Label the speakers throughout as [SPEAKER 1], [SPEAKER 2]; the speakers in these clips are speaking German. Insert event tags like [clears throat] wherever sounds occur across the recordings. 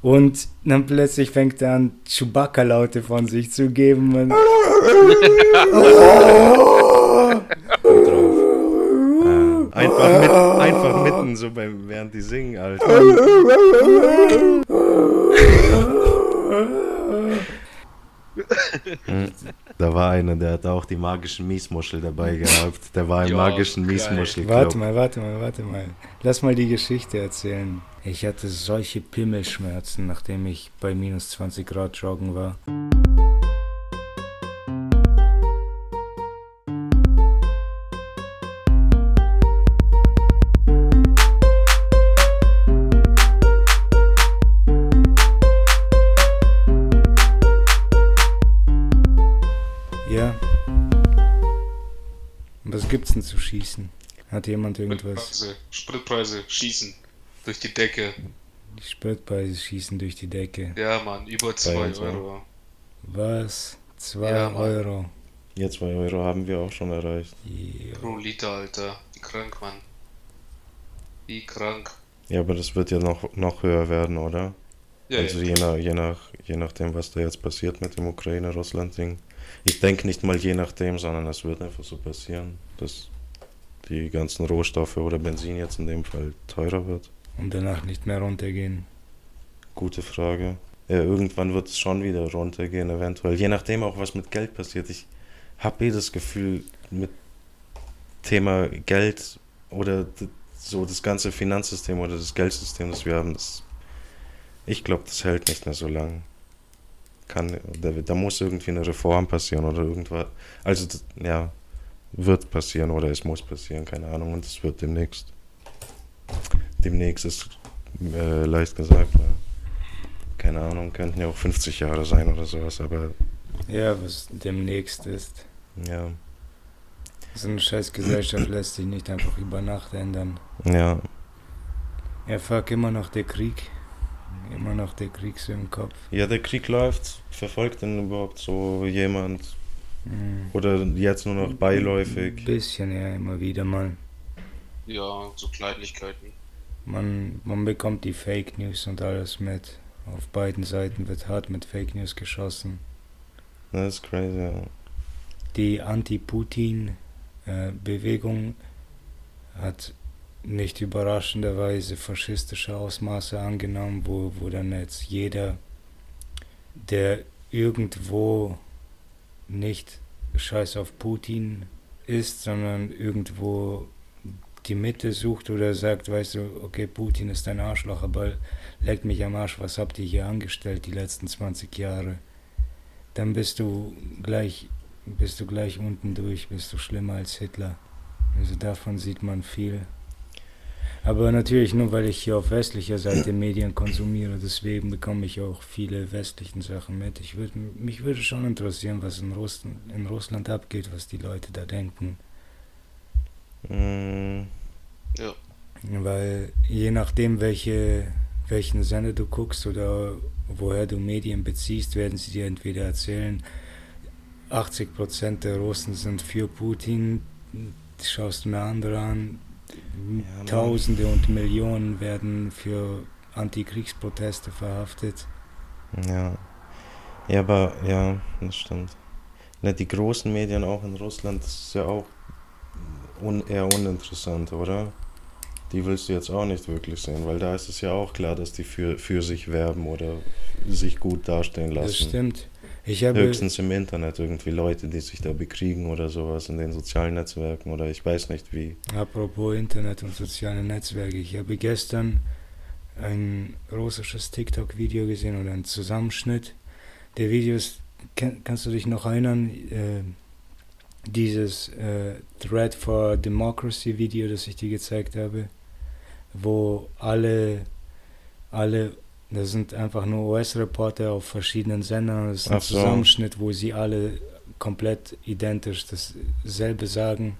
[SPEAKER 1] Und dann plötzlich fängt er an, Chewbacca-Laute von sich zu geben. Und
[SPEAKER 2] einfach, mit, einfach mitten so beim, während die singen, Alter. [laughs] da war einer, der hat auch die magischen Miesmuschel dabei gehabt. Der war im
[SPEAKER 3] Ja,
[SPEAKER 2] magischen
[SPEAKER 3] geil.
[SPEAKER 2] Miesmuschel.
[SPEAKER 1] warte mal, warte mal, warte mal. Lass mal die Geschichte erzählen. Ich hatte solche Pimmelschmerzen, nachdem ich bei minus 20 Grad joggen war. Denn zu schießen? Hat jemand irgendwas?
[SPEAKER 3] Spritpreise, Spritpreise schießen durch die Decke.
[SPEAKER 1] Die Spritpreise schießen durch die Decke.
[SPEAKER 3] Ja, Mann, über 2
[SPEAKER 2] uns auch.
[SPEAKER 3] Euro.
[SPEAKER 1] Was? 2
[SPEAKER 3] Ja.
[SPEAKER 1] Euro.
[SPEAKER 2] Ja, 2 Euro haben wir auch schon erreicht.
[SPEAKER 1] Ja.
[SPEAKER 3] Pro Liter, Alter. Wie krank, Mann. Wie krank.
[SPEAKER 2] Ja, aber das wird ja noch, noch höher werden, oder?
[SPEAKER 3] Ja,
[SPEAKER 2] also
[SPEAKER 3] ja.
[SPEAKER 2] je, nach, je, nach, je nachdem, was da jetzt passiert mit dem Ukraine-Russland-Ding. Ich denke nicht mal je nachdem, sondern es wird einfach so passieren, dass die ganzen Rohstoffe oder Benzin jetzt in dem Fall teurer wird.
[SPEAKER 1] Und danach nicht mehr runtergehen.
[SPEAKER 2] Gute Frage. Ja, irgendwann wird es schon wieder runtergehen, eventuell. Je nachdem auch, was mit Geld passiert. Ich habe eh das Gefühl, mit Thema Geld oder so das ganze Finanzsystem oder das Geldsystem, das wir haben, das, ich glaube, das hält nicht mehr so lang. Kann, da, da muss irgendwie eine Reform passieren oder irgendwas. Also, das, ja, wird passieren oder es muss passieren, keine Ahnung. Und es wird demnächst. Demnächst ist äh, leicht gesagt, ne? keine Ahnung, könnten ja auch 50 Jahre sein oder sowas, aber
[SPEAKER 1] Ja, was demnächst ist.
[SPEAKER 2] ja,
[SPEAKER 1] So eine scheiß Gesellschaft [clears throat] lässt sich nicht einfach über Nacht ändern.
[SPEAKER 2] ja,
[SPEAKER 1] Ja, fuck, immer noch der Krieg. Immer noch der Krieg so im Kopf.
[SPEAKER 2] ja, der Krieg läuft, verfolgt denn überhaupt so jemand
[SPEAKER 1] Hm.
[SPEAKER 2] oder jetzt nur noch beiläufig?
[SPEAKER 1] Bisschen, ja, immer wieder mal.
[SPEAKER 3] ja, so Kleinigkeiten.
[SPEAKER 1] Man, man bekommt die Fake News und alles mit. Auf beiden Seiten wird hart mit Fake News geschossen.
[SPEAKER 2] Das ist crazy, ja.
[SPEAKER 1] Die Anti-Putin-Bewegung hat nicht überraschenderweise faschistische Ausmaße angenommen, wo, wo dann jetzt jeder, der irgendwo nicht scheiß auf Putin ist, sondern irgendwo die Mitte sucht oder sagt, weißt du, okay, Putin ist ein Arschloch, aber leckt mich am Arsch, was habt ihr hier angestellt die letzten 20 Jahre? Dann bist du gleich, bist du gleich unten durch, bist du schlimmer als Hitler. Also davon sieht man viel. Aber natürlich nur, weil ich hier auf westlicher Seite Medien konsumiere, deswegen bekomme ich auch viele westlichen Sachen mit. Ich würd, mich würde schon interessieren, was in Russland, in Russland abgeht, was die Leute da denken.
[SPEAKER 2] Mm,
[SPEAKER 3] Ja.
[SPEAKER 1] Weil je nachdem, welche, welchen Sender du guckst oder woher du Medien beziehst, werden sie dir entweder erzählen, 80% der Russen sind für Putin, schaust du eine andere an,
[SPEAKER 2] Mann.
[SPEAKER 1] Tausende und Millionen werden für Antikriegsproteste verhaftet.
[SPEAKER 2] ja. Ja, aber ja, das stimmt. Ne, die großen Medien auch in Russland, das ist ja auch un eher uninteressant, oder? Die willst du jetzt auch nicht wirklich sehen, weil da ist es ja auch klar, dass die für, für sich werben oder sich gut dastehen lassen.
[SPEAKER 1] Das stimmt. Habe,
[SPEAKER 2] Höchstens im Internet irgendwie Leute, die sich da bekriegen oder sowas in den sozialen Netzwerken oder ich weiß nicht wie.
[SPEAKER 1] apropos Internet und soziale Netzwerke, ich habe gestern ein russisches TikTok-Video gesehen oder einen Zusammenschnitt der Videos. Kann, kannst du dich noch erinnern? Äh, dieses äh, Thread for Democracy Video, das ich dir gezeigt habe, wo alle, alle, das sind einfach nur US-Reporter auf verschiedenen Sendern, das ist ein
[SPEAKER 2] so.
[SPEAKER 1] Zusammenschnitt, wo sie alle komplett identisch dasselbe sagen.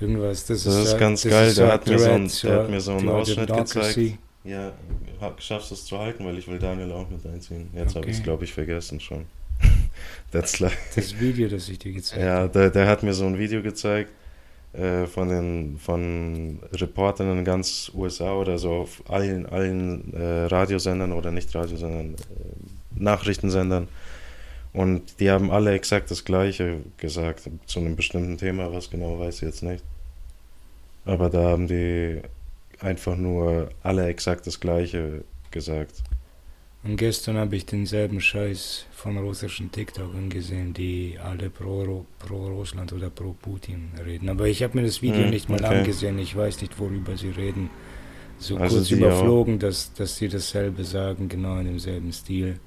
[SPEAKER 1] Irgendwas, das,
[SPEAKER 2] Das ist
[SPEAKER 1] äh,
[SPEAKER 2] ganz
[SPEAKER 1] das
[SPEAKER 2] geil,
[SPEAKER 1] ist
[SPEAKER 2] der
[SPEAKER 1] so
[SPEAKER 2] hat mir so ein- der hat mir so einen Ausschnitt
[SPEAKER 1] Democracy.
[SPEAKER 2] Ja, ha- schaffst es zu halten, weil ich will Daniel auch mit einziehen. Jetzt habe ich es,
[SPEAKER 1] Okay.
[SPEAKER 2] glaube ich, vergessen schon. [laughs] That's like.
[SPEAKER 1] Das Video, das ich dir gezeigt habe.
[SPEAKER 2] Ja, der, der hat mir so ein Video gezeigt, äh, von den von Reportern in ganz USA oder so auf allen, allen äh, Radiosendern oder nicht Radiosendern, äh, Nachrichtensendern. Und die haben alle exakt das Gleiche gesagt zu einem bestimmten Thema, was genau weiß ich jetzt nicht. Aber da haben die einfach nur alle exakt das Gleiche gesagt.
[SPEAKER 1] Und gestern habe ich denselben Scheiß von russischen TikTokern gesehen, die alle pro, pro Russland oder pro Putin reden. Aber ich habe mir das Video
[SPEAKER 2] Hm,
[SPEAKER 1] nicht mal
[SPEAKER 2] okay.
[SPEAKER 1] angesehen. Ich weiß nicht, worüber sie reden. So
[SPEAKER 2] Also
[SPEAKER 1] kurz überflogen, dass, dass sie dasselbe sagen, genau in demselben Stil.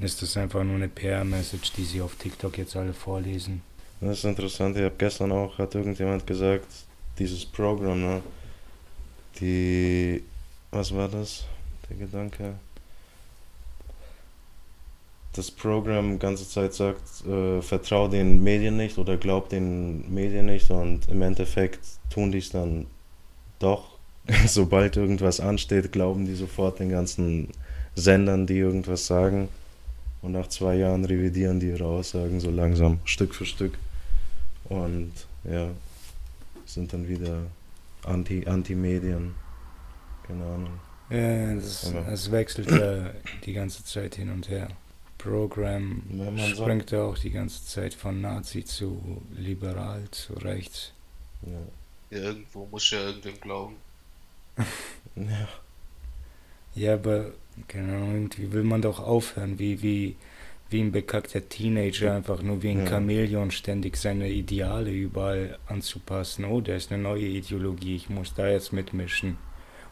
[SPEAKER 1] Ist das einfach nur eine PR-Message, die sie auf TikTok jetzt alle vorlesen?
[SPEAKER 2] Das ist interessant. Ich habe gestern auch, hat irgendjemand gesagt, dieses Programm, ne? Die, was war das? Der Gedanke? Das Programm ganze Zeit sagt, äh, vertrau den Medien nicht oder glaub den Medien nicht und im Endeffekt tun die es dann doch. [laughs] Sobald irgendwas ansteht, glauben die sofort den ganzen Sendern, die irgendwas sagen. Und nach zwei Jahren revidieren die ihre Aussagen so langsam, Stück für Stück. Und ja, sind dann wieder Anti- Anti-Medien. Keine Ahnung.
[SPEAKER 1] Ja, es wechselt ja die ganze Zeit hin und her.
[SPEAKER 2] Sagt-
[SPEAKER 1] springt ja auch die ganze Zeit von Nazi zu liberal zu rechts.
[SPEAKER 2] Ja.
[SPEAKER 3] Ja, irgendwo muss ja irgendwem glauben. [laughs]
[SPEAKER 2] ja.
[SPEAKER 1] Ja, aber keine Ahnung, irgendwie will man doch aufhören, wie, wie, wie ein bekackter Teenager, einfach nur wie ein
[SPEAKER 2] Ja.
[SPEAKER 1] Chamäleon ständig seine Ideale überall anzupassen. Oh, da ist eine neue Ideologie, ich muss da jetzt mitmischen.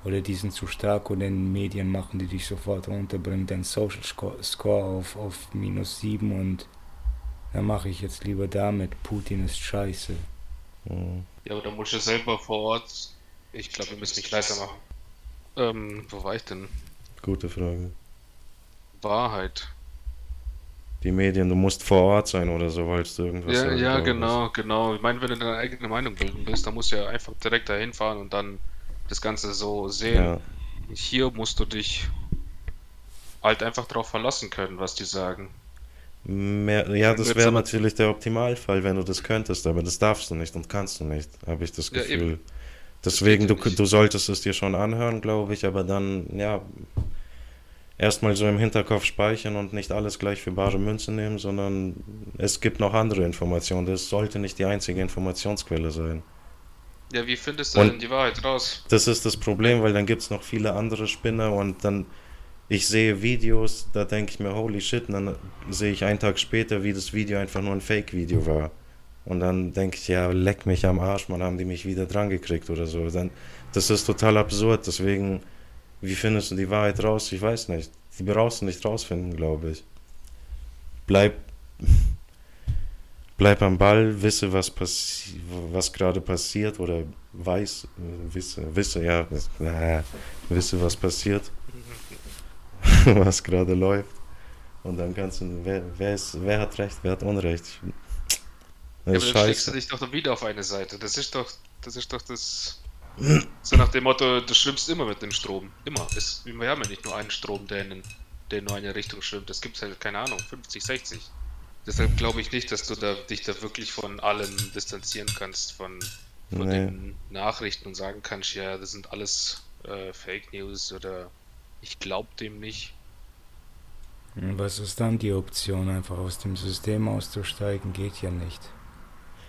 [SPEAKER 1] Oder die sind zu stark oder in den Medien machen die dich sofort runterbringen, dein Social Score, auf, auf minus 7 und dann mache ich jetzt lieber damit. Putin ist scheiße.
[SPEAKER 2] Mhm.
[SPEAKER 3] Ja, aber da muss ich selber vor Ort. Ich glaube, wir müssen nicht leiser machen. Ähm, wo war ich denn?
[SPEAKER 2] Gute Frage.
[SPEAKER 3] Wahrheit.
[SPEAKER 2] Die Medien, du musst vor Ort sein oder so, weil du irgendwas
[SPEAKER 3] Ja, ja, genau, genau. Ich meine, wenn du deine eigene Meinung bilden willst, dann musst du ja einfach direkt dahin fahren und dann das Ganze so sehen.
[SPEAKER 2] Ja,
[SPEAKER 3] Hier musst du dich halt einfach drauf verlassen können, was die sagen.
[SPEAKER 2] mehr, ja, das wäre natürlich der Optimalfall, wenn du das könntest, aber das darfst du nicht und kannst du nicht, habe ich das
[SPEAKER 3] Ja,
[SPEAKER 2] Gefühl.
[SPEAKER 3] eben.
[SPEAKER 2] Deswegen, du,
[SPEAKER 3] ja
[SPEAKER 2] du solltest es dir schon anhören, glaube ich, aber dann, ja, erstmal so im Hinterkopf speichern und nicht alles gleich für bare Münze nehmen, sondern es gibt noch andere Informationen. Das sollte nicht die einzige Informationsquelle sein.
[SPEAKER 3] Ja, wie findest du
[SPEAKER 2] Und-
[SPEAKER 3] denn die Wahrheit raus?
[SPEAKER 2] Das ist das Problem, weil dann gibt es noch viele andere Spinner und dann, ich sehe Videos, da denke ich mir, holy shit, und dann sehe ich einen Tag später, wie das Video einfach nur ein Fake-Video war. Und dann denke ich, ja, leck mich am Arsch, man, haben die mich wieder dran gekriegt oder so. Dann, das ist total absurd, deswegen, wie findest du die Wahrheit raus? Ich weiß nicht. Die brauchst du nicht rausfinden, glaube ich. Bleib, bleib am Ball, wisse, was, passi was gerade passiert oder weiß, wisse, wisse, ja, das- äh, wisse, was passiert, [laughs] was gerade läuft. Und dann kannst du, wer, wer, ist, wer hat Recht, wer hat Unrecht.
[SPEAKER 3] Ja,
[SPEAKER 2] Das
[SPEAKER 3] aber
[SPEAKER 2] ist
[SPEAKER 3] dann schlägst du dich doch wieder auf eine Seite. Das ist doch, das ist doch das. So nach dem Motto, du schwimmst immer mit dem Strom. Immer. Es, wir haben ja nicht nur einen Strom, der, in, der nur in eine Richtung schwimmt. Es gibt halt, keine Ahnung, 50, 60. Deshalb glaube ich nicht, dass du da, dich da wirklich von allem distanzieren kannst, von, von
[SPEAKER 2] Nee.
[SPEAKER 3] den Nachrichten und sagen kannst, ja, das sind alles äh, Fake News oder ich glaube dem nicht.
[SPEAKER 1] Was ist dann die Option? Einfach aus dem System auszusteigen, geht ja nicht.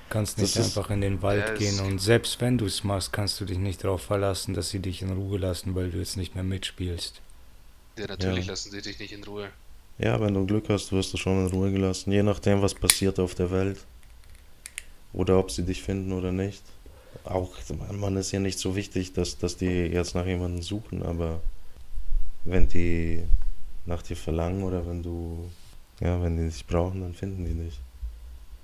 [SPEAKER 1] Kannst nicht
[SPEAKER 2] Das ist-
[SPEAKER 1] einfach in den Wald
[SPEAKER 3] Ja,
[SPEAKER 1] gehen und selbst wenn du es machst, kannst du dich nicht darauf verlassen, dass sie dich in Ruhe lassen, weil du jetzt nicht mehr mitspielst.
[SPEAKER 3] Ja, natürlich
[SPEAKER 2] Ja.
[SPEAKER 3] lassen sie dich nicht in Ruhe.
[SPEAKER 2] Ja, wenn du Glück hast, wirst du schon in Ruhe gelassen, je nachdem, was passiert auf der Welt. Oder ob sie dich finden oder nicht. Auch, man ist ja nicht so wichtig, dass, dass die jetzt nach jemandem suchen, aber wenn die nach dir verlangen oder wenn du, ja, wenn die dich brauchen, dann finden die dich.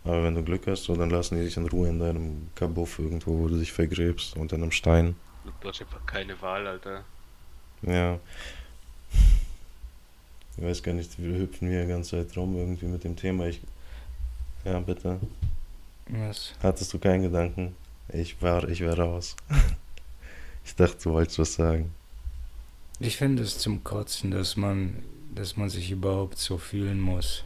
[SPEAKER 2] Aber wenn du Glück hast, so, dann lassen die dich in Ruhe in deinem Kabuff irgendwo, wo du dich vergräbst, unter einem Stein.
[SPEAKER 3] Du hast einfach keine Wahl, Alter.
[SPEAKER 2] Ja. Ich weiß gar nicht, wir hüpfen hier die ganze Zeit rum irgendwie mit dem Thema. Ich, ja, bitte.
[SPEAKER 1] Was?
[SPEAKER 2] Hattest du keinen Gedanken? Ich war, ich war raus. [laughs] Ich dachte, du wolltest was sagen.
[SPEAKER 1] Ich finde es zum Kotzen, dass man, dass man sich überhaupt so fühlen muss.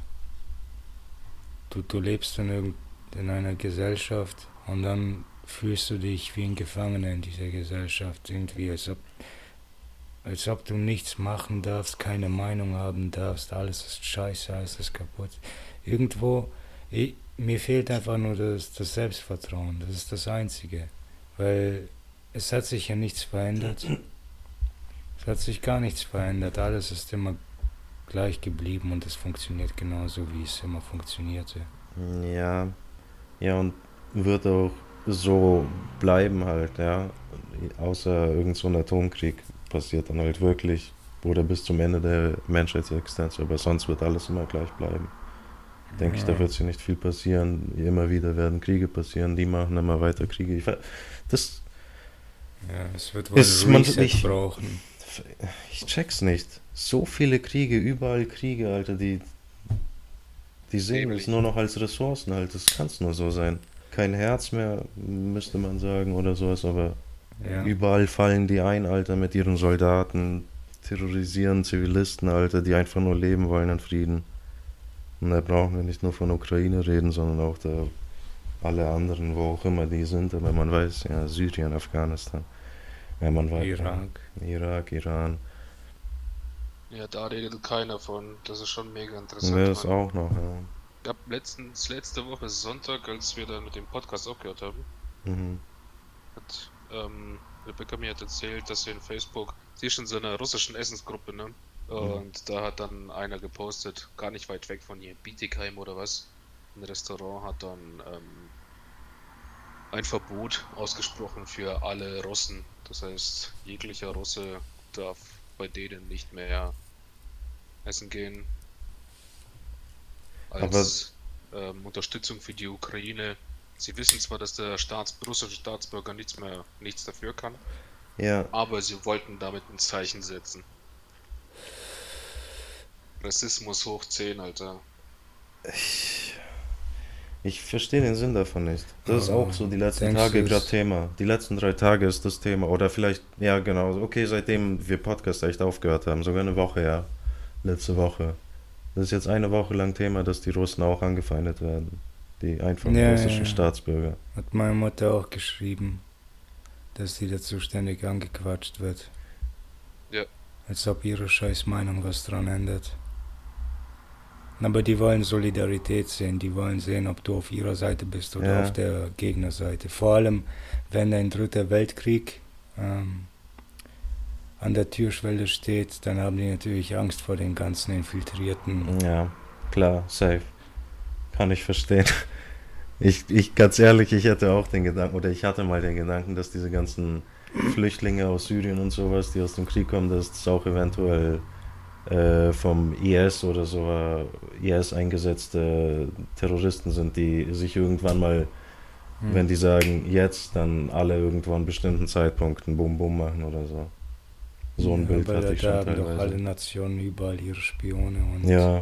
[SPEAKER 1] Du, du lebst in, irgend, in einer Gesellschaft und dann fühlst du dich wie ein Gefangener in dieser Gesellschaft, irgendwie, als ob, als ob du nichts machen darfst, keine Meinung haben darfst, alles ist scheiße, alles ist kaputt. Irgendwo, ich, mir fehlt einfach nur das, das Selbstvertrauen, das ist das Einzige, weil es hat sich ja nichts verändert. Es hat sich gar nichts verändert, alles ist immer gleich geblieben und es funktioniert genauso, wie es immer funktionierte.
[SPEAKER 2] Ja, ja, und wird auch so bleiben halt, ja. Außer irgend so ein Atomkrieg passiert dann halt wirklich oder bis zum Ende der Menschheitsexistenz, aber sonst wird alles immer gleich bleiben. Denke ja. ich, da wird sich nicht viel passieren. Immer wieder werden Kriege passieren, die machen immer weiter Kriege. Ich, das
[SPEAKER 1] ja, es wird wohl ist, man, ich, brauchen.
[SPEAKER 2] Ich check's nicht. So viele Kriege, überall Kriege, Alter, die, die sehen es nur noch als Ressourcen halt. Das kann es nur so sein. Kein Herz mehr, müsste man sagen, oder sowas, aber ja. überall fallen die ein, Alter, mit ihren Soldaten, terrorisieren Zivilisten, Alter, die einfach nur leben wollen in Frieden. Und da brauchen wir nicht nur von Ukraine reden, sondern auch da alle anderen, wo auch immer die sind, aber man weiß, ja, Syrien, Afghanistan. Ja, man weiß. Irak. Irak, Iran.
[SPEAKER 3] Ja, da redet keiner von. Das ist schon mega interessant.
[SPEAKER 2] Ja, das auch noch, ja.
[SPEAKER 3] Ich habe letztens, letzte Woche Sonntag, als wir dann mit dem Podcast aufgehört haben, mhm. Ähm, Rebecca mir hat erzählt, dass sie in Facebook, sie ist in so einer russischen Essensgruppe, ne? Und mhm. da hat dann einer gepostet, gar nicht weit weg von hier, Bietigheim oder was, ein Restaurant hat dann ähm, ein Verbot ausgesprochen für alle Russen. Das heißt, jeglicher Russe darf bei denen nicht mehr essen gehen. Als ähm, Unterstützung für die Ukraine. Sie wissen zwar, dass der Staats russische Staatsbürger nichts mehr nichts dafür kann.
[SPEAKER 2] Ja.
[SPEAKER 3] Aber sie wollten damit ein Zeichen setzen. Rassismus hoch 10, Alter.
[SPEAKER 2] Ich ich verstehe den Sinn davon nicht. Das ist auch so die letzten Tage gerade Thema. Die letzten drei Tage ist das Thema. Oder vielleicht, ja genau, okay, seitdem wir Podcast echt aufgehört haben, sogar eine Woche, ja. Letzte Woche. Das ist jetzt eine Woche lang Thema, dass die Russen auch angefeindet werden. Die einfachen ja, russischen ja. Staatsbürger.
[SPEAKER 1] Hat meine Mutter auch geschrieben, dass sie dazu ständig angequatscht wird.
[SPEAKER 3] Ja.
[SPEAKER 1] Als ob ihre scheiß Meinung was dran ändert. Aber die wollen Solidarität sehen, die wollen sehen, ob du auf ihrer Seite bist oder ja. auf der Gegnerseite. Vor allem, wenn ein dritter Weltkrieg ähm, an der Türschwelle steht, dann haben die natürlich Angst vor den ganzen Infiltrierten.
[SPEAKER 2] Ja, klar, safe. Kann ich verstehen. Ich, ich, ganz ehrlich, ich hatte auch den Gedanken, oder ich hatte mal den Gedanken, dass diese ganzen Flüchtlinge aus Syrien und sowas, die aus dem Krieg kommen, dass das auch eventuell äh, vom IS oder so IS eingesetzte Terroristen sind, die sich irgendwann mal, hm. wenn die sagen jetzt, dann alle irgendwo an bestimmten Zeitpunkten Bum Bum machen oder so. So ein ja, Bild hatte ich schon
[SPEAKER 1] haben teilweise. doch alle Nationen überall ihre Spione und
[SPEAKER 2] ja.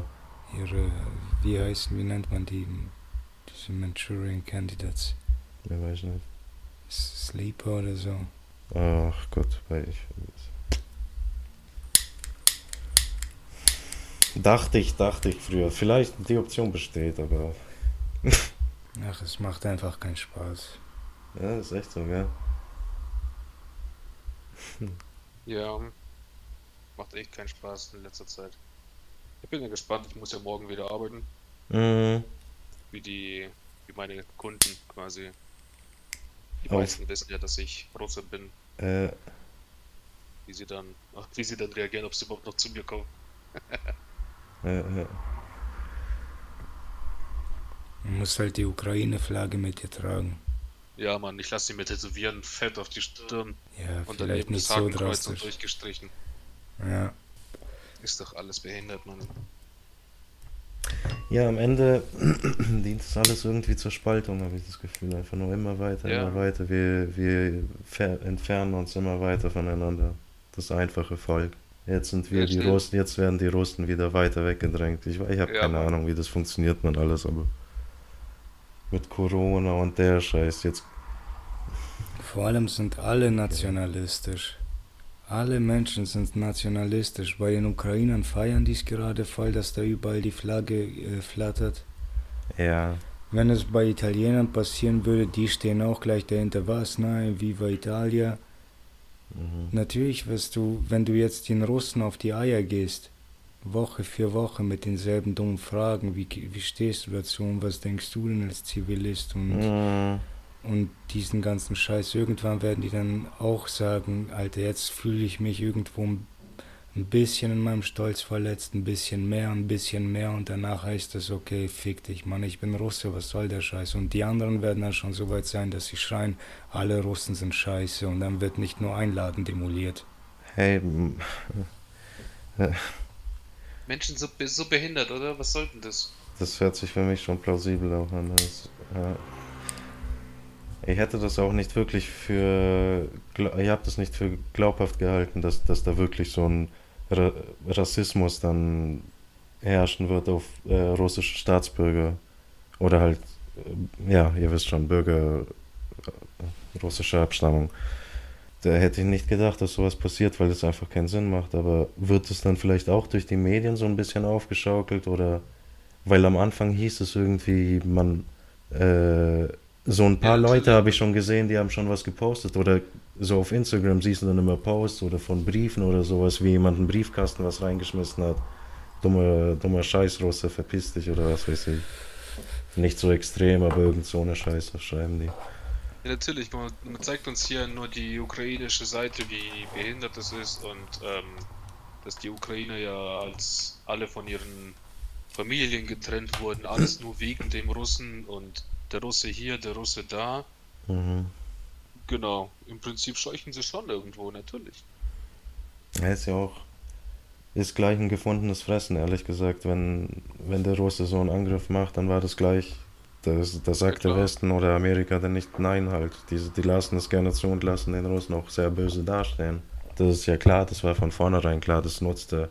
[SPEAKER 1] ihre, wie heißen, wie nennt man die, diese Manchurian Candidates?
[SPEAKER 2] Ja, weiß nicht.
[SPEAKER 1] Sleeper oder so.
[SPEAKER 2] Ach Gott, weil ich Dachte ich, dachte ich früher. Vielleicht die Option besteht, aber. [laughs]
[SPEAKER 1] Ach, es macht einfach keinen Spaß.
[SPEAKER 2] Ja, ist echt so, gell?
[SPEAKER 3] Ja, [laughs] macht echt keinen Spaß in letzter Zeit. Ich bin ja gespannt, ich muss ja morgen wieder arbeiten.
[SPEAKER 2] Mhm.
[SPEAKER 3] Wie die, wie meine Kunden quasi. Die Auf. meisten wissen ja, dass ich Russe bin.
[SPEAKER 2] Äh.
[SPEAKER 3] Wie sie dann, [laughs] wie sie dann reagieren, ob sie überhaupt noch zu mir kommen.
[SPEAKER 2] Ja, ja.
[SPEAKER 1] Man muss halt die Ukraine-Flagge mit dir tragen.
[SPEAKER 3] Ja, Mann, ich lasse sie mir tätowieren, fett auf die Stirn.
[SPEAKER 1] Ja, und vielleicht nicht so drastisch.
[SPEAKER 3] durchgestrichen.
[SPEAKER 1] Ja.
[SPEAKER 3] Ist doch alles behindert, Mann.
[SPEAKER 2] Ja, am Ende [clears throat] dient es alles irgendwie zur Spaltung, habe ich das Gefühl. Einfach nur immer weiter, ja. immer weiter. Wir, wir entfernen uns immer weiter voneinander. Das einfache Volk. Jetzt sind wir ja, die Russen, jetzt werden die Russen wieder weiter weggedrängt. Ich, ich habe ja, keine Mann. Ahnung, wie das funktioniert man alles, aber mit Corona und der Scheiß jetzt.
[SPEAKER 1] Vor allem sind alle nationalistisch. Alle Menschen sind nationalistisch. Bei den Ukrainern feiern die es gerade voll, dass da überall die Flagge äh, flattert.
[SPEAKER 2] Ja.
[SPEAKER 1] wenn es bei Italienern passieren würde, die stehen auch gleich dahinter, was, nein, Viva Italia. Mhm. Natürlich wirst du, wenn du jetzt den Russen auf die Eier gehst, Woche für Woche mit denselben dummen Fragen, wie, wie stehst du dazu und was denkst du denn als Zivilist und, mhm. Und diesen ganzen Scheiß, irgendwann werden die dann auch sagen, Alter, jetzt fühle ich mich irgendwo ein bisschen in meinem Stolz verletzt, ein bisschen mehr, ein bisschen mehr und danach heißt es, okay, fick dich, Mann, ich bin Russe, was soll der Scheiß? Und die anderen werden dann schon so weit sein, dass sie schreien, alle Russen sind scheiße und dann wird nicht nur ein Laden demoliert.
[SPEAKER 2] Hey, [laughs]
[SPEAKER 3] Menschen so, so behindert, oder? Was sollten das?
[SPEAKER 2] Das hört sich für mich schon plausibel auch an. Das, ja. Ich hätte das auch nicht wirklich für, ich habe das nicht für glaubhaft gehalten, dass, dass da wirklich so ein Rassismus dann herrschen wird auf äh, russische Staatsbürger oder halt, äh, ja, ihr wisst schon, Bürger äh, russischer Abstammung. Da hätte ich nicht gedacht, dass sowas passiert, weil es einfach keinen Sinn macht. Aber wird es dann vielleicht auch durch die Medien so ein bisschen aufgeschaukelt oder weil am Anfang hieß es irgendwie, man äh, so ein paar ja, Leute habe ich schon gesehen, die haben schon was gepostet oder so auf Instagram siehst du dann immer Posts oder von Briefen oder sowas, wie jemand einen Briefkasten was reingeschmissen hat. Dummer, dummer Scheißrusse, verpiss dich oder was weiß ich. Nicht so extrem, aber irgend so eine Scheiße schreiben die.
[SPEAKER 3] Ja, natürlich, man, man, zeigt uns hier nur die ukrainische Seite, wie behindert das ist und ähm, dass die Ukrainer ja als alle von ihren Familien getrennt wurden, alles nur wegen dem Russen und der Russe hier, der Russe da. Mhm. Genau, im Prinzip scheuchen sie schon irgendwo, natürlich.
[SPEAKER 2] Er ist ja auch, ist gleich ein gefundenes Fressen, ehrlich gesagt. Wenn, wenn der Russe so einen Angriff macht, dann war das gleich, das, da sagt ja, der Westen oder Amerika dann nicht Nein halt. Die, die lassen es gerne zu und lassen den Russen auch sehr böse dastehen. Das ist ja klar, das war von vornherein klar, das nutzte,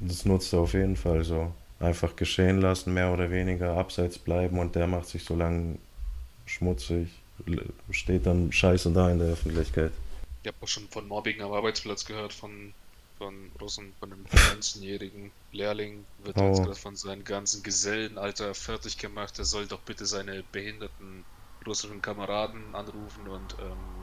[SPEAKER 2] das nutzte auf jeden Fall so einfach geschehen lassen, mehr oder weniger abseits bleiben und der macht sich so lang schmutzig, steht dann scheiße da in der Öffentlichkeit.
[SPEAKER 3] Ich habe auch schon von Mobbing am Arbeitsplatz gehört, von, von Russen, von einem 19-jährigen Lehrling, wird oh. jetzt gerade von seinen ganzen Gesellenalter fertig gemacht, er soll doch bitte seine behinderten russischen Kameraden anrufen und ähm,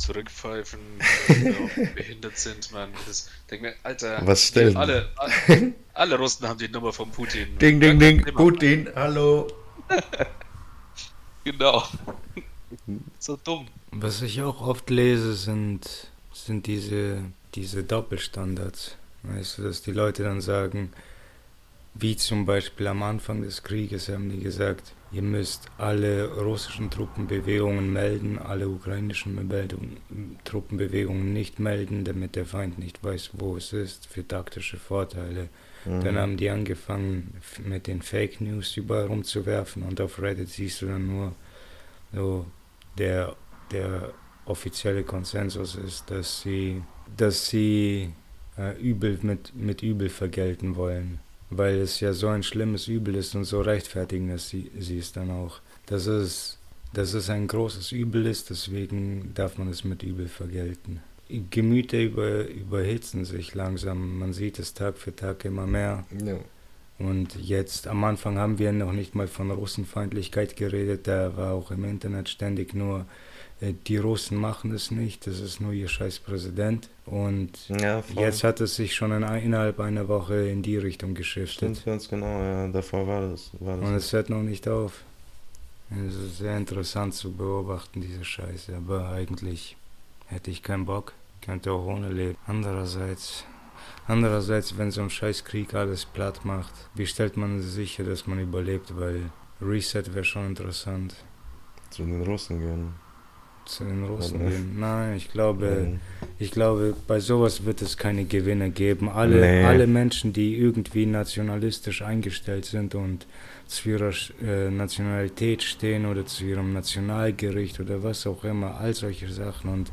[SPEAKER 3] zurückpfeifen, die [laughs] behindert sind, man. Das, denk mir, Alter,
[SPEAKER 2] was?
[SPEAKER 3] Alle, alle, [laughs] alle, Russen haben die Nummer von Putin.
[SPEAKER 2] Ding, ding, ding, Putin, hallo. [laughs]
[SPEAKER 3] genau. so dumm.
[SPEAKER 1] Was ich auch oft lese, sind, sind diese, diese Doppelstandards. Weißt du, dass die Leute dann sagen, wie zum Beispiel am Anfang des Krieges haben die gesagt, Ihr müsst alle russischen Truppenbewegungen melden, alle ukrainischen Truppenbewegungen nicht melden, damit der Feind nicht weiß, wo es ist, für taktische Vorteile. Mhm. Dann haben die angefangen, mit den Fake News überall rumzuwerfen und auf Reddit siehst du dann nur, so, der, der offizielle Konsensus ist, dass sie, dass sie äh, Übel mit, mit Übel vergelten wollen weil es ja so ein schlimmes Übel ist und so rechtfertigen es sie, sie es dann auch. Dass es, dass es ein großes Übel ist, deswegen darf man es mit Übel vergelten. Gemüter über, überhitzen sich langsam, man sieht es Tag für Tag immer mehr. Ja. Und jetzt am Anfang haben wir noch nicht mal von Russenfeindlichkeit geredet, da war auch im Internet ständig nur äh, die Russen machen es nicht, das ist nur ihr scheiß Präsident. Und ja, jetzt hat es sich schon in, innerhalb einer Woche in die Richtung geschiftet.
[SPEAKER 2] Stimmt, ganz genau, ja, davor war das. War das
[SPEAKER 1] Und es hört noch nicht auf. Es ist sehr interessant zu beobachten, diese Scheiße, aber eigentlich hätte ich keinen Bock, könnte auch ohne leben. Andererseits, andererseits, wenn so ein Scheißkrieg alles platt macht, wie stellt man sicher, dass man überlebt, weil Reset wäre schon interessant.
[SPEAKER 2] Zu den Russen gehen
[SPEAKER 1] zu den Russen gehen. Nein, ich glaube, ich glaube, bei sowas wird es keine Gewinne geben. Alle, nee. alle Menschen, die irgendwie nationalistisch eingestellt sind und zu ihrer äh, Nationalität stehen oder zu ihrem Nationalgericht oder was auch immer, all solche Sachen und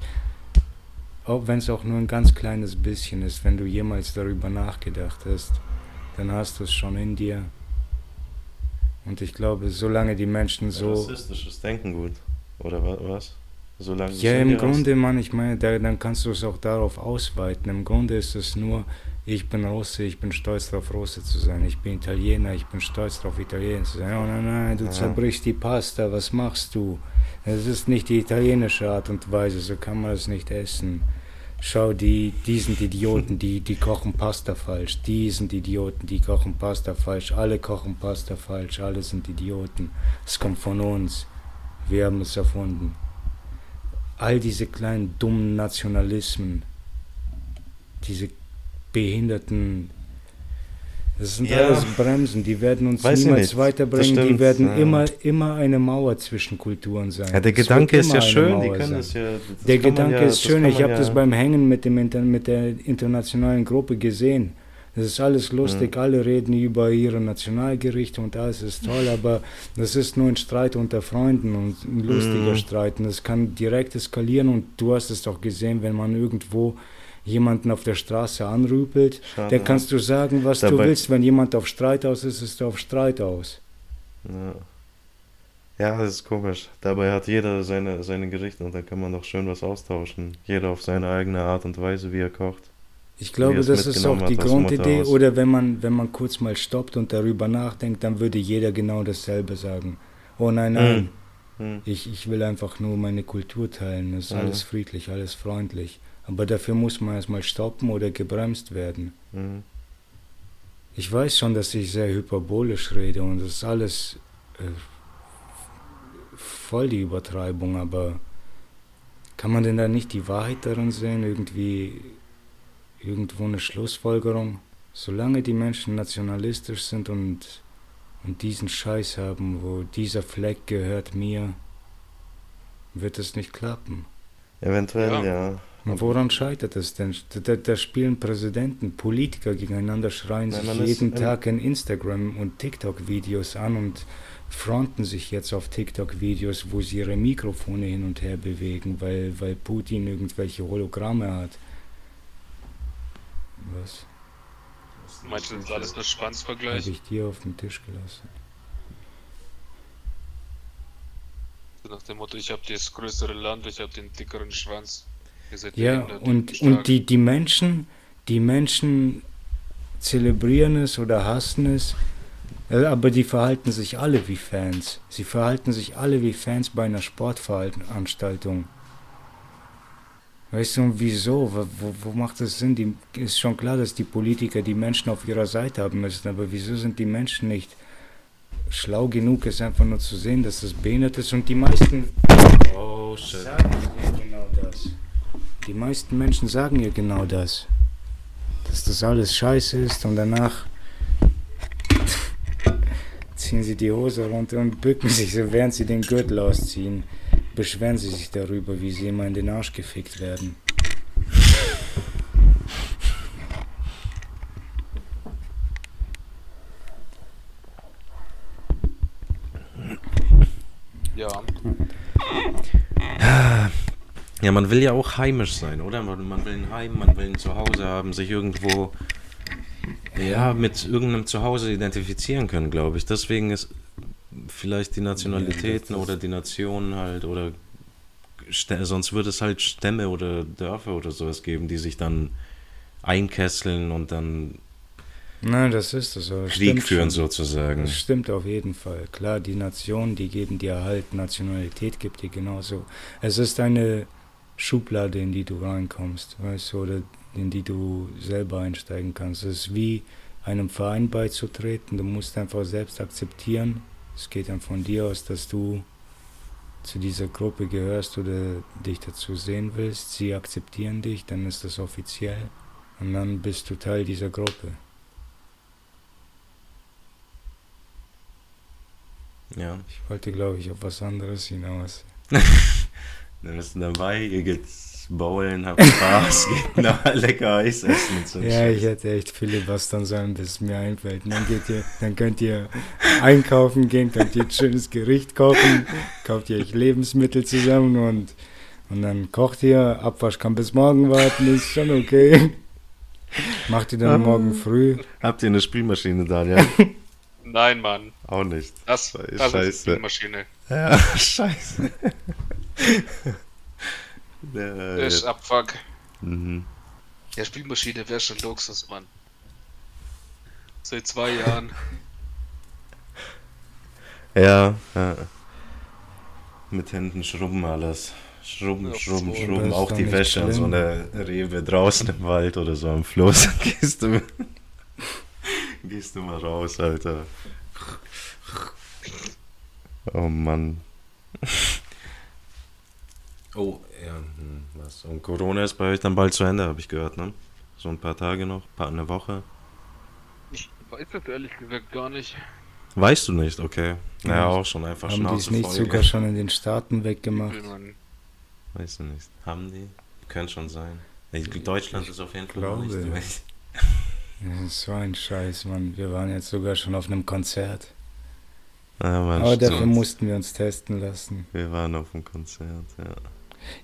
[SPEAKER 1] auch wenn es auch nur ein ganz kleines bisschen ist, wenn du jemals darüber nachgedacht hast, dann hast du es schon in dir. Und ich glaube, solange die Menschen so.
[SPEAKER 2] Rassistisches Denken gut. Oder was?
[SPEAKER 1] Solange ja, im Grunde, Mann, ich meine, da, dann kannst du es auch darauf ausweiten. Im Grunde ist es nur ich bin Russe, ich bin stolz darauf, Russe zu sein. Ich bin Italiener, ich bin stolz darauf, Italiener zu sein. Oh nein, nein, du
[SPEAKER 2] Ja.
[SPEAKER 1] zerbrichst die Pasta, was machst du? Es ist nicht die italienische Art und Weise, so kann man es nicht essen. Schau, die, die sind Idioten, die, die kochen Pasta falsch. Die sind Idioten, die kochen Pasta falsch. Alle kochen Pasta falsch, alle sind Idioten. Es kommt von uns. Wir haben es erfunden. All diese kleinen dummen Nationalismen, diese behinderten, das sind
[SPEAKER 2] Ja.
[SPEAKER 1] alles Bremsen, die werden uns
[SPEAKER 2] Weiß
[SPEAKER 1] niemals.
[SPEAKER 2] Das
[SPEAKER 1] weiterbringen, die werden
[SPEAKER 2] ja.
[SPEAKER 1] immer, immer eine Mauer zwischen Kulturen sein.
[SPEAKER 2] Ja, der
[SPEAKER 1] wird
[SPEAKER 2] Gedanke ist ja schön, die können
[SPEAKER 1] sein.
[SPEAKER 2] das ja. Das
[SPEAKER 1] Der Gedanke ist schön, ich habe das beim Hängen mit, dem Inter mit der internationalen Gruppe gesehen. Das ist alles lustig,
[SPEAKER 2] Mhm.
[SPEAKER 1] alle reden über ihre Nationalgerichte und alles ist toll, [laughs] aber das ist nur ein Streit unter Freunden und ein lustiger
[SPEAKER 2] Mhm.
[SPEAKER 1] Streit. Und das kann direkt eskalieren und du hast es doch gesehen, wenn man irgendwo jemanden auf der Straße anrüpelt,
[SPEAKER 2] Schade,
[SPEAKER 1] dann kannst du sagen, was du
[SPEAKER 2] Dabei-
[SPEAKER 1] willst. Wenn jemand auf Streit aus ist, ist er auf Streit aus.
[SPEAKER 2] Ja. ja, das ist komisch. Dabei hat jeder seine, seine Gerichte und dann kann man doch schön was austauschen. Jeder auf seine eigene Art und Weise, wie er kocht.
[SPEAKER 1] Ich glaube,
[SPEAKER 2] es
[SPEAKER 1] das ist auch die Grundidee. Oder wenn man, wenn man kurz mal stoppt und darüber nachdenkt, dann würde jeder genau dasselbe sagen. Oh nein, nein,
[SPEAKER 2] Hm.
[SPEAKER 1] ich, ich will einfach nur meine Kultur teilen. Das ist
[SPEAKER 2] Mhm.
[SPEAKER 1] alles friedlich, alles freundlich. Aber dafür muss man erstmal stoppen oder gebremst werden.
[SPEAKER 2] Hm.
[SPEAKER 1] Ich weiß schon, dass ich sehr hyperbolisch rede und das ist alles äh, voll die Übertreibung, aber kann man denn da nicht die Wahrheit darin sehen? Irgendwie irgendwo eine Schlussfolgerung? Solange die Menschen nationalistisch sind und, und diesen Scheiß haben, wo dieser Fleck gehört mir, wird es nicht klappen.
[SPEAKER 2] Eventuell,
[SPEAKER 3] Ja.
[SPEAKER 2] ja.
[SPEAKER 1] Und woran scheitert es denn? Da, da spielen Präsidenten, Politiker gegeneinander, schreien
[SPEAKER 2] Nein,
[SPEAKER 1] sich
[SPEAKER 2] ist-
[SPEAKER 1] jeden
[SPEAKER 2] ähm,
[SPEAKER 1] Tag in Instagram und TikTok-Videos an und fronten sich jetzt auf TikTok-Videos, wo sie ihre Mikrofone hin und her bewegen, weil, weil Putin irgendwelche Hologramme hat. Was
[SPEAKER 3] Meinst du, das ist alles nur
[SPEAKER 1] habe
[SPEAKER 3] Schwanzvergleich?
[SPEAKER 1] ich dir auf den Tisch gelassen?
[SPEAKER 3] Nach dem Motto, ich habe das größere Land, ich habe den dickeren Schwanz.
[SPEAKER 1] Ja, und, und die, die Menschen, die Menschen zelebrieren es oder hassen es, äh, aber die verhalten sich alle wie Fans. Sie verhalten sich alle wie Fans bei einer Sportveranstaltung. Weißt du, und wieso? Wo, wo, macht das Sinn? Die, ist schon klar, dass die Politiker die Menschen auf ihrer Seite haben müssen, aber wieso sind die Menschen nicht schlau genug, es einfach nur zu sehen, dass das behindert ist und die meisten
[SPEAKER 2] Oh, shit.
[SPEAKER 1] sagen ihr genau das. Die meisten Menschen sagen ihr genau das. Dass das alles scheiße ist und danach [laughs] ziehen sie die Hose runter und bücken sich so, während sie den Gürtel ausziehen. Beschweren sie sich darüber, wie sie immer in den Arsch gefickt werden.
[SPEAKER 3] Ja,
[SPEAKER 2] Ja, man will ja auch heimisch sein, oder? Man, man will ein Heim, man will ein Zuhause haben, sich irgendwo ja, mit irgendeinem Zuhause identifizieren können, glaube ich. Deswegen ist vielleicht die Nationalitäten
[SPEAKER 1] Ja,
[SPEAKER 2] oder die Nationen halt oder sonst würde es halt Stämme oder Dörfer oder sowas geben, die sich dann einkesseln und dann
[SPEAKER 1] Nein, das ist das das
[SPEAKER 2] Krieg
[SPEAKER 1] stimmt
[SPEAKER 2] führen
[SPEAKER 1] schon.
[SPEAKER 2] sozusagen.
[SPEAKER 1] Das stimmt auf jeden Fall. Klar, die Nationen, die geben dir halt, Nationalität gibt dir genauso. Es ist eine Schublade, in die du reinkommst, weißt du, oder in die du selber einsteigen kannst. Es ist wie einem Verein beizutreten. Du musst einfach selbst akzeptieren. Es geht dann von dir aus, dass du zu dieser Gruppe gehörst oder dich dazu sehen willst. Sie akzeptieren dich, dann ist das offiziell. Und dann bist du Teil dieser Gruppe.
[SPEAKER 2] Ja.
[SPEAKER 1] Ich wollte, glaube ich, auf was anderes hinaus. [laughs]
[SPEAKER 2] Wir müssen dabei, ihr geht's bowlen, habt Spaß, [laughs] geht noch lecker Eis essen und so.
[SPEAKER 1] Ja,
[SPEAKER 2] Scheiß.
[SPEAKER 1] ich hätte echt filibustern sollen, bis es mir einfällt. Und dann, geht ihr, dann könnt ihr einkaufen gehen, könnt ihr ein schönes Gericht kochen, kauft ihr euch Lebensmittel zusammen und, und dann kocht ihr. Abwasch kann bis morgen warten, ist schon okay. Macht ihr dann
[SPEAKER 2] Ah.
[SPEAKER 1] morgen früh.
[SPEAKER 2] Habt ihr eine Spielmaschine, Daniel? [laughs]
[SPEAKER 3] nein, Mann.
[SPEAKER 2] Auch nicht.
[SPEAKER 3] Das,
[SPEAKER 2] Scheiße.
[SPEAKER 3] das ist eine Spielmaschine.
[SPEAKER 2] Ja, [laughs] scheiße. Ja,
[SPEAKER 3] Das ist
[SPEAKER 2] ja.
[SPEAKER 3] Abfuck.
[SPEAKER 2] Mhm.
[SPEAKER 3] Ja, Spielmaschine wäre schon Luxus, Mann. Seit zwei Jahren. [laughs]
[SPEAKER 2] Ja, ja. Mit Händen schrubben alles. Schrubben,
[SPEAKER 3] Ja,
[SPEAKER 2] schrubben,
[SPEAKER 3] so,
[SPEAKER 2] schrubben. Auch die Wäsche an so einer Rewe draußen im Wald oder so am Fluss. [laughs] Gehst du, [laughs] gehst du mal raus, Alter. Oh Mann. Oh, ja, hm, was? Und Corona ist bei euch dann bald zu Ende, habe ich gehört, ne? So ein paar Tage noch, paar, eine Woche.
[SPEAKER 3] Ich weiß das ehrlich gesagt gar nicht.
[SPEAKER 2] Weißt du nicht, okay. Naja,
[SPEAKER 1] Ja,
[SPEAKER 2] auch schon einfach
[SPEAKER 1] Haben die es nicht
[SPEAKER 2] voll,
[SPEAKER 1] sogar
[SPEAKER 2] gell?
[SPEAKER 1] schon in den Staaten weggemacht?
[SPEAKER 2] Weißt du nicht. Haben die? Könnte schon sein. Ich, Deutschland ist auf jeden Fall noch nicht
[SPEAKER 1] glaube.
[SPEAKER 2] durch. [laughs]
[SPEAKER 1] Das ist so ein Scheiß, Mann. Wir waren jetzt sogar schon auf einem Konzert.
[SPEAKER 2] Ja, Mann,
[SPEAKER 1] Aber dafür
[SPEAKER 2] stimmt.
[SPEAKER 1] mussten wir uns testen lassen.
[SPEAKER 2] Wir waren auf dem Konzert, ja.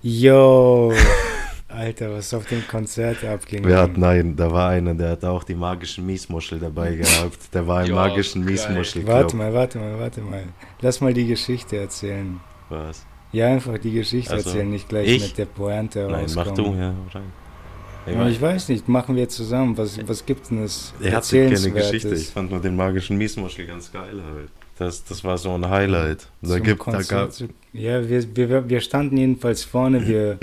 [SPEAKER 1] Yo! [laughs] Alter, was auf dem Konzert abging.
[SPEAKER 2] Wir hatten einen, da war einer, der hatte auch die magischen Miesmuschel dabei [laughs] gehabt. Der war im
[SPEAKER 3] Ja,
[SPEAKER 2] magischen. Miesmuschel.
[SPEAKER 1] Warte mal, warte mal, warte mal. Lass mal die Geschichte erzählen.
[SPEAKER 2] Was?
[SPEAKER 1] Ja, einfach die Geschichte
[SPEAKER 2] Also,
[SPEAKER 1] erzählen, nicht gleich
[SPEAKER 2] ich?
[SPEAKER 1] mit der Pointe
[SPEAKER 2] Nein, mach
[SPEAKER 1] rauskommen.
[SPEAKER 2] du, ja, rein. Ich weiß,
[SPEAKER 1] ich weiß nicht, machen wir zusammen. Was, was gibt's denn das
[SPEAKER 2] er hatte keine? Geschichte. Ich fand nur den magischen Miesmuschel ganz geil halt. Das, das war so ein Highlight. Da gibt, da gab,
[SPEAKER 1] ja, wir, wir, wir standen jedenfalls vorne. Wir,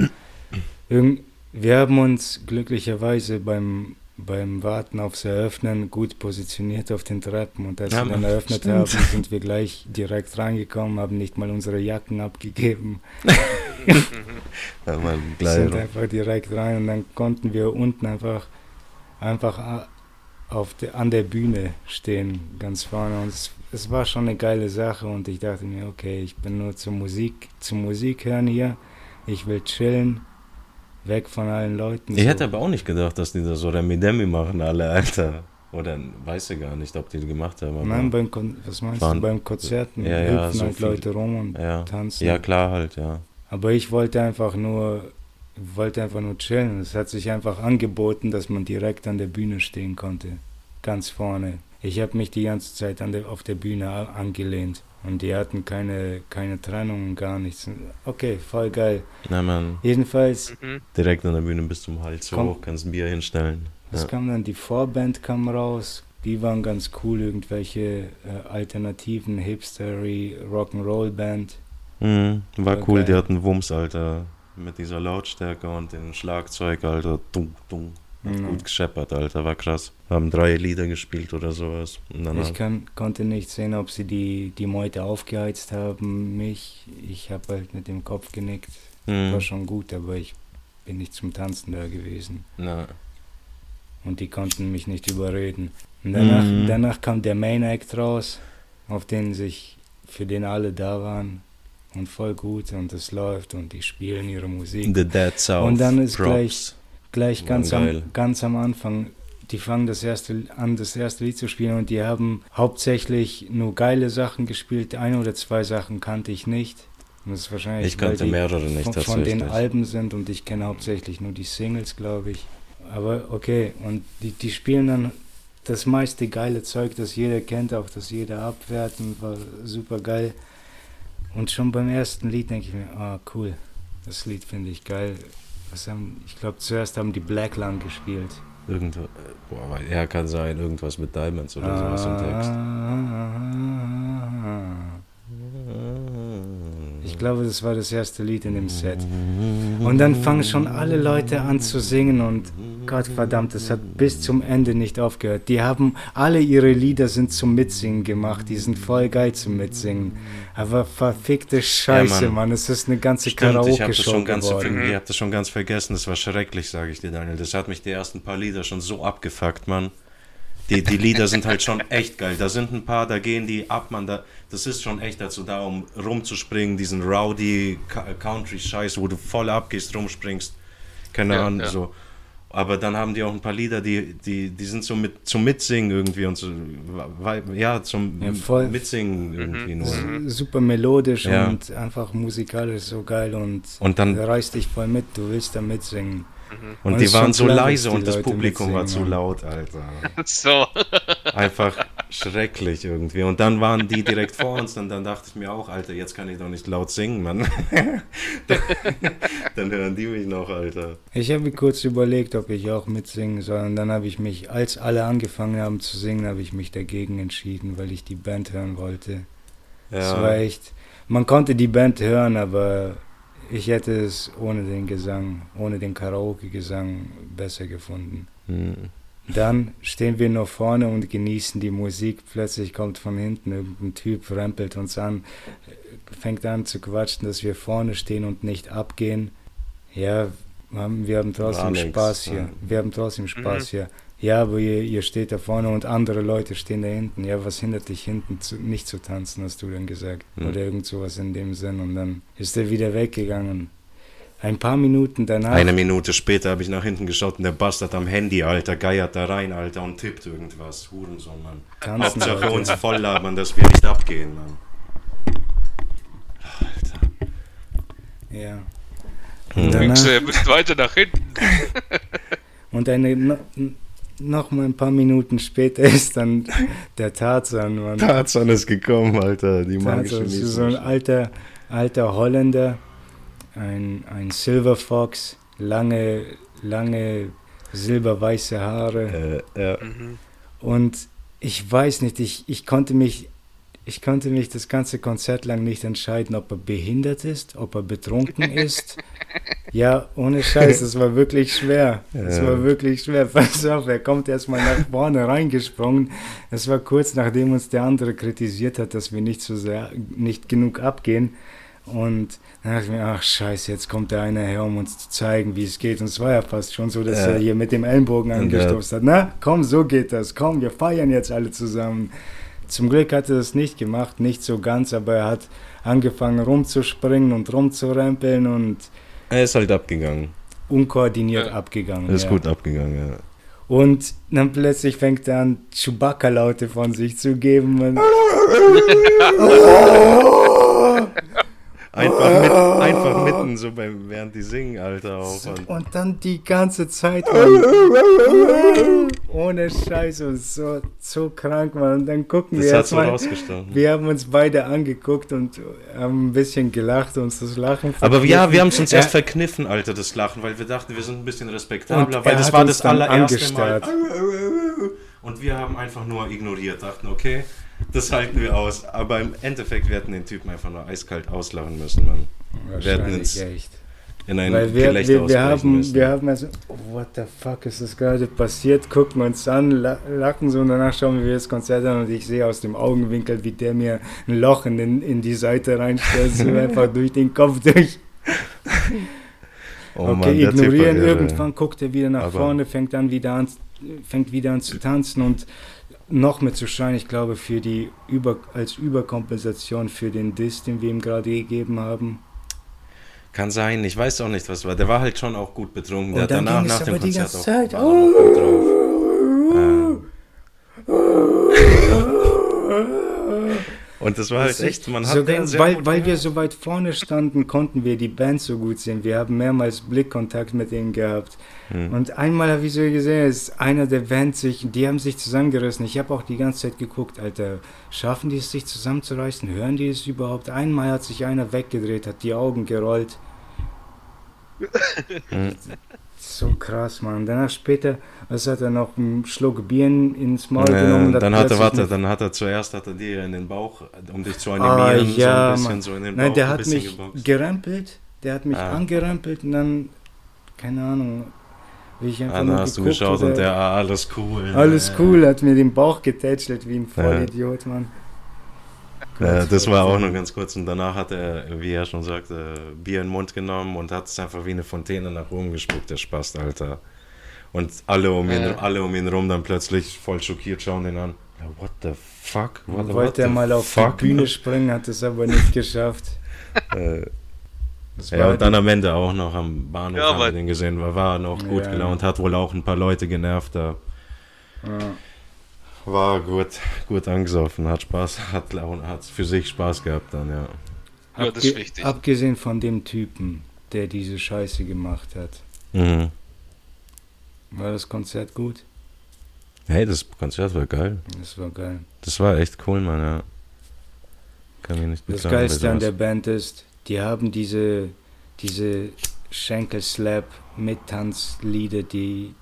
[SPEAKER 1] wir haben uns glücklicherweise beim, beim Warten aufs Eröffnen gut positioniert auf den Treppen. Und als
[SPEAKER 2] Ja,
[SPEAKER 1] wir dann [laughs] eröffnet
[SPEAKER 2] stimmt.
[SPEAKER 1] haben, sind wir gleich direkt reingekommen, haben nicht mal unsere Jacken abgegeben. [laughs]
[SPEAKER 2] ja,
[SPEAKER 1] sind einfach direkt rein und dann konnten wir unten einfach, einfach auf de, an der Bühne stehen, ganz vorne. Und es, es war schon eine geile Sache und ich dachte mir, okay, ich bin nur zur Musik, zum Musik hören hier. Ich will chillen, weg von allen Leuten.
[SPEAKER 2] Ich
[SPEAKER 1] so.
[SPEAKER 2] hätte aber auch nicht gedacht, dass die da so Remi Demi machen, alle, Alter. Oder weiß ich gar nicht, ob die das gemacht haben.
[SPEAKER 1] Nein, beim Kon was meinst
[SPEAKER 2] Waren-
[SPEAKER 1] du? Beim Konzerten
[SPEAKER 2] Ja, ja,
[SPEAKER 1] hüpfen
[SPEAKER 2] so
[SPEAKER 1] halt
[SPEAKER 2] viel-
[SPEAKER 1] Leute rum und
[SPEAKER 2] ja.
[SPEAKER 1] tanzen.
[SPEAKER 2] ja, klar halt, ja.
[SPEAKER 1] Aber ich wollte einfach nur, wollte einfach nur chillen. Es hat sich einfach angeboten, dass man direkt an der Bühne stehen konnte. Ganz vorne. Ich habe mich die ganze Zeit an der, auf der Bühne angelehnt. Und die hatten keine, keine Trennung, gar nichts. Okay, voll geil.
[SPEAKER 2] Na man,
[SPEAKER 1] Jedenfalls,
[SPEAKER 3] Mhm.
[SPEAKER 2] direkt an der Bühne bis zum Hals
[SPEAKER 1] Komm.
[SPEAKER 2] hoch, kannst ein Bier hinstellen.
[SPEAKER 1] es
[SPEAKER 2] Ja.
[SPEAKER 1] kam dann, die Vorband kam raus. Die waren ganz cool, irgendwelche äh, alternativen, hipstery Rock'n'Roll-Band.
[SPEAKER 2] Mhm, war
[SPEAKER 1] Voll
[SPEAKER 2] cool,
[SPEAKER 1] geil.
[SPEAKER 2] die hatten Wumms, Alter. Mit dieser Lautstärke und dem Schlagzeug, Alter. Dung, dung. Hat
[SPEAKER 1] Mhm.
[SPEAKER 2] gut gescheppert, Alter, war krass. Haben drei Lieder gespielt oder sowas.
[SPEAKER 1] Ich kann, konnte nicht sehen, ob sie die, die Meute aufgeheizt haben. Mich, ich habe halt mit dem Kopf genickt.
[SPEAKER 2] Mhm.
[SPEAKER 1] War schon gut, aber ich bin nicht zum Tanzen da gewesen.
[SPEAKER 2] Na,
[SPEAKER 1] Und die konnten mich nicht überreden. Und danach,
[SPEAKER 2] Mhm.
[SPEAKER 1] danach kam der Main Act raus, auf den sich, für den alle da waren. Und voll gut und es läuft und die spielen ihre Musik.
[SPEAKER 2] The Dead South.
[SPEAKER 1] Und dann ist
[SPEAKER 2] Props.
[SPEAKER 1] gleich- Gleich ganz am, ganz am Anfang, die fangen das erste, an, das erste Lied zu spielen und die haben hauptsächlich nur geile Sachen gespielt. Ein oder zwei Sachen kannte ich nicht. Und das ist wahrscheinlich,
[SPEAKER 2] Ich kannte mehrere nicht
[SPEAKER 1] von, von den. Alben sind und ich kenne hauptsächlich nur die Singles, glaube ich. Aber okay, und die, die spielen dann das meiste geile Zeug, das jeder kennt, auch das jeder abwertet und war super geil. Und schon beim ersten Lied denke ich mir, ah cool, das Lied finde ich geil. Was haben, ich glaube zuerst haben die Black Lung gespielt.
[SPEAKER 2] Irgendwo, äh, boah, ja, kann sein, irgendwas mit Diamonds oder sowas im Text.
[SPEAKER 1] Ich glaube, das war das erste Lied in dem Set. Und dann fangen schon alle Leute an zu singen und Gott verdammt, es hat bis zum Ende nicht aufgehört. Die haben alle ihre Lieder sind zum Mitsingen gemacht, die sind voll geil zum Mitsingen. Aber verfickte Scheiße,
[SPEAKER 2] Mann.
[SPEAKER 1] Mann, es ist eine ganze
[SPEAKER 2] Stimmt, ich habe das,
[SPEAKER 1] Karaoke-Show
[SPEAKER 2] schon ganz,
[SPEAKER 1] geworden.
[SPEAKER 2] ich hab das schon ganz vergessen. Das war schrecklich, sage ich dir, Daniel. Das hat mich die ersten paar Lieder schon so abgefuckt, Mann. Die, die Lieder sind halt schon echt geil. Da sind ein paar, da gehen die ab, man. Da, das ist schon echt dazu da, um rumzuspringen, diesen rowdy Country-Scheiß, wo du voll abgehst, rumspringst. Keine
[SPEAKER 3] Ja,
[SPEAKER 2] Ahnung,
[SPEAKER 3] ja.
[SPEAKER 2] so. Aber dann haben die auch ein paar Lieder, die, die, die sind so mit zum Mitsingen irgendwie und so, ja, zum
[SPEAKER 1] Ja, voll.
[SPEAKER 2] Mitsingen irgendwie nur.
[SPEAKER 1] Super melodisch
[SPEAKER 2] Ja.
[SPEAKER 1] und einfach musikalisch so geil und,
[SPEAKER 2] Und dann-
[SPEAKER 1] reißt dich voll mit, du willst da mitsingen.
[SPEAKER 2] Und
[SPEAKER 1] Und
[SPEAKER 2] die waren so
[SPEAKER 1] klar,
[SPEAKER 2] leise und das
[SPEAKER 1] Leute
[SPEAKER 2] Publikum war zu laut, Alter. [laughs]
[SPEAKER 3] So.
[SPEAKER 2] Einfach, schrecklich irgendwie. Und dann waren die direkt vor uns und dann dachte ich mir auch, Alter, jetzt kann ich doch nicht laut singen, Mann. [laughs] dann hören die mich noch, Alter.
[SPEAKER 1] Ich habe mir kurz überlegt, ob ich auch mitsingen soll. Und dann habe ich mich, als alle angefangen haben zu singen, habe ich mich dagegen entschieden, weil ich die Band hören wollte. Es
[SPEAKER 2] Ja.
[SPEAKER 1] war echt. Man konnte die Band hören, aber ich hätte es ohne den Gesang, ohne den Karaoke-Gesang besser gefunden.
[SPEAKER 2] Hm.
[SPEAKER 1] Dann stehen wir noch vorne und genießen die Musik. Plötzlich kommt von hinten irgendein Typ, rempelt uns an, fängt an zu quatschen, dass wir vorne stehen und nicht abgehen. Ja, wir haben, trotzdem
[SPEAKER 2] nix,
[SPEAKER 1] Spaß hier.
[SPEAKER 2] ja.
[SPEAKER 1] Wir haben trotzdem Spaß hier. Ja, aber ihr, ihr steht da vorne und andere Leute stehen da hinten. Ja, was hindert dich hinten zu, nicht zu tanzen, hast du dann gesagt.
[SPEAKER 2] Mhm.
[SPEAKER 1] Oder irgend sowas in dem Sinn. Und dann ist er wieder weggegangen. Ein paar Minuten danach.
[SPEAKER 2] Eine Minute später habe ich nach hinten geschaut und der Bastard am Handy, Alter, geiert da rein, Alter, und tippt irgendwas. Hurensohn, Mann.
[SPEAKER 1] Tanzen,
[SPEAKER 2] Hauptsache
[SPEAKER 1] Alter.
[SPEAKER 2] uns voll labern, dass wir nicht abgehen, Mann. Alter.
[SPEAKER 1] Ja.
[SPEAKER 2] Hm.
[SPEAKER 1] Und danach-
[SPEAKER 3] Jungs, ihr müsst weiter nach hinten. [laughs]
[SPEAKER 1] Und eine, no, noch mal ein paar Minuten später ist dann der Tarzan. Mann.
[SPEAKER 2] Tarzan ist gekommen, Alter, die
[SPEAKER 1] Tarzan ist so ein alter, alter Holländer, ein, ein Silver Fox, lange, lange silberweiße Haare.
[SPEAKER 2] Äh, ja.
[SPEAKER 3] Mhm.
[SPEAKER 1] Und ich weiß nicht, ich, ich konnte mich. Ich konnte mich das ganze Konzert lang nicht entscheiden, ob er behindert ist, ob er betrunken [laughs] ist. Ja, ohne Scheiß, es war wirklich schwer. Es
[SPEAKER 2] Ja.
[SPEAKER 1] war wirklich schwer. Pass auf, er kommt erstmal nach vorne reingesprungen. Es war kurz nachdem uns der andere kritisiert hat, dass wir nicht so sehr, nicht genug abgehen. Und dann dachte ich mir, ach scheiße, jetzt kommt der eine her, um uns zu zeigen, wie es geht. Und es war ja fast schon so, dass
[SPEAKER 2] Ja.
[SPEAKER 1] er hier mit dem Ellenbogen angestupst hat. Na, komm, so geht das. Komm, wir feiern jetzt alle zusammen. Zum Glück hat er das nicht gemacht, nicht so ganz, aber er hat angefangen rumzuspringen und rumzurempeln und
[SPEAKER 2] Er ist halt abgegangen.
[SPEAKER 1] unkoordiniert
[SPEAKER 3] Ja.
[SPEAKER 1] abgegangen.
[SPEAKER 2] Er ist
[SPEAKER 1] ja.
[SPEAKER 2] gut abgegangen, ja.
[SPEAKER 1] Und dann plötzlich fängt er an, Chewbacca-Laute von sich zu geben. Und [laughs] [laughs]
[SPEAKER 2] Einfach, mit, einfach mitten so beim, während die singen, Alter. Auch. Und,
[SPEAKER 1] Und dann die ganze Zeit, Mann. [laughs] Ohne Scheiß und so, so krank, Mann. Und dann gucken
[SPEAKER 2] das
[SPEAKER 1] wir jetzt mal. Wir haben uns beide angeguckt und haben ein bisschen gelacht, uns das Lachen
[SPEAKER 2] Aber ja,
[SPEAKER 1] verkniffen.
[SPEAKER 2] wir haben es uns
[SPEAKER 1] Er-
[SPEAKER 2] erst verkniffen, Alter, das Lachen, weil wir dachten, wir sind ein bisschen respektabler,
[SPEAKER 1] Und
[SPEAKER 2] weil das war das allererste Mal.
[SPEAKER 1] angestarrt.
[SPEAKER 2] Und wir haben einfach nur ignoriert, dachten, okay, das halten wir aus. Aber im Endeffekt, wir hätten den Typen einfach nur eiskalt auslachen müssen, Mann. Wir hätten uns
[SPEAKER 1] echt.
[SPEAKER 2] in ein
[SPEAKER 1] Weil wir,
[SPEAKER 2] Gelächter
[SPEAKER 1] wir, wir, haben,
[SPEAKER 2] müssen.
[SPEAKER 1] wir haben also, oh, what the fuck ist das gerade passiert? Gucken uns an, la- lachen so und danach schauen wir das Konzert an und ich sehe aus dem Augenwinkel, wie der mir ein Loch in, den, in die Seite reinstellt, so [laughs] einfach durch den Kopf durch.
[SPEAKER 2] oh
[SPEAKER 1] okay,
[SPEAKER 2] Mann,
[SPEAKER 1] ignorieren. Irgendwann guckt er wieder nach vorne, fängt an wieder an, fängt wieder an zu tanzen und noch mit zu schreien, ich glaube, für die Über, als Überkompensation für den Diss, den wir ihm gerade gegeben haben.
[SPEAKER 2] Kann sein, ich weiß auch nicht, was war. Der war halt schon auch gut betrunken. Der
[SPEAKER 1] Und dann
[SPEAKER 2] danach nach dem Konzert auch,
[SPEAKER 1] Zeit.
[SPEAKER 2] war noch gut drauf. [laughs] [laughs] Und das war halt echt, man hat
[SPEAKER 1] Sogar,
[SPEAKER 2] den sehr
[SPEAKER 1] weil, weil wir so weit vorne standen, konnten wir die Band so gut sehen. Wir haben mehrmals Blickkontakt mit ihnen gehabt.
[SPEAKER 2] Hm.
[SPEAKER 1] Und einmal habe ich so gesehen, ist einer der Band sich, die haben sich zusammengerissen. Ich habe auch die ganze Zeit geguckt, Alter, schaffen die es sich zusammenzureißen? Hören die es überhaupt? Einmal hat sich einer weggedreht, hat die Augen gerollt.
[SPEAKER 2] Hm.
[SPEAKER 1] So krass, Mann. Danach später, was hat er noch einen Schluck Bier in- ins Maul
[SPEAKER 2] Ja,
[SPEAKER 1] genommen?
[SPEAKER 2] dann hat er, warte, dann hat er zuerst hat er dir in den Bauch, um dich zu
[SPEAKER 1] Ah,
[SPEAKER 2] animieren, so
[SPEAKER 1] ja,
[SPEAKER 2] ein bisschen
[SPEAKER 1] Mann.
[SPEAKER 2] so in den
[SPEAKER 1] Nein,
[SPEAKER 2] Bauch
[SPEAKER 1] der
[SPEAKER 2] ein
[SPEAKER 1] hat mich
[SPEAKER 2] geboxt.
[SPEAKER 1] gerempelt, der hat mich
[SPEAKER 2] Ah.
[SPEAKER 1] angerempelt und dann, keine Ahnung, wie ich einfach
[SPEAKER 2] Ah,
[SPEAKER 1] nur
[SPEAKER 2] dann hast du geschaut und der, ah, alles cool.
[SPEAKER 1] Alles
[SPEAKER 2] Ja,
[SPEAKER 1] cool, hat mir den Bauch getätschelt wie ein Vollidiot, Mann.
[SPEAKER 2] Ja,
[SPEAKER 1] Gott,
[SPEAKER 2] das war auch nur ganz kurz und danach hat er, wie er schon sagte, Bier in den Mund genommen und hat es einfach wie eine Fontäne nach oben gespuckt, der Spaß, Alter. Und alle um ihn,
[SPEAKER 3] Ja.
[SPEAKER 2] alle um ihn rum dann plötzlich voll schockiert schauen ihn an. Ja, what the fuck? What, what
[SPEAKER 1] Wollte er
[SPEAKER 2] the
[SPEAKER 1] mal auf
[SPEAKER 2] fuck?
[SPEAKER 1] die Bühne springen, hat es aber nicht [laughs] geschafft.
[SPEAKER 2] Äh, ja, und dann am Ende auch noch am Bahnhof
[SPEAKER 3] Ja,
[SPEAKER 2] haben wir den gesehen, war, war noch gut
[SPEAKER 1] Ja.
[SPEAKER 2] gelaunt, hat wohl auch ein paar Leute genervt da.
[SPEAKER 1] ja.
[SPEAKER 2] War gut, gut angesoffen, hat Spaß, hat, hat für sich Spaß gehabt dann, ja.
[SPEAKER 3] Ja, das ist wichtig.
[SPEAKER 1] Abgesehen von dem Typen, der diese Scheiße gemacht hat,
[SPEAKER 2] Mhm.
[SPEAKER 1] War das Konzert gut?
[SPEAKER 2] Hey, das Konzert war geil.
[SPEAKER 1] Das war geil.
[SPEAKER 2] Das war echt cool, Mann, ja. Kann mich nicht
[SPEAKER 1] Das Geilste an der Band ist, die haben diese, diese Schenkelslap Mittanzlieder, die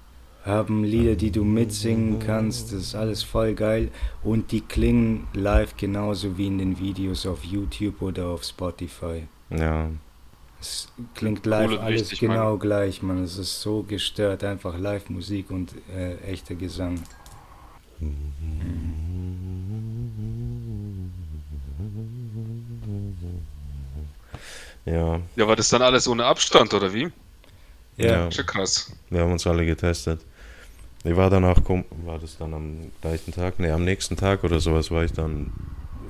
[SPEAKER 1] haben Lieder, die du mitsingen kannst, das ist alles voll geil und die klingen live genauso wie in den Videos auf YouTube oder auf Spotify.
[SPEAKER 2] Ja,
[SPEAKER 1] Es klingt live
[SPEAKER 3] Cool
[SPEAKER 1] alles
[SPEAKER 3] wichtig,
[SPEAKER 1] genau gleich, man. Es ist so gestört, einfach Live-Musik und äh, echter Gesang.
[SPEAKER 2] ja,
[SPEAKER 3] Ja, war das dann alles ohne Abstand, oder wie?
[SPEAKER 2] Ja.
[SPEAKER 3] Schon krass.
[SPEAKER 2] wir haben uns alle getestet. Ich war danach, kom- war das dann am gleichen Tag? Ne, am nächsten Tag oder sowas war ich dann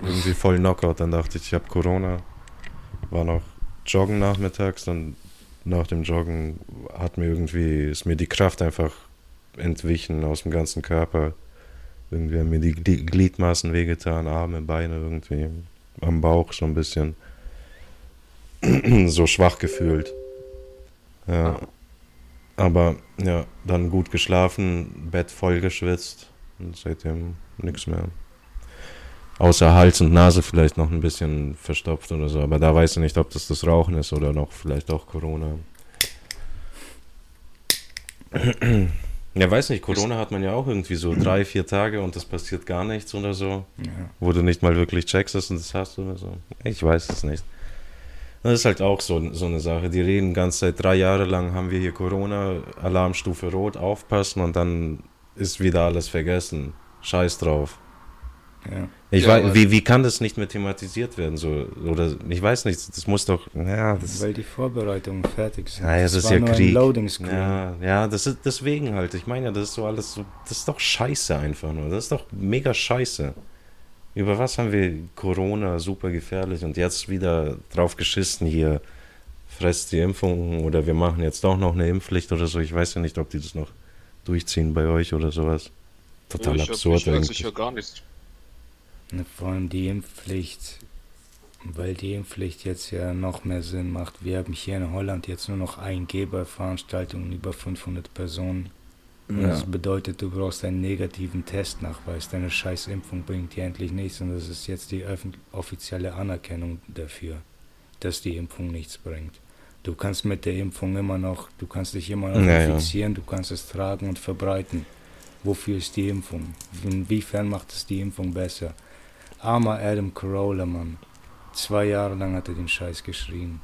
[SPEAKER 2] irgendwie voll Knockout. Dann dachte ich, ich habe Corona. War noch joggen nachmittags, dann nach dem Joggen hat mir irgendwie, ist mir die Kraft einfach entwichen aus dem ganzen Körper. Irgendwie haben mir die Gli- Gliedmaßen wehgetan, Arme, Beine irgendwie, am Bauch so ein bisschen. [clears throat] so schwach gefühlt. Ja. Aber ja, dann gut geschlafen, Bett voll geschwitzt und seitdem nichts mehr. Außer Hals und Nase vielleicht noch ein bisschen verstopft oder so. Aber da weiß ich nicht, ob das das Rauchen ist oder noch vielleicht auch Corona. Ja, weiß nicht, Corona hat man ja auch irgendwie so drei, vier Tage und es passiert gar nichts oder so.
[SPEAKER 1] Ja.
[SPEAKER 2] Wo du nicht mal wirklich checkst, dass du das hast oder so. Ich weiß es nicht. Das ist halt auch so, so eine Sache. Die reden ganz seit drei Jahre lang, haben wir hier Corona, Alarmstufe Rot, aufpassen und dann ist wieder alles vergessen. Scheiß drauf.
[SPEAKER 1] Ja.
[SPEAKER 2] Ich
[SPEAKER 3] Ja,
[SPEAKER 2] weiß, wie, wie kann das nicht mehr thematisiert werden? So, oder ich weiß nicht, das muss doch. Ja, das,
[SPEAKER 1] Weil die Vorbereitungen fertig sind.
[SPEAKER 2] ja, es
[SPEAKER 1] Das
[SPEAKER 2] ist
[SPEAKER 1] war
[SPEAKER 2] ja
[SPEAKER 1] nur
[SPEAKER 2] Krieg.
[SPEAKER 1] Ein Loading Screen.
[SPEAKER 2] Ja, ja, das ist deswegen halt. Ich meine ja, das ist so alles so. Das ist doch scheiße einfach nur. Das ist doch mega scheiße. Über was haben wir Corona super gefährlich und jetzt wieder drauf geschissen hier. Fresst die Impfung oder wir machen jetzt doch noch eine Impfpflicht oder so. Ich weiß ja nicht, ob die das noch durchziehen bei euch oder sowas. Total
[SPEAKER 3] ich hab-
[SPEAKER 2] absurd
[SPEAKER 3] ich weiß
[SPEAKER 2] irgendwie.
[SPEAKER 3] sicher gar nichts.
[SPEAKER 1] Ne, Vor allem die Impfpflicht, weil die Impfpflicht jetzt ja noch mehr Sinn macht. Wir haben hier in Holland jetzt nur noch ein G bei Veranstaltungen über 500 Personen.
[SPEAKER 2] Ja.
[SPEAKER 1] Das bedeutet, du brauchst einen negativen Testnachweis. Deine scheiß Impfung bringt dir endlich nichts und das ist jetzt die offizielle Anerkennung dafür, dass die Impfung nichts bringt. Du kannst mit der Impfung immer noch, du kannst dich immer noch
[SPEAKER 2] Ja, ja.
[SPEAKER 1] infizieren, du kannst es tragen und verbreiten. Wofür ist die Impfung? Inwiefern macht es die Impfung besser? Armer Adam Carolla, Mann. Zwei Jahre lang hat er den Scheiß geschrien.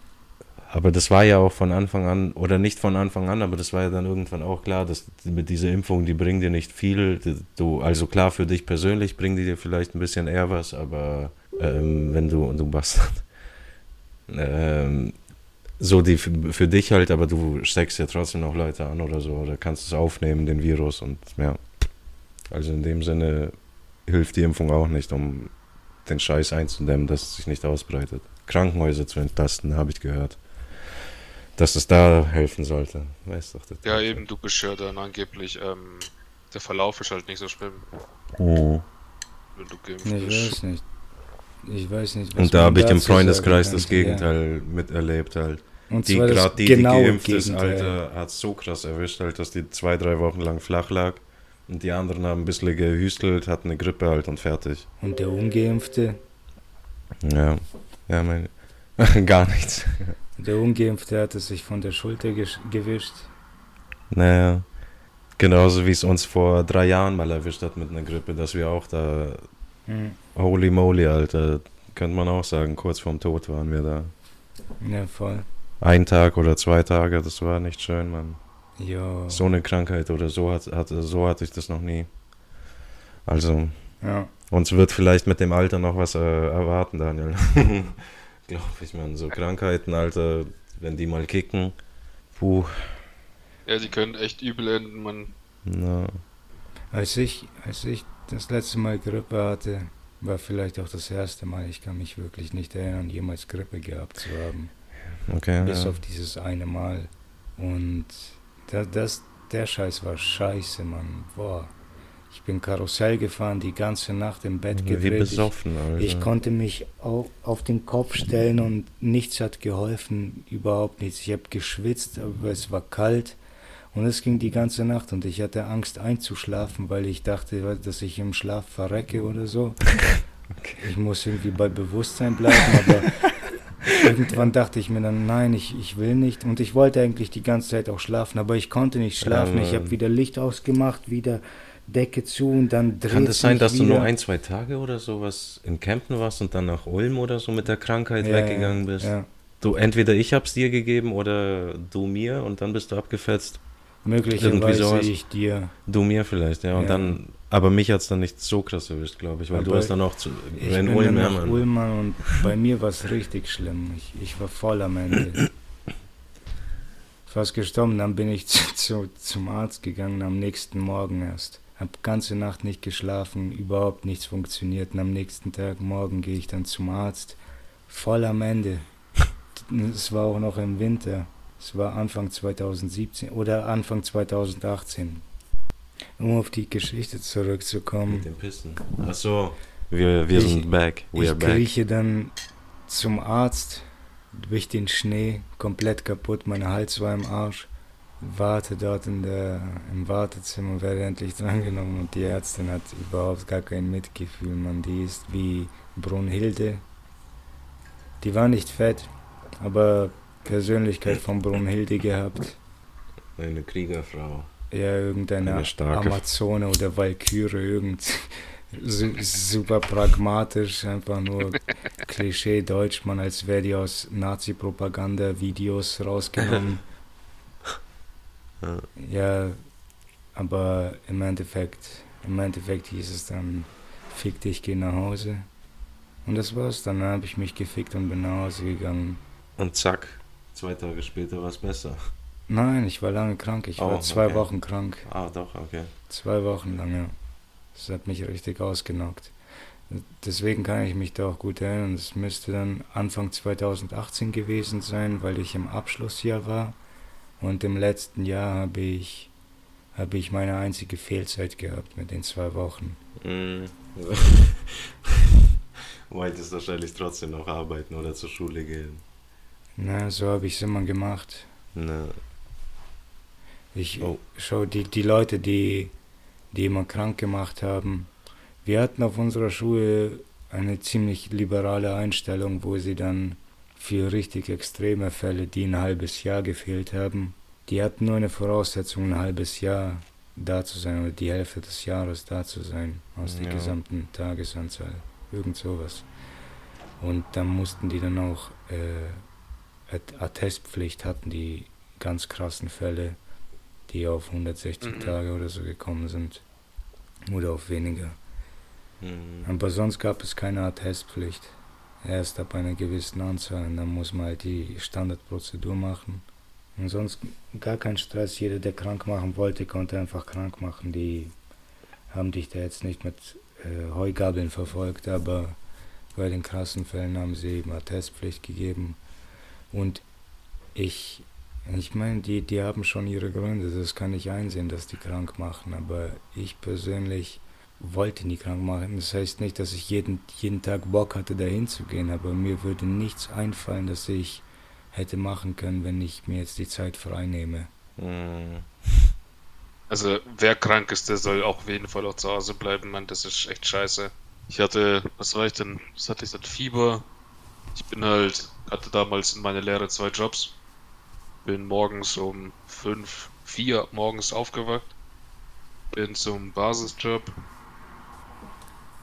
[SPEAKER 2] Aber das war ja auch von Anfang an, oder nicht von Anfang an, aber das war ja dann irgendwann auch klar, dass mit dieser Impfung, die bringen dir nicht viel. Du, also klar, für dich persönlich bringen die dir vielleicht ein bisschen eher was, aber ähm, wenn du, du Bastard, [laughs] ähm, so die für dich halt, aber du steckst ja trotzdem noch Leute an oder so, oder kannst es aufnehmen, den Virus und ja. Also in dem Sinne hilft die Impfung auch nicht, um den Scheiß einzudämmen, dass es sich nicht ausbreitet. Krankenhäuser zu entlasten, habe ich gehört. Dass es da helfen sollte. Weißt doch. das-
[SPEAKER 3] Ja, eben, du bist ja dann angeblich, ähm, der Verlauf ist halt nicht so schlimm,
[SPEAKER 2] Oh.
[SPEAKER 3] wenn du geimpft
[SPEAKER 1] Ich
[SPEAKER 3] bist.
[SPEAKER 1] weiß nicht. Ich weiß nicht. was
[SPEAKER 2] Und da habe ich im Freundeskreis das
[SPEAKER 1] kann. Ja.
[SPEAKER 2] Gegenteil miterlebt halt.
[SPEAKER 1] Und
[SPEAKER 2] Die gerade die,
[SPEAKER 1] genaue
[SPEAKER 2] die geimpft ist,
[SPEAKER 1] Gegenteil.
[SPEAKER 2] Alter, hat so krass erwischt, halt, dass die zwei, drei Wochen lang flach lag. Und die anderen haben ein bisschen gehüstelt, hatten eine Grippe halt und fertig.
[SPEAKER 1] Und der Ungeimpfte,
[SPEAKER 2] Ja. Ja, mein. [laughs] Gar nichts.
[SPEAKER 1] der Ungeimpfte hat es sich von der Schulter gewischt.
[SPEAKER 2] Naja. Genauso wie es uns vor drei Jahren mal erwischt hat mit einer Grippe, dass wir auch da
[SPEAKER 1] Hm.
[SPEAKER 2] Holy moly, Alter. Könnte man auch sagen, kurz vorm Tod waren wir da.
[SPEAKER 1] Ja, voll.
[SPEAKER 2] Ein Tag oder zwei Tage, das war nicht schön, Mann.
[SPEAKER 1] Ja.
[SPEAKER 2] So eine Krankheit oder so, hat, hat, so hatte ich das noch nie. Also,
[SPEAKER 1] Ja.
[SPEAKER 2] uns wird vielleicht mit dem Alter noch was äh, erwarten, Daniel. [laughs] Glaube ich, man. So Krankheiten, Alter, wenn die mal kicken. Puh,
[SPEAKER 3] Ja, die können echt übel enden, man.
[SPEAKER 2] na.
[SPEAKER 1] Als ich, als ich das letzte Mal Grippe hatte, war vielleicht auch das erste Mal, ich kann mich wirklich nicht erinnern, jemals Grippe gehabt zu haben.
[SPEAKER 2] Okay.
[SPEAKER 1] Bis
[SPEAKER 2] ja.
[SPEAKER 1] auf dieses eine Mal. Und da, das, der Scheiß war scheiße, Mann. Boah. Ich bin Karussell gefahren, die ganze Nacht im Bett
[SPEAKER 2] Wie
[SPEAKER 1] gedreht. Ich,
[SPEAKER 2] besoffen, Alter.
[SPEAKER 1] ich konnte mich auf, auf den Kopf stellen und nichts hat geholfen, überhaupt nichts. Ich habe geschwitzt, aber es war kalt Und es ging die ganze Nacht und ich hatte Angst einzuschlafen, weil ich dachte, dass ich im Schlaf verrecke oder so. [laughs] Okay. Ich muss irgendwie bei Bewusstsein bleiben, aber irgendwann dachte ich mir dann, nein, ich, ich will nicht. Und ich wollte eigentlich die ganze Zeit auch schlafen, aber ich konnte nicht schlafen. ich habe wieder Licht ausgemacht, wieder Decke zu und dann
[SPEAKER 2] dreht Kann das sein, dass wieder. du nur ein, zwei Tage oder sowas in Campen warst und dann nach Ulm oder so mit der Krankheit ja, weggegangen bist? Ja. Du, entweder ich hab's dir gegeben oder du mir und dann bist du abgefetzt.
[SPEAKER 1] Möglicherweise ich dir.
[SPEAKER 2] Du mir vielleicht, ja. Und ja. dann, aber mich hat es dann nicht so krass erwischt, glaube ich, weil aber du hast dann auch zu,
[SPEAKER 1] ich in bin Ulm, nach Ulm und bei mir war es richtig schlimm. Ich, ich war voll am Ende. Fast gestorben, dann bin ich [laughs] zu, zu, zum Arzt gegangen am nächsten Morgen erst. Hab ganze Nacht nicht geschlafen, überhaupt nichts funktioniert. Und am nächsten Tag, morgen, gehe ich dann zum Arzt. Voll am Ende. [laughs] Es war auch noch im Winter. Es war Anfang 2017 oder Anfang 2018. Um auf die Geschichte zurückzukommen.
[SPEAKER 2] Mit den Pisten. Achso, wir, wir ich, sind back.
[SPEAKER 1] We ich krieche dann zum Arzt durch den Schnee, komplett kaputt, mein Hals war im Arsch. Warte dort in der, im Wartezimmer, werde endlich drangenommen und die Ärztin hat überhaupt gar kein Mitgefühl, man. Die ist wie Brunhilde. Die war nicht fett, aber Persönlichkeit von Brunhilde gehabt.
[SPEAKER 2] Eine Kriegerfrau.
[SPEAKER 1] Ja, irgendeine Amazone oder Valkyrie, irgend super pragmatisch, einfach nur Klischee Deutsch, man als wäre die aus Nazi-Propaganda-Videos rausgenommen. [laughs] ja, aber im Endeffekt, im Endeffekt hieß es dann, fick dich, geh nach Hause. Und das war's, dann habe ich mich gefickt und bin nach Hause gegangen.
[SPEAKER 2] Und zack, Zwei Tage später war es besser.
[SPEAKER 1] Nein, ich war lange krank. Ich oh, war zwei okay. Wochen krank.
[SPEAKER 2] Ah, doch, okay.
[SPEAKER 1] Zwei Wochen lang, ja. Das hat mich richtig ausgenockt. Deswegen kann ich mich da auch gut erinnern. Es müsste dann Anfang 2018 gewesen sein, weil ich im Abschlussjahr war. Und im letzten Jahr habe ich, habe ich meine einzige Fehlzeit gehabt mit den zwei Wochen. [laughs] Mm.
[SPEAKER 2] Wolltest wahrscheinlich trotzdem noch arbeiten oder zur Schule gehen.
[SPEAKER 1] Na, so habe ich es immer gemacht. Na. Ich oh. schau die, die Leute, die, die immer krank gemacht haben. Wir hatten auf unserer Schule eine ziemlich liberale Einstellung, wo sie dann für richtig extreme Fälle, die ein halbes Jahr gefehlt haben, die hatten nur eine Voraussetzung, ein halbes Jahr da zu sein oder die Hälfte des Jahres da zu sein aus ja. der gesamten Tagesanzahl. Irgend sowas. Und dann mussten die dann auch äh, Attestpflicht hatten, die ganz krassen Fälle, die auf 160 mhm. Tage oder so gekommen sind. Oder auf weniger. Mhm. Aber sonst gab es keine Attestpflicht. Erst ab einer gewissen Anzahl und dann muss man halt die Standardprozedur machen. Und sonst gar kein Stress. Jeder, der krank machen wollte, konnte einfach krank machen. Die haben dich da jetzt nicht mit äh, Heugabeln verfolgt, aber bei den krassen Fällen haben sie eben Attestpflicht gegeben. Und ich, ich meine, die, die haben schon ihre Gründe, das kann ich einsehen, dass die krank machen, aber ich persönlich wollte nie krank machen. Das heißt nicht, dass ich jeden, jeden Tag Bock hatte, dahin zu gehen, aber mir würde nichts einfallen, das ich hätte machen können, wenn ich mir jetzt die Zeit frei nehme. Hm.
[SPEAKER 3] Also wer krank ist, der soll auch auf jeden Fall auch zu Hause bleiben, man, das ist echt scheiße. Ich hatte, was war ich denn? Was hatte ich dann? Fieber. Ich bin halt hatte damals in meiner Lehre zwei Jobs. Bin morgens um 5, 4 morgens aufgewacht. Bin zum Basisjob.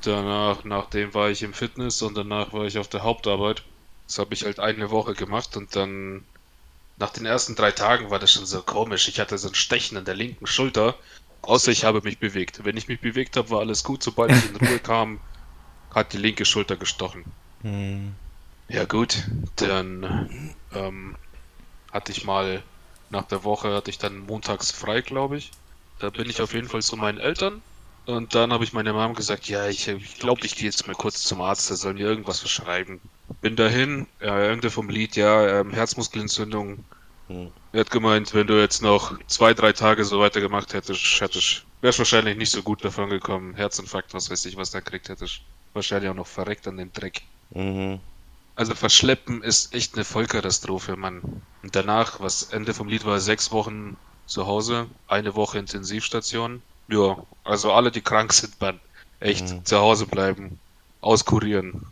[SPEAKER 3] Danach, nachdem war ich im Fitness und danach war ich auf der Hauptarbeit. Das habe ich halt eine Woche gemacht und dann nach den ersten drei Tagen war das schon so komisch. Ich hatte so ein Stechen an der linken Schulter, außer ich habe mich bewegt. Wenn ich mich bewegt habe, war alles gut. Sobald ich in Ruhe [laughs] kam, hat die linke Schulter gestochen. Hm. Ja gut, dann ähm, hatte ich mal nach der Woche hatte ich dann montags frei, glaube ich. Da bin ich auf jeden Fall zu meinen Eltern. Und dann habe ich meiner Mom gesagt, ja, ich glaube, ich, glaub, ich gehe jetzt mal kurz zum Arzt, der soll mir irgendwas verschreiben. Bin dahin, ja, irgendwer vom Lied, ja, ähm, Herzmuskelentzündung. Hm. Er hat gemeint, wenn du jetzt noch zwei, drei Tage so weitergemacht hättest, hättest wärst wahrscheinlich nicht so gut davon gekommen. Herzinfarkt, was weiß ich, was da kriegt hättest. Wahrscheinlich auch noch verreckt an dem Dreck. Mhm. Also verschleppen ist echt eine Vollkatastrophe, Mann. Und danach, was Ende vom Lied war, sechs Wochen zu Hause, eine Woche Intensivstation. Ja, also alle, die krank sind, man echt
[SPEAKER 2] Mhm.
[SPEAKER 3] zu Hause bleiben, auskurieren.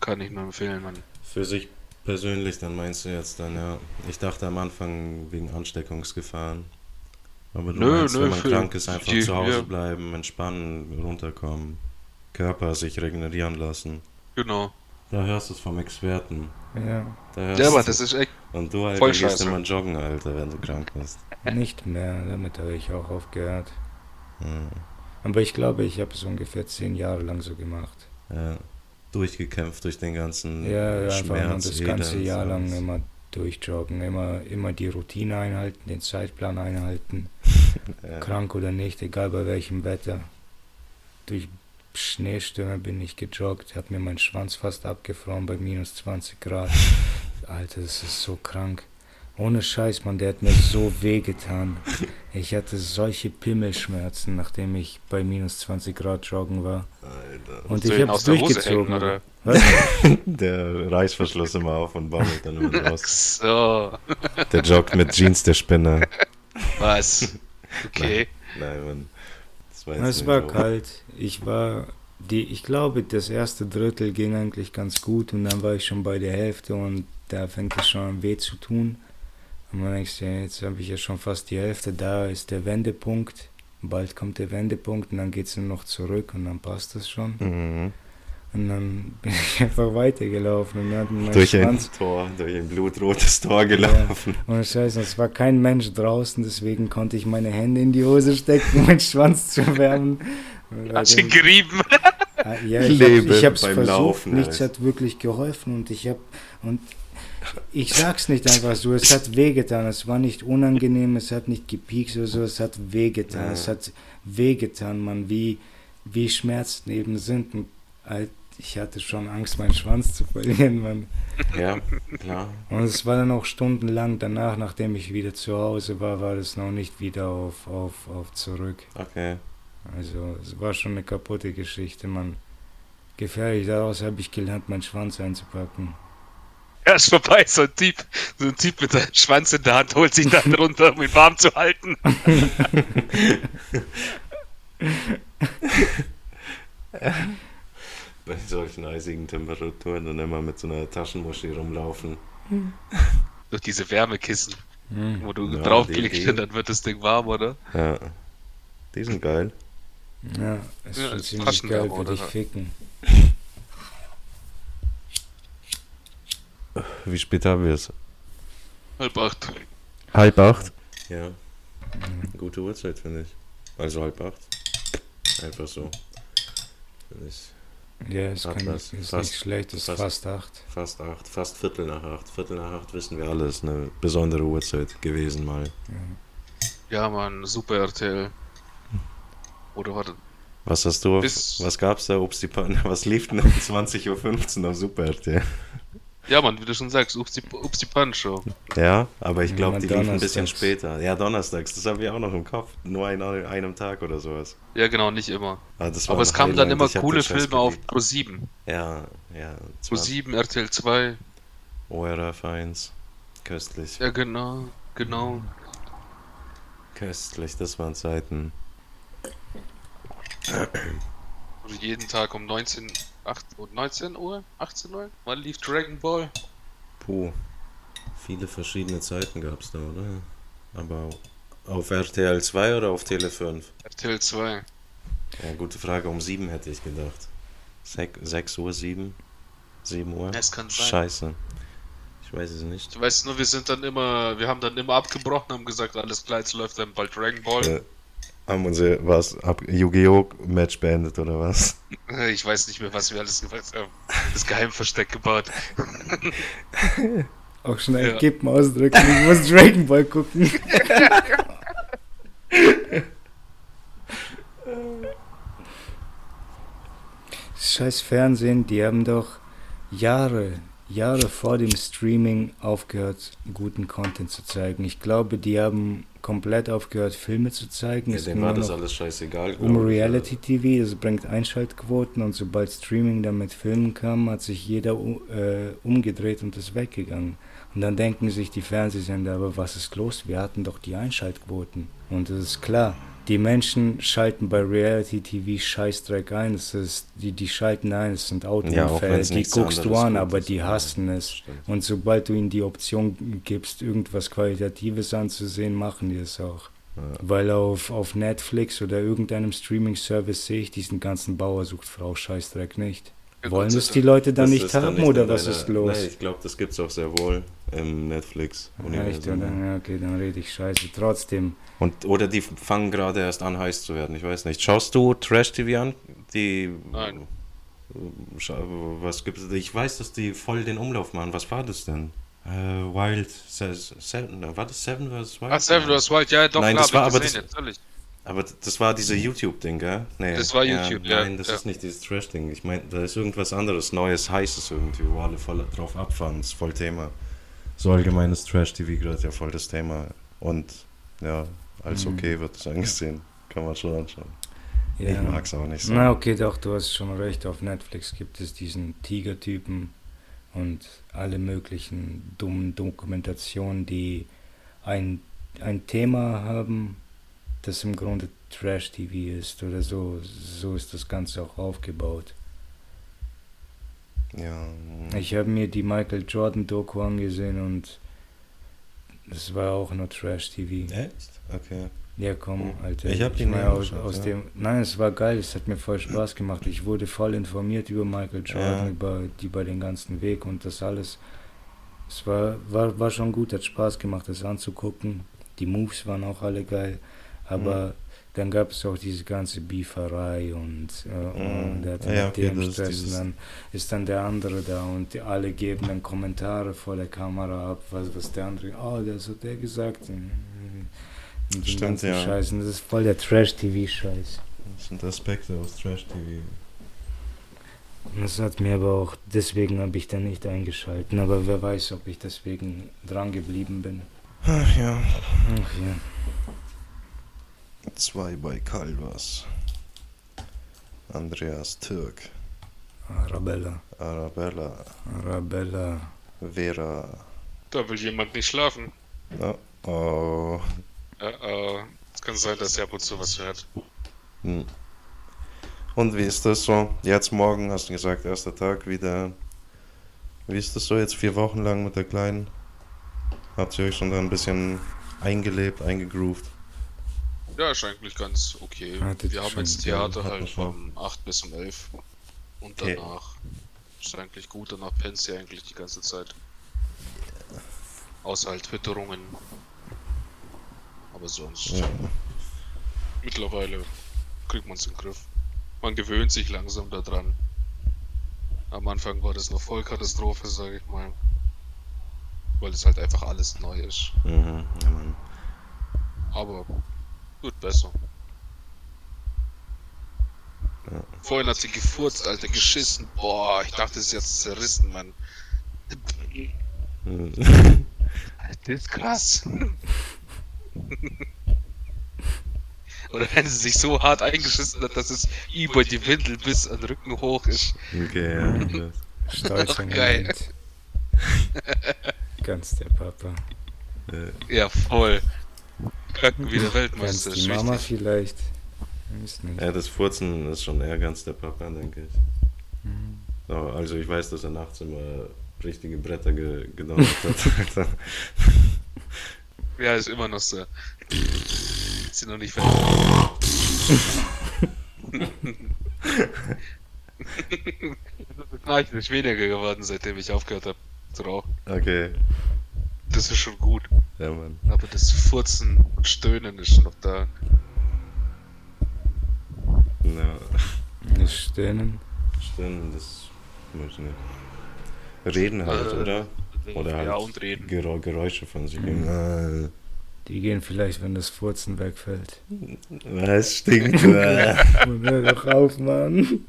[SPEAKER 3] Kann ich nur empfehlen, man.
[SPEAKER 2] Für sich persönlich, dann meinst du jetzt dann, ja. Ich dachte am Anfang wegen Ansteckungsgefahren. Aber du
[SPEAKER 3] Nö,
[SPEAKER 2] meinst,
[SPEAKER 3] nö,
[SPEAKER 2] wenn man krank ist, einfach
[SPEAKER 3] die-
[SPEAKER 2] zu Hause
[SPEAKER 3] ja.
[SPEAKER 2] bleiben, entspannen, runterkommen, Körper sich regenerieren lassen.
[SPEAKER 3] Genau.
[SPEAKER 2] Da hörst du es vom Experten.
[SPEAKER 1] Ja,
[SPEAKER 2] Da hörst
[SPEAKER 3] Ja, aber
[SPEAKER 2] du's.
[SPEAKER 3] das ist echt.
[SPEAKER 2] Und du, Alter,
[SPEAKER 3] voll
[SPEAKER 2] gehst
[SPEAKER 3] scheiße.
[SPEAKER 2] immer joggen, Alter, wenn du krank bist.
[SPEAKER 1] nicht mehr. Damit habe ich auch aufgehört.
[SPEAKER 2] Hm.
[SPEAKER 1] Aber ich glaube, ich habe es ungefähr zehn Jahre lang so gemacht.
[SPEAKER 2] Ja. Durchgekämpft durch den ganzen
[SPEAKER 1] Ja, ja, einfach nur
[SPEAKER 2] Schmerz,
[SPEAKER 1] das ganze Jahr lang
[SPEAKER 2] alles.
[SPEAKER 1] immer durchjoggen, immer, immer die Routine einhalten, den Zeitplan einhalten, [laughs]
[SPEAKER 2] Ja.
[SPEAKER 1] krank oder nicht, egal bei welchem Wetter. Durch Schneestürme bin ich gejoggt, habe mir meinen Schwanz fast abgefroren bei minus 20 Grad. Alter, das ist so krank. Ohne Scheiß, Mann, der hat mir so weh getan. Ich hatte solche Pimmelschmerzen, nachdem ich bei minus 20 Grad joggen war.
[SPEAKER 2] Alter.
[SPEAKER 1] Und ich hab's durchgezogen.
[SPEAKER 3] hängen, oder?
[SPEAKER 1] Was? [laughs]
[SPEAKER 2] Der Reißverschluss immer auf und baumelt dann immer [laughs] raus.
[SPEAKER 3] So,
[SPEAKER 2] Der joggt mit Jeans der Spinner.
[SPEAKER 3] was? [laughs] Okay.
[SPEAKER 2] Nein, Mann. Das war, jetzt
[SPEAKER 1] Es war
[SPEAKER 2] so.
[SPEAKER 1] kalt. Ich war, die, ich glaube, das erste Drittel ging eigentlich ganz gut und dann war ich schon bei der Hälfte und da fängt es schon an weh zu tun. Und man denkt, ja, jetzt habe ich ja schon fast die Hälfte, da ist der Wendepunkt. Bald kommt der Wendepunkt und dann geht es nur noch zurück und dann passt das schon.
[SPEAKER 2] Mhm.
[SPEAKER 1] Und dann [laughs] bin ich einfach weitergelaufen und dann hat mir mein
[SPEAKER 2] Durch ein
[SPEAKER 1] Schwanz.
[SPEAKER 2] Tor, durch ein blutrotes Tor gelaufen.
[SPEAKER 1] Und scheiße, es war kein Mensch draußen, deswegen konnte ich meine Hände in die Hose stecken, um [laughs] meinen Schwanz zu wärmen.
[SPEAKER 3] Hast ihn gerieben?
[SPEAKER 1] Ah, Ja, ich,
[SPEAKER 2] Leben
[SPEAKER 1] hab, ich hab's
[SPEAKER 2] beim
[SPEAKER 1] versucht,
[SPEAKER 2] Laufen,
[SPEAKER 1] nichts
[SPEAKER 2] Alter.
[SPEAKER 1] hat wirklich geholfen und ich hab und ich sag's nicht einfach so, es hat wehgetan, es war nicht unangenehm, es hat nicht gepiekst oder so, es hat wehgetan,
[SPEAKER 2] Ja.
[SPEAKER 1] es hat wehgetan, man, wie, wie Schmerzen eben sind und halt, ich hatte schon Angst, meinen Schwanz zu verlieren, man.
[SPEAKER 2] Ja, klar.
[SPEAKER 1] Und es war dann auch stundenlang danach, nachdem ich wieder zu Hause war, war es noch nicht wieder auf, auf, auf zurück.
[SPEAKER 2] Okay.
[SPEAKER 1] Also es war schon eine kaputte Geschichte, man. Gefährlich, daraus habe ich gelernt, meinen Schwanz einzupacken.
[SPEAKER 3] Ja, [laughs] ist vorbei. So ein Typ, so ein Typ mit dem Schwanz in der Hand holt sich dann [laughs] runter, um ihn warm zu halten. [laughs]
[SPEAKER 2] Bei solchen eisigen Temperaturen dann immer mit so einer Taschenmuschi rumlaufen.
[SPEAKER 3] Durch diese Wärmekissen,
[SPEAKER 1] Hm.
[SPEAKER 3] wo du
[SPEAKER 2] Ja,
[SPEAKER 3] draufklickst und dann wird das Ding warm, oder?
[SPEAKER 2] Ja. Die sind geil.
[SPEAKER 1] Ja, ist
[SPEAKER 3] Ja,
[SPEAKER 1] schon
[SPEAKER 3] ist
[SPEAKER 1] ziemlich geil für dich
[SPEAKER 3] oder?
[SPEAKER 1] ficken.
[SPEAKER 2] Wie spät haben wir es?
[SPEAKER 3] Halb acht.
[SPEAKER 2] Halb acht. Ja. Gute Uhrzeit, finde ich. Also halb acht. Einfach so. Finde ich
[SPEAKER 1] Ja, ist,
[SPEAKER 2] Hat
[SPEAKER 1] kein,
[SPEAKER 2] was.
[SPEAKER 1] ist
[SPEAKER 2] Fast-
[SPEAKER 1] nicht schlecht, ist
[SPEAKER 2] fast-
[SPEAKER 1] fast acht.
[SPEAKER 2] fast acht. Fast Viertel nach acht. Viertel nach acht wissen wir alle. Ist eine besondere Uhrzeit gewesen mal.
[SPEAKER 3] Ja, Mann, super RTL. Oder warte,
[SPEAKER 2] Was hast du?
[SPEAKER 3] Bis-
[SPEAKER 2] was gab's da? Obst die Pan Was lief denn um [laughs] 20.15 Uhr auf Super RTL?
[SPEAKER 3] Ja, Mann, wie du schon sagst, Ups die, Ups die Punch Show.
[SPEAKER 2] Ja, aber ich
[SPEAKER 1] Ja,
[SPEAKER 2] glaube, die liefen ein bisschen später. Ja, donnerstags. Das habe ich auch noch im Kopf. Nur an einem Tag oder sowas.
[SPEAKER 3] Ja, genau, nicht immer.
[SPEAKER 2] Ah,
[SPEAKER 3] Aber es kamen dann immer coole Filme auf. Pro 7.
[SPEAKER 2] Ja, ja.
[SPEAKER 3] Pro
[SPEAKER 2] war
[SPEAKER 3] 7, RTL 2.
[SPEAKER 2] ORF 1. Köstlich.
[SPEAKER 3] Ja, genau, genau.
[SPEAKER 2] Köstlich, das waren Zeiten.
[SPEAKER 3] Oder jeden Tag um 19, 8, Uhr- 19 Uhr, 18 Uhr. Wann lief Dragon Ball?
[SPEAKER 2] Puh. Viele verschiedene Zeiten gab es da, oder? Aber auf RTL 2 oder auf Tele 5?
[SPEAKER 3] RTL 2.
[SPEAKER 2] Ja, gute Frage. Um 7 hätte ich gedacht. 6 Uhr, 7? 7 Uhr?
[SPEAKER 3] Es kann sein.
[SPEAKER 2] Scheiße. Ich weiß es nicht.
[SPEAKER 3] Ich weiß nur, wir sind dann immer, wir haben dann immer abgebrochen, haben gesagt, alles klar, jetzt läuft dann bald Dragon Ball.
[SPEAKER 2] Äh, haben unsere, was, ab Yu-Gi-Oh! Match beendet oder was?
[SPEAKER 3] Ich weiß nicht mehr, was wir alles gemacht haben. Das Geheimversteck gebaut. [laughs]
[SPEAKER 1] Auch schnell
[SPEAKER 3] Ja.
[SPEAKER 1] Kippen ausdrücken, ich muss Dragon Ball gucken. [laughs] Scheiß Fernsehen, die haben doch Jahre, Jahre vor dem Streaming aufgehört, guten Content zu zeigen. Ich glaube, die haben komplett aufgehört, Filme zu zeigen.
[SPEAKER 2] Ja,
[SPEAKER 1] es
[SPEAKER 2] dem war
[SPEAKER 1] nur
[SPEAKER 2] das alles scheißegal.
[SPEAKER 1] um
[SPEAKER 2] glaub ich,
[SPEAKER 1] Reality TV, das bringt Einschaltquoten und sobald Streaming dann mit Filmen kam, hat sich jeder äh, umgedreht und ist weggegangen. Und dann denken sich die Fernsehsender, aber was ist los? Wir hatten doch die Einschaltquoten. Und es ist klar, die Menschen schalten bei Reality TV Scheißdreck ein. Das ist, die, die schalten ein, es sind
[SPEAKER 2] Ja,
[SPEAKER 1] Autounfälle,
[SPEAKER 2] wenn's
[SPEAKER 1] die guckst du an, aber die
[SPEAKER 2] ja,
[SPEAKER 1] hassen es.
[SPEAKER 2] stimmt.
[SPEAKER 1] Und sobald du ihnen die Option gibst, irgendwas Qualitatives anzusehen, machen die es auch.
[SPEAKER 2] Ja.
[SPEAKER 1] Weil auf, auf Netflix oder irgendeinem Streaming-Service sehe ich diesen ganzen Bauer sucht Frau Scheißdreck nicht. Wollen es die. Leute dann nicht
[SPEAKER 2] dann
[SPEAKER 1] haben
[SPEAKER 2] nicht
[SPEAKER 1] oder was
[SPEAKER 2] deiner-
[SPEAKER 1] ist los?
[SPEAKER 2] Nee, ich glaube, das gibt's auch sehr wohl im Netflix.
[SPEAKER 1] Echt, oder? Ja, okay, dann rede ich scheiße. Trotzdem,
[SPEAKER 2] Und, oder die fangen gerade erst an, heiß zu werden. Ich weiß nicht. Schaust du Trash-TV an? Die.
[SPEAKER 3] Nein.
[SPEAKER 2] Was gibt's? Ich weiß, dass die voll den Umlauf machen. Was war das denn? Äh, Wild. Se Seven, war das Seven vs. Wild?
[SPEAKER 3] Ah, Seven vs. Wild, ja, doch,
[SPEAKER 2] Nein,
[SPEAKER 3] klar,
[SPEAKER 2] das war aber
[SPEAKER 3] gesehen,
[SPEAKER 2] das-
[SPEAKER 3] natürlich.
[SPEAKER 2] Aber das war dieser YouTube-Ding, gell? Nee.
[SPEAKER 3] Das war YouTube, ja,
[SPEAKER 2] Nein, das
[SPEAKER 3] ja.
[SPEAKER 2] ist nicht dieses Trash-Ding. Ich meine, da ist irgendwas anderes, Neues, Heißes irgendwie, wo alle voll drauf abfahren. Das ist voll Thema. So allgemeines Trash-TV gerade ja voll das Thema. Und ja, als
[SPEAKER 1] Mhm.
[SPEAKER 2] okay wird es angesehen. Kann man schon anschauen.
[SPEAKER 1] ja.
[SPEAKER 2] Ich mag es auch nicht so.
[SPEAKER 1] Na okay, doch, du hast schon recht. Auf Netflix gibt es diesen Tiger-Typen und alle möglichen dummen Dokumentationen, die ein, ein Thema haben, das im Grunde Trash-TV ist oder so. So ist das Ganze auch aufgebaut.
[SPEAKER 2] Ja.
[SPEAKER 1] Ich habe mir die Michael Jordan-Doku angesehen und es war auch nur Trash-TV.
[SPEAKER 2] Echt? Okay.
[SPEAKER 1] Ja, komm, Alter.
[SPEAKER 2] Ich hab die nie
[SPEAKER 1] aus, aus
[SPEAKER 2] ja.
[SPEAKER 1] dem. Nein, es war geil, es hat mir voll Spaß gemacht. Ich wurde voll informiert über Michael Jordan,
[SPEAKER 2] Ja.
[SPEAKER 1] über, über den ganzen Weg und das alles. Es war, war, war schon gut, hat Spaß gemacht, das anzugucken. Die Moves waren auch alle geil. Aber
[SPEAKER 2] Mhm.
[SPEAKER 1] dann gab es auch diese ganze Beeferei und, äh,
[SPEAKER 2] Mhm.
[SPEAKER 1] und der hatte
[SPEAKER 2] Ja,
[SPEAKER 1] mit
[SPEAKER 2] okay,
[SPEAKER 1] dem Stress. dann ist dann der andere da und alle geben dann Kommentare vor der Kamera ab, was, was der andere, oh, das hat der gesagt. Und
[SPEAKER 2] Stimmt, ja.
[SPEAKER 1] Scheiß. Und das ist voll der Trash-TV-Scheiß.
[SPEAKER 2] Das sind Aspekte aus Trash-TV.
[SPEAKER 1] Das hat mir aber auch, deswegen habe ich dann nicht eingeschalten. Aber wer weiß, ob ich deswegen dran geblieben bin.
[SPEAKER 2] Ach ja.
[SPEAKER 1] Ach ja.
[SPEAKER 2] Zwei bei Calvas. Andreas Türk.
[SPEAKER 1] Arabella.
[SPEAKER 2] Arabella.
[SPEAKER 1] Arabella.
[SPEAKER 2] Vera.
[SPEAKER 3] Da will jemand nicht schlafen.
[SPEAKER 2] Oh, oh.
[SPEAKER 3] Äh, äh, es kann sein, dass er ab und zu was hört.
[SPEAKER 2] Hm. Und wie ist das so? Jetzt morgen hast du gesagt, erster Tag wieder. Wie ist das so jetzt vier Wochen lang mit der Kleinen? Habt ihr euch schon da ein bisschen eingelebt, eingegroovt?
[SPEAKER 3] Ja, ist eigentlich ganz okay.
[SPEAKER 1] Hattet
[SPEAKER 3] Wir haben jetzt Theater halt von 8 bis um 11. Und
[SPEAKER 2] Okay.
[SPEAKER 3] danach ist eigentlich gut, danach pennt sie eigentlich die ganze Zeit. Außer halt Witterungen. Aber sonst,
[SPEAKER 2] Ja.
[SPEAKER 3] mittlerweile kriegt man es in den Griff. Man gewöhnt sich langsam daran. Am Anfang war das noch Vollkatastrophe, sage ich mal. Weil es halt einfach alles neu ist.
[SPEAKER 2] Mhm, ja, Mann.
[SPEAKER 3] Aber wird besser.
[SPEAKER 2] Ja.
[SPEAKER 3] Vorhin hat sie gefurzt, Alter, geschissen. Boah, ich dachte, es ist jetzt zerrissen, Mann.
[SPEAKER 2] Mhm.
[SPEAKER 3] Das ist krass. Oder wenn sie sich so hart eingeschissen hat, dass es über die Windel bis an den Rücken hoch ist.
[SPEAKER 2] Okay, ja.
[SPEAKER 3] Ach, geil.
[SPEAKER 1] Ganz der Papa.
[SPEAKER 3] Ja, voll. Kacken wie der
[SPEAKER 1] Ganz
[SPEAKER 3] Weltmeister.
[SPEAKER 1] die
[SPEAKER 3] ist
[SPEAKER 1] Mama
[SPEAKER 3] wichtig.
[SPEAKER 1] vielleicht.
[SPEAKER 2] Ja, das Furzen ist schon eher ganz der Papa, denke ich.
[SPEAKER 1] Mhm.
[SPEAKER 2] Ja, also ich weiß, dass er nachts immer richtige Bretter ge gedonnert hat. [laughs]
[SPEAKER 3] Ja, ist immer noch so. Ist sie noch nicht fertig. Das [laughs] [laughs] ist weniger geworden, seitdem ich aufgehört habe zu rauchen.
[SPEAKER 2] okay,
[SPEAKER 3] Das ist schon gut.
[SPEAKER 2] ja Mann.
[SPEAKER 3] Aber das Furzen und Stöhnen ist noch da.
[SPEAKER 2] Ja,
[SPEAKER 1] Das Stöhnen.
[SPEAKER 2] stimmt, das muss ich nicht. Reden halt,
[SPEAKER 3] Äh,
[SPEAKER 2] oder? Oder halt
[SPEAKER 3] ja, und reden.
[SPEAKER 2] Gerä Geräusche von sich geben.
[SPEAKER 1] Die gehen vielleicht, wenn das Furzen wegfällt.
[SPEAKER 2] Was stinkt? [laughs] äh.
[SPEAKER 1] Und hör doch auf, Mann.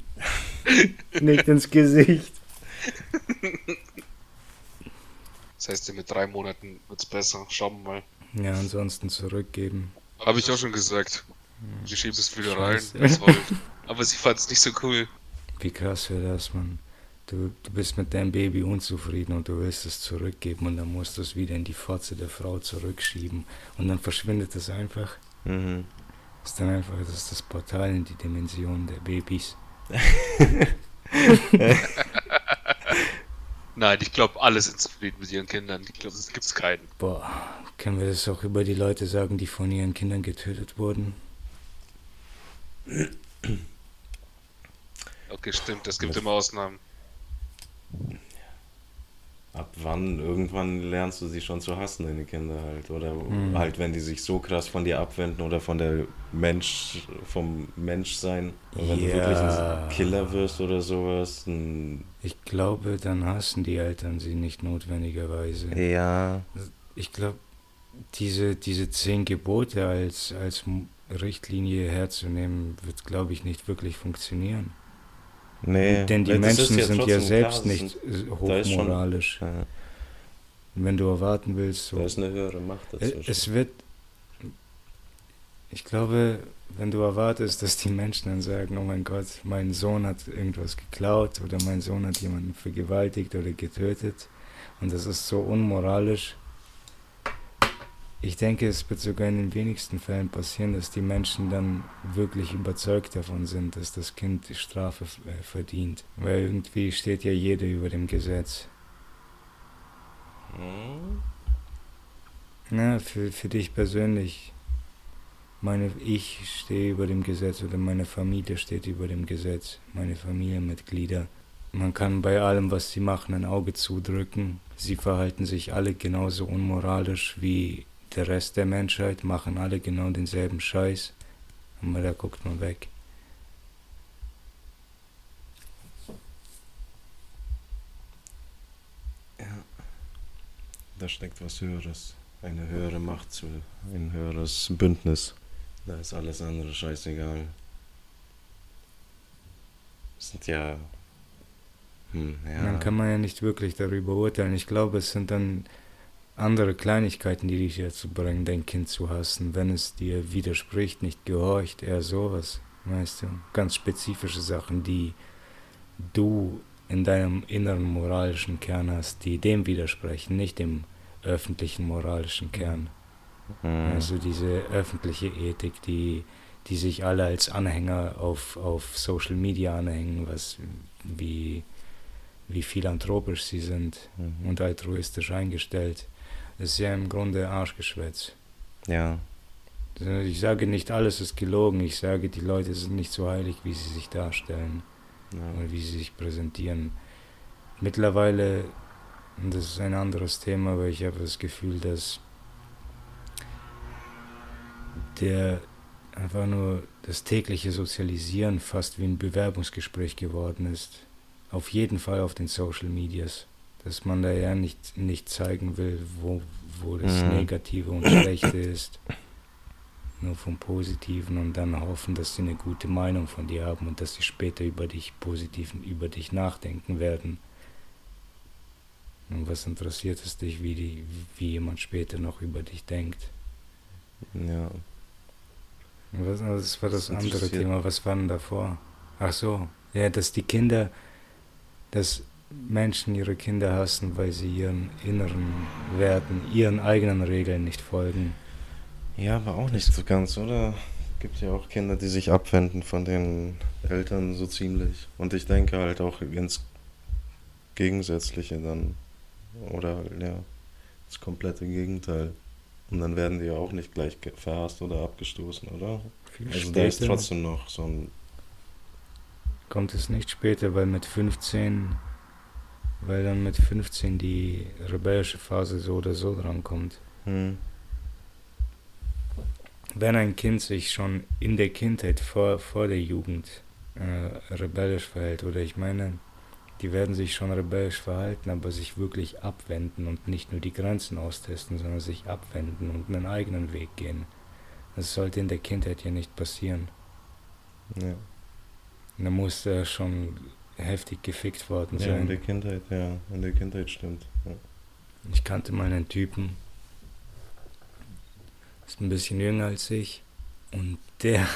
[SPEAKER 1] Nicht ins Gesicht. [laughs]
[SPEAKER 3] Das heißt, mit drei Monaten wird's besser. Schauen wir mal.
[SPEAKER 1] Ja, ansonsten zurückgeben.
[SPEAKER 3] Habe ich auch schon gesagt. Sie schieben es wieder rein. Aber sie fand es nicht so cool.
[SPEAKER 1] Wie krass wäre das, Mann. Du, du bist mit deinem Baby unzufrieden und du willst es zurückgeben und dann musst du es wieder in die Fotze der Frau zurückschieben und dann verschwindet es einfach.
[SPEAKER 2] Mhm.
[SPEAKER 1] Das ist dann einfach das, ist das Portal in die Dimension der Babys. [laughs]
[SPEAKER 3] Nein, ich glaube, alle sind zufrieden mit ihren Kindern. Ich glaube, es gibt's keinen.
[SPEAKER 1] Boah, können wir das auch über die Leute sagen, die von ihren Kindern getötet wurden?
[SPEAKER 3] Okay, stimmt. Es gibt immer Ausnahmen.
[SPEAKER 2] Ab wann? Irgendwann lernst du sie schon zu hassen, deine Kinder halt. Oder
[SPEAKER 1] Mhm.
[SPEAKER 2] halt, wenn die sich so krass von dir abwenden oder von der Mensch, vom Menschsein. Und wenn du wirklich ein Killer wirst oder sowas.
[SPEAKER 1] Ich glaube, dann hassen die Eltern sie nicht notwendigerweise.
[SPEAKER 2] Ja.
[SPEAKER 1] Ich glaube, diese, diese zehn Gebote als, als Richtlinie herzunehmen, wird, glaube ich, nicht wirklich funktionieren.
[SPEAKER 2] Nee.
[SPEAKER 1] Denn die Menschen sind ja selbst
[SPEAKER 2] klar,
[SPEAKER 1] nicht
[SPEAKER 2] schon-
[SPEAKER 1] hochmoralisch.
[SPEAKER 2] Ja,
[SPEAKER 1] Wenn du erwarten willst, so
[SPEAKER 2] da ist eine höhere Macht dazwischen.
[SPEAKER 1] Es wird. Ich glaube, wenn du erwartest, dass die Menschen dann sagen, oh mein Gott, mein Sohn hat irgendwas geklaut oder mein Sohn hat jemanden vergewaltigt oder getötet und das ist so unmoralisch. Ich denke, es wird sogar in den wenigsten Fällen passieren, dass die Menschen dann wirklich überzeugt davon sind, dass das Kind die Strafe äh, verdient. Weil irgendwie steht ja jeder über dem Gesetz.
[SPEAKER 2] Hm?
[SPEAKER 1] Na, für, für dich persönlich. Meine, ich stehe über dem Gesetz oder meine Familie steht über dem Gesetz. Meine Familienmitglieder. Man kann bei allem, was sie machen, ein Auge zudrücken. Sie verhalten sich alle genauso unmoralisch wie der Rest der Menschheit, machen alle genau denselben Scheiß. Aber da guckt man weg.
[SPEAKER 2] Da steckt was Höheres. Eine höhere Macht zu. Ein höheres Bündnis. Da ist alles andere scheißegal. Das sind ja. Hm, ja.
[SPEAKER 1] Dann kann man ja nicht wirklich darüber urteilen. Ich glaube, es sind dann andere Kleinigkeiten, die dich dazu bringen, dein Kind zu hassen. Wenn es dir widerspricht, nicht gehorcht, eher sowas. Weißt du, ganz spezifische Sachen, die du in deinem inneren moralischen Kern hast, die dem widersprechen, nicht dem öffentlichen moralischen Kern.
[SPEAKER 2] Hm.
[SPEAKER 1] Also diese öffentliche Ethik, die, die sich alle als Anhänger auf, auf Social Media anhängen, was wie, wie philanthropisch sie sind
[SPEAKER 2] Mhm.
[SPEAKER 1] und altruistisch eingestellt. Das ist ja im Grunde Arschgeschwätz.
[SPEAKER 2] Ja.
[SPEAKER 1] Ich sage nicht, alles ist gelogen, ich sage, die Leute sind nicht so heilig, wie sie sich darstellen
[SPEAKER 2] ja.
[SPEAKER 1] oder wie sie sich präsentieren. Mittlerweile, und das ist ein anderes Thema, aber ich habe das Gefühl, dass der einfach nur das tägliche Sozialisieren fast wie ein Bewerbungsgespräch geworden ist. Auf jeden Fall auf den Social Medias. Dass man da ja nicht, nicht zeigen will, wo, wo das
[SPEAKER 2] Mhm.
[SPEAKER 1] Negative und Schlechte ist. Nur vom Positiven und dann hoffen, dass sie eine gute Meinung von dir haben und dass sie später über dich positiv über dich nachdenken werden. Und was interessiert es dich, wie, die, wie jemand später noch über dich denkt?
[SPEAKER 2] Ja.
[SPEAKER 1] Und Was, das war das
[SPEAKER 2] Das
[SPEAKER 1] andere Thema. Was war denn davor? Ach so, ja, dass die Kinder, dass Menschen ihre Kinder hassen, weil sie ihren inneren Werten, ihren eigenen Regeln nicht folgen.
[SPEAKER 2] Ja, aber auch nicht so ganz, oder? Gibt ja auch Kinder, die sich abwenden von den Eltern so ziemlich. Und ich denke halt auch ins Gegensätzliche dann. Oder ja, das komplette Gegenteil. Und dann werden die ja auch nicht gleich verhasst oder abgestoßen, oder?
[SPEAKER 1] Viel
[SPEAKER 2] Also da ist
[SPEAKER 1] später
[SPEAKER 2] trotzdem noch so ein.
[SPEAKER 1] kommt es nicht später, weil mit 15, weil dann mit 15 die rebellische Phase so oder so drankommt.
[SPEAKER 2] Hm,
[SPEAKER 1] Wenn ein Kind sich schon in der Kindheit vor, vor der Jugend äh, rebellisch verhält, oder ich meine, die werden sich schon rebellisch verhalten, aber sich wirklich abwenden und nicht nur die Grenzen austesten, sondern sich abwenden und einen eigenen Weg gehen. Das sollte in der Kindheit ja nicht passieren.
[SPEAKER 2] ja.
[SPEAKER 1] Da muss er schon heftig gefickt worden
[SPEAKER 2] ja, in der. Kindheit, ja. In der Kindheit stimmt. Ja.
[SPEAKER 1] Ich kannte mal einen Typen, ist ein bisschen jünger als ich und der,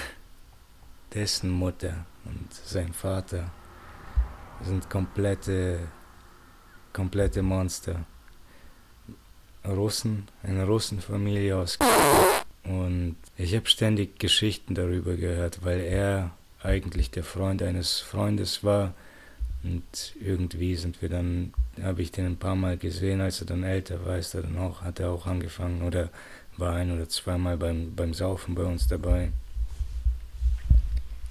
[SPEAKER 1] dessen Mutter und sein Vater sind komplette, komplette Monster. Russen, eine Russenfamilie aus und ich habe ständig Geschichten darüber gehört, weil er eigentlich der Freund eines Freundes war und irgendwie sind wir dann, habe ich den ein paar Mal gesehen, als er dann älter war, ist er dann auch, hat er auch angefangen oder war ein oder zweimal beim, beim Saufen bei uns dabei.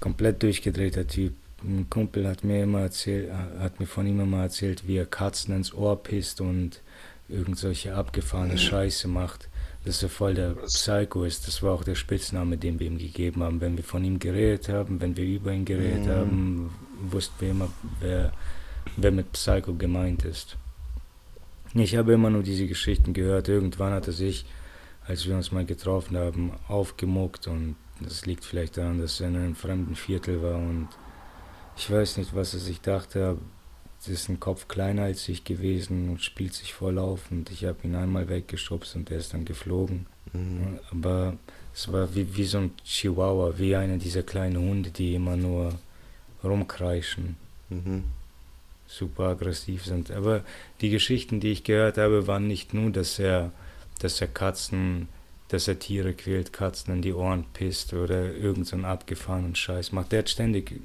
[SPEAKER 1] Komplett durchgedrehter Typ. Ein Kumpel hat mir immer erzählt, hat mir von ihm immer erzählt, wie er Katzen ins Ohr pisst und irgendwelche abgefahrene mhm. Scheiße macht. Dass er voll der Psycho ist. Das war auch der Spitzname, den wir ihm gegeben haben. Wenn wir von ihm geredet haben, wenn wir über ihn geredet mhm. haben, wussten wir immer, wer, wer mit Psycho gemeint ist. Ich habe immer nur diese Geschichten gehört. Irgendwann hat er sich, als wir uns mal getroffen haben, aufgemuckt und das liegt vielleicht daran, dass er in einem fremden Viertel war und ich weiß nicht, was er sich dachte. Es ist ein Kopf kleiner als ich gewesen und spielt sich voll auf und ich habe ihn einmal weggeschubst und er ist dann geflogen. Mhm. Aber es war wie, wie so ein Chihuahua, wie einer dieser kleinen Hunde, die immer nur rumkreischen. Mhm. Super aggressiv sind. Aber die Geschichten, die ich gehört habe, waren nicht nur, dass er, dass er Katzen, dass er Tiere quält, Katzen in die Ohren pisst oder irgendeinen so abgefahrenen Scheiß macht. Der hat ständig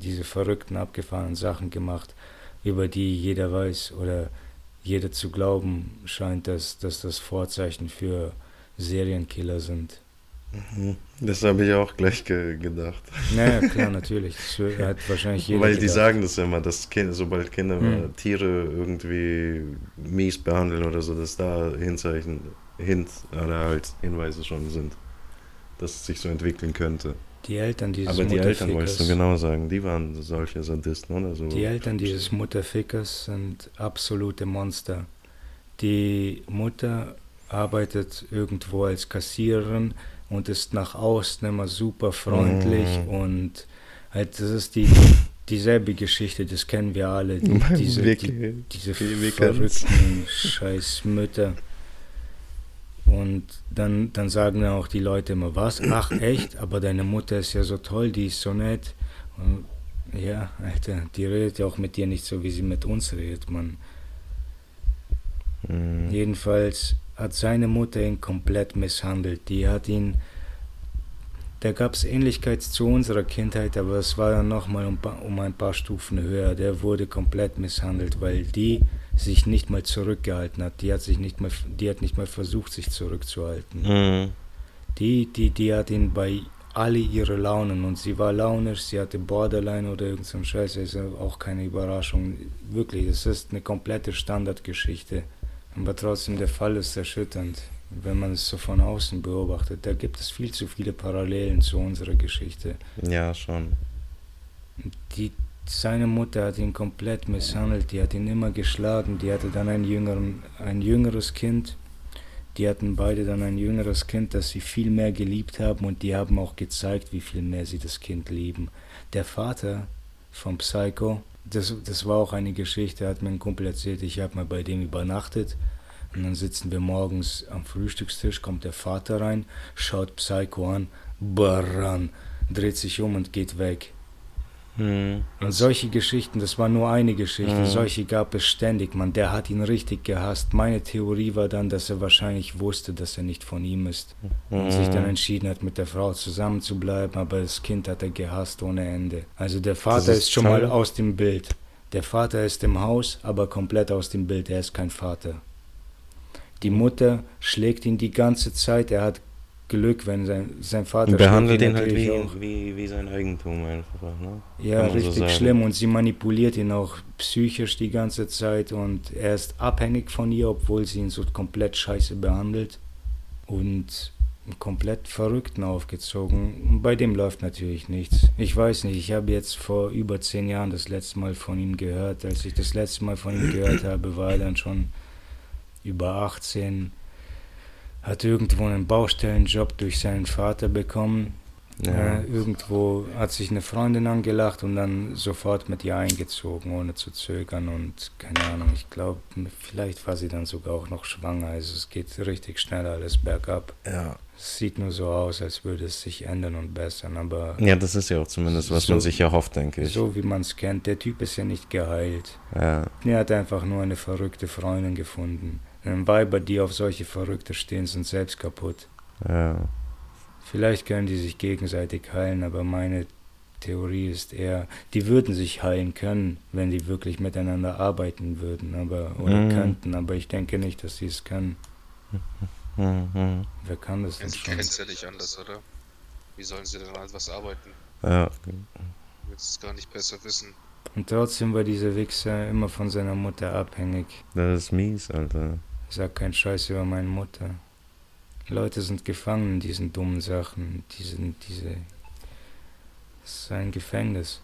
[SPEAKER 1] diese verrückten, abgefahrenen Sachen gemacht, über die jeder weiß oder jeder zu glauben scheint, dass, dass das Vorzeichen für Serienkiller sind.
[SPEAKER 2] Mhm. Das habe ich auch gleich ge gedacht.
[SPEAKER 1] Naja, klar, natürlich. Das hat wahrscheinlich
[SPEAKER 2] jeder Weil die gedacht. sagen das immer, dass kind, sobald Kinder hm. Tiere irgendwie mies behandeln oder so, dass da Hinzeichen, Hint oder halt Hinweise schon sind, dass es sich so entwickeln könnte.
[SPEAKER 1] Die Eltern dieses
[SPEAKER 2] Aber die Eltern wolltest du genau sagen, die waren solche Sadisten oder so.
[SPEAKER 1] Die Eltern dieses Mutterfickers sind absolute Monster. Die Mutter arbeitet irgendwo als Kassiererin und ist nach außen immer super freundlich mm. und halt das ist die dieselbe Geschichte, das kennen wir alle, die, [laughs] diese, die, diese verrückten scheiß Mütter. Und dann, dann sagen dann auch die Leute immer, was? Ach echt? Aber deine Mutter ist ja so toll, die ist so nett. Und ja, Alter, die redet ja auch mit dir nicht so, wie sie mit uns redet, man. Mhm. Jedenfalls hat seine Mutter ihn komplett misshandelt. Die hat ihn. Da gab es Ähnlichkeit zu unserer Kindheit, aber es war dann nochmal um, um ein paar Stufen höher. Der wurde komplett misshandelt, weil die sich nicht mal zurückgehalten hat. Die hat sich nicht mal, die hat nicht mal versucht, sich zurückzuhalten. Mhm. Die, die, die hat ihn bei alle ihre Launen und sie war launisch, sie hatte Borderline oder irgend so ein Scheiß, ist auch keine Überraschung. Wirklich, es ist eine komplette Standardgeschichte. Aber trotzdem, der Fall ist erschütternd, wenn man es so von außen beobachtet. Da gibt es viel zu viele Parallelen zu unserer Geschichte.
[SPEAKER 2] Ja, schon.
[SPEAKER 1] Die, seine Mutter hat ihn komplett misshandelt, die hat ihn immer geschlagen, die hatte dann ein, jüngeren, ein jüngeres Kind. Die hatten beide dann ein jüngeres Kind, das sie viel mehr geliebt haben und die haben auch gezeigt, wie viel mehr sie das Kind lieben. Der Vater vom Psycho, das, das war auch eine Geschichte, hat mir ein Kumpel erzählt, ich habe mal bei dem übernachtet. Und dann sitzen wir morgens am Frühstückstisch, kommt der Vater rein, schaut Psycho an, barran, dreht sich um und geht weg. Mhm. Und solche Geschichten, das war nur eine Geschichte, mhm. solche gab es ständig. Man, der hat ihn richtig gehasst. Meine Theorie war dann, dass er wahrscheinlich wusste, dass er nicht von ihm ist. Mhm. Und sich dann hm. entschieden hat, mit der Frau zusammen zu bleiben, aber das Kind hat er gehasst ohne Ende. Also der Vater ist, ist, schon toll. mal aus dem Bild. Der Vater ist im Haus, aber komplett aus dem Bild. Er ist kein Vater. Die Mutter schlägt ihn die ganze Zeit. Er hat Glück, wenn sein, sein Vater
[SPEAKER 2] behandelt ihn halt wie, wie, wie, sein Eigentum einfach. Ne?
[SPEAKER 1] Ja, richtig so schlimm und sie manipuliert ihn auch psychisch die ganze Zeit und er ist abhängig von ihr, obwohl sie ihn so komplett scheiße behandelt und komplett Verrückten aufgezogen. Und bei dem läuft natürlich nichts. Ich weiß nicht, ich habe jetzt vor über zehn Jahren das letzte Mal von ihm gehört. Als ich das letzte Mal von ihm gehört habe, war er dann schon über 18 hat irgendwo einen Baustellenjob durch seinen Vater bekommen. Ja. Äh, irgendwo hat sich eine Freundin angelacht und dann sofort mit ihr eingezogen, ohne zu zögern. Und keine Ahnung, ich glaube, vielleicht war sie dann sogar auch noch schwanger. Also es geht richtig schnell alles bergab.
[SPEAKER 2] Ja.
[SPEAKER 1] Es sieht nur so aus, als würde es sich ändern und bessern, aber.
[SPEAKER 2] Ja, das ist ja auch zumindest, was so, man sich erhofft, denke ich.
[SPEAKER 1] So wie man es kennt. Der Typ ist ja nicht geheilt.
[SPEAKER 2] Ja.
[SPEAKER 1] Er hat einfach nur eine verrückte Freundin gefunden. Weiber, die auf solche Verrückte stehen, sind selbst kaputt.
[SPEAKER 2] Ja.
[SPEAKER 1] Vielleicht können die sich gegenseitig heilen, aber meine Theorie ist eher, die würden sich heilen können, wenn die wirklich miteinander arbeiten würden, aber oder mhm. könnten, aber ich denke nicht, dass sie es können. Mhm. Wer kann das
[SPEAKER 3] denn schon? Sie ja nicht anders, oder? Wie sollen sie denn an was arbeiten?
[SPEAKER 2] Ja.
[SPEAKER 3] Willst es gar nicht besser wissen.
[SPEAKER 1] Und trotzdem war dieser Wichser immer von seiner Mutter abhängig.
[SPEAKER 2] Das ist mies, Alter.
[SPEAKER 1] Sag keinen Scheiß über meine Mutter. Leute sind gefangen in diesen dummen Sachen, diesen, diese. Es ist ein Gefängnis.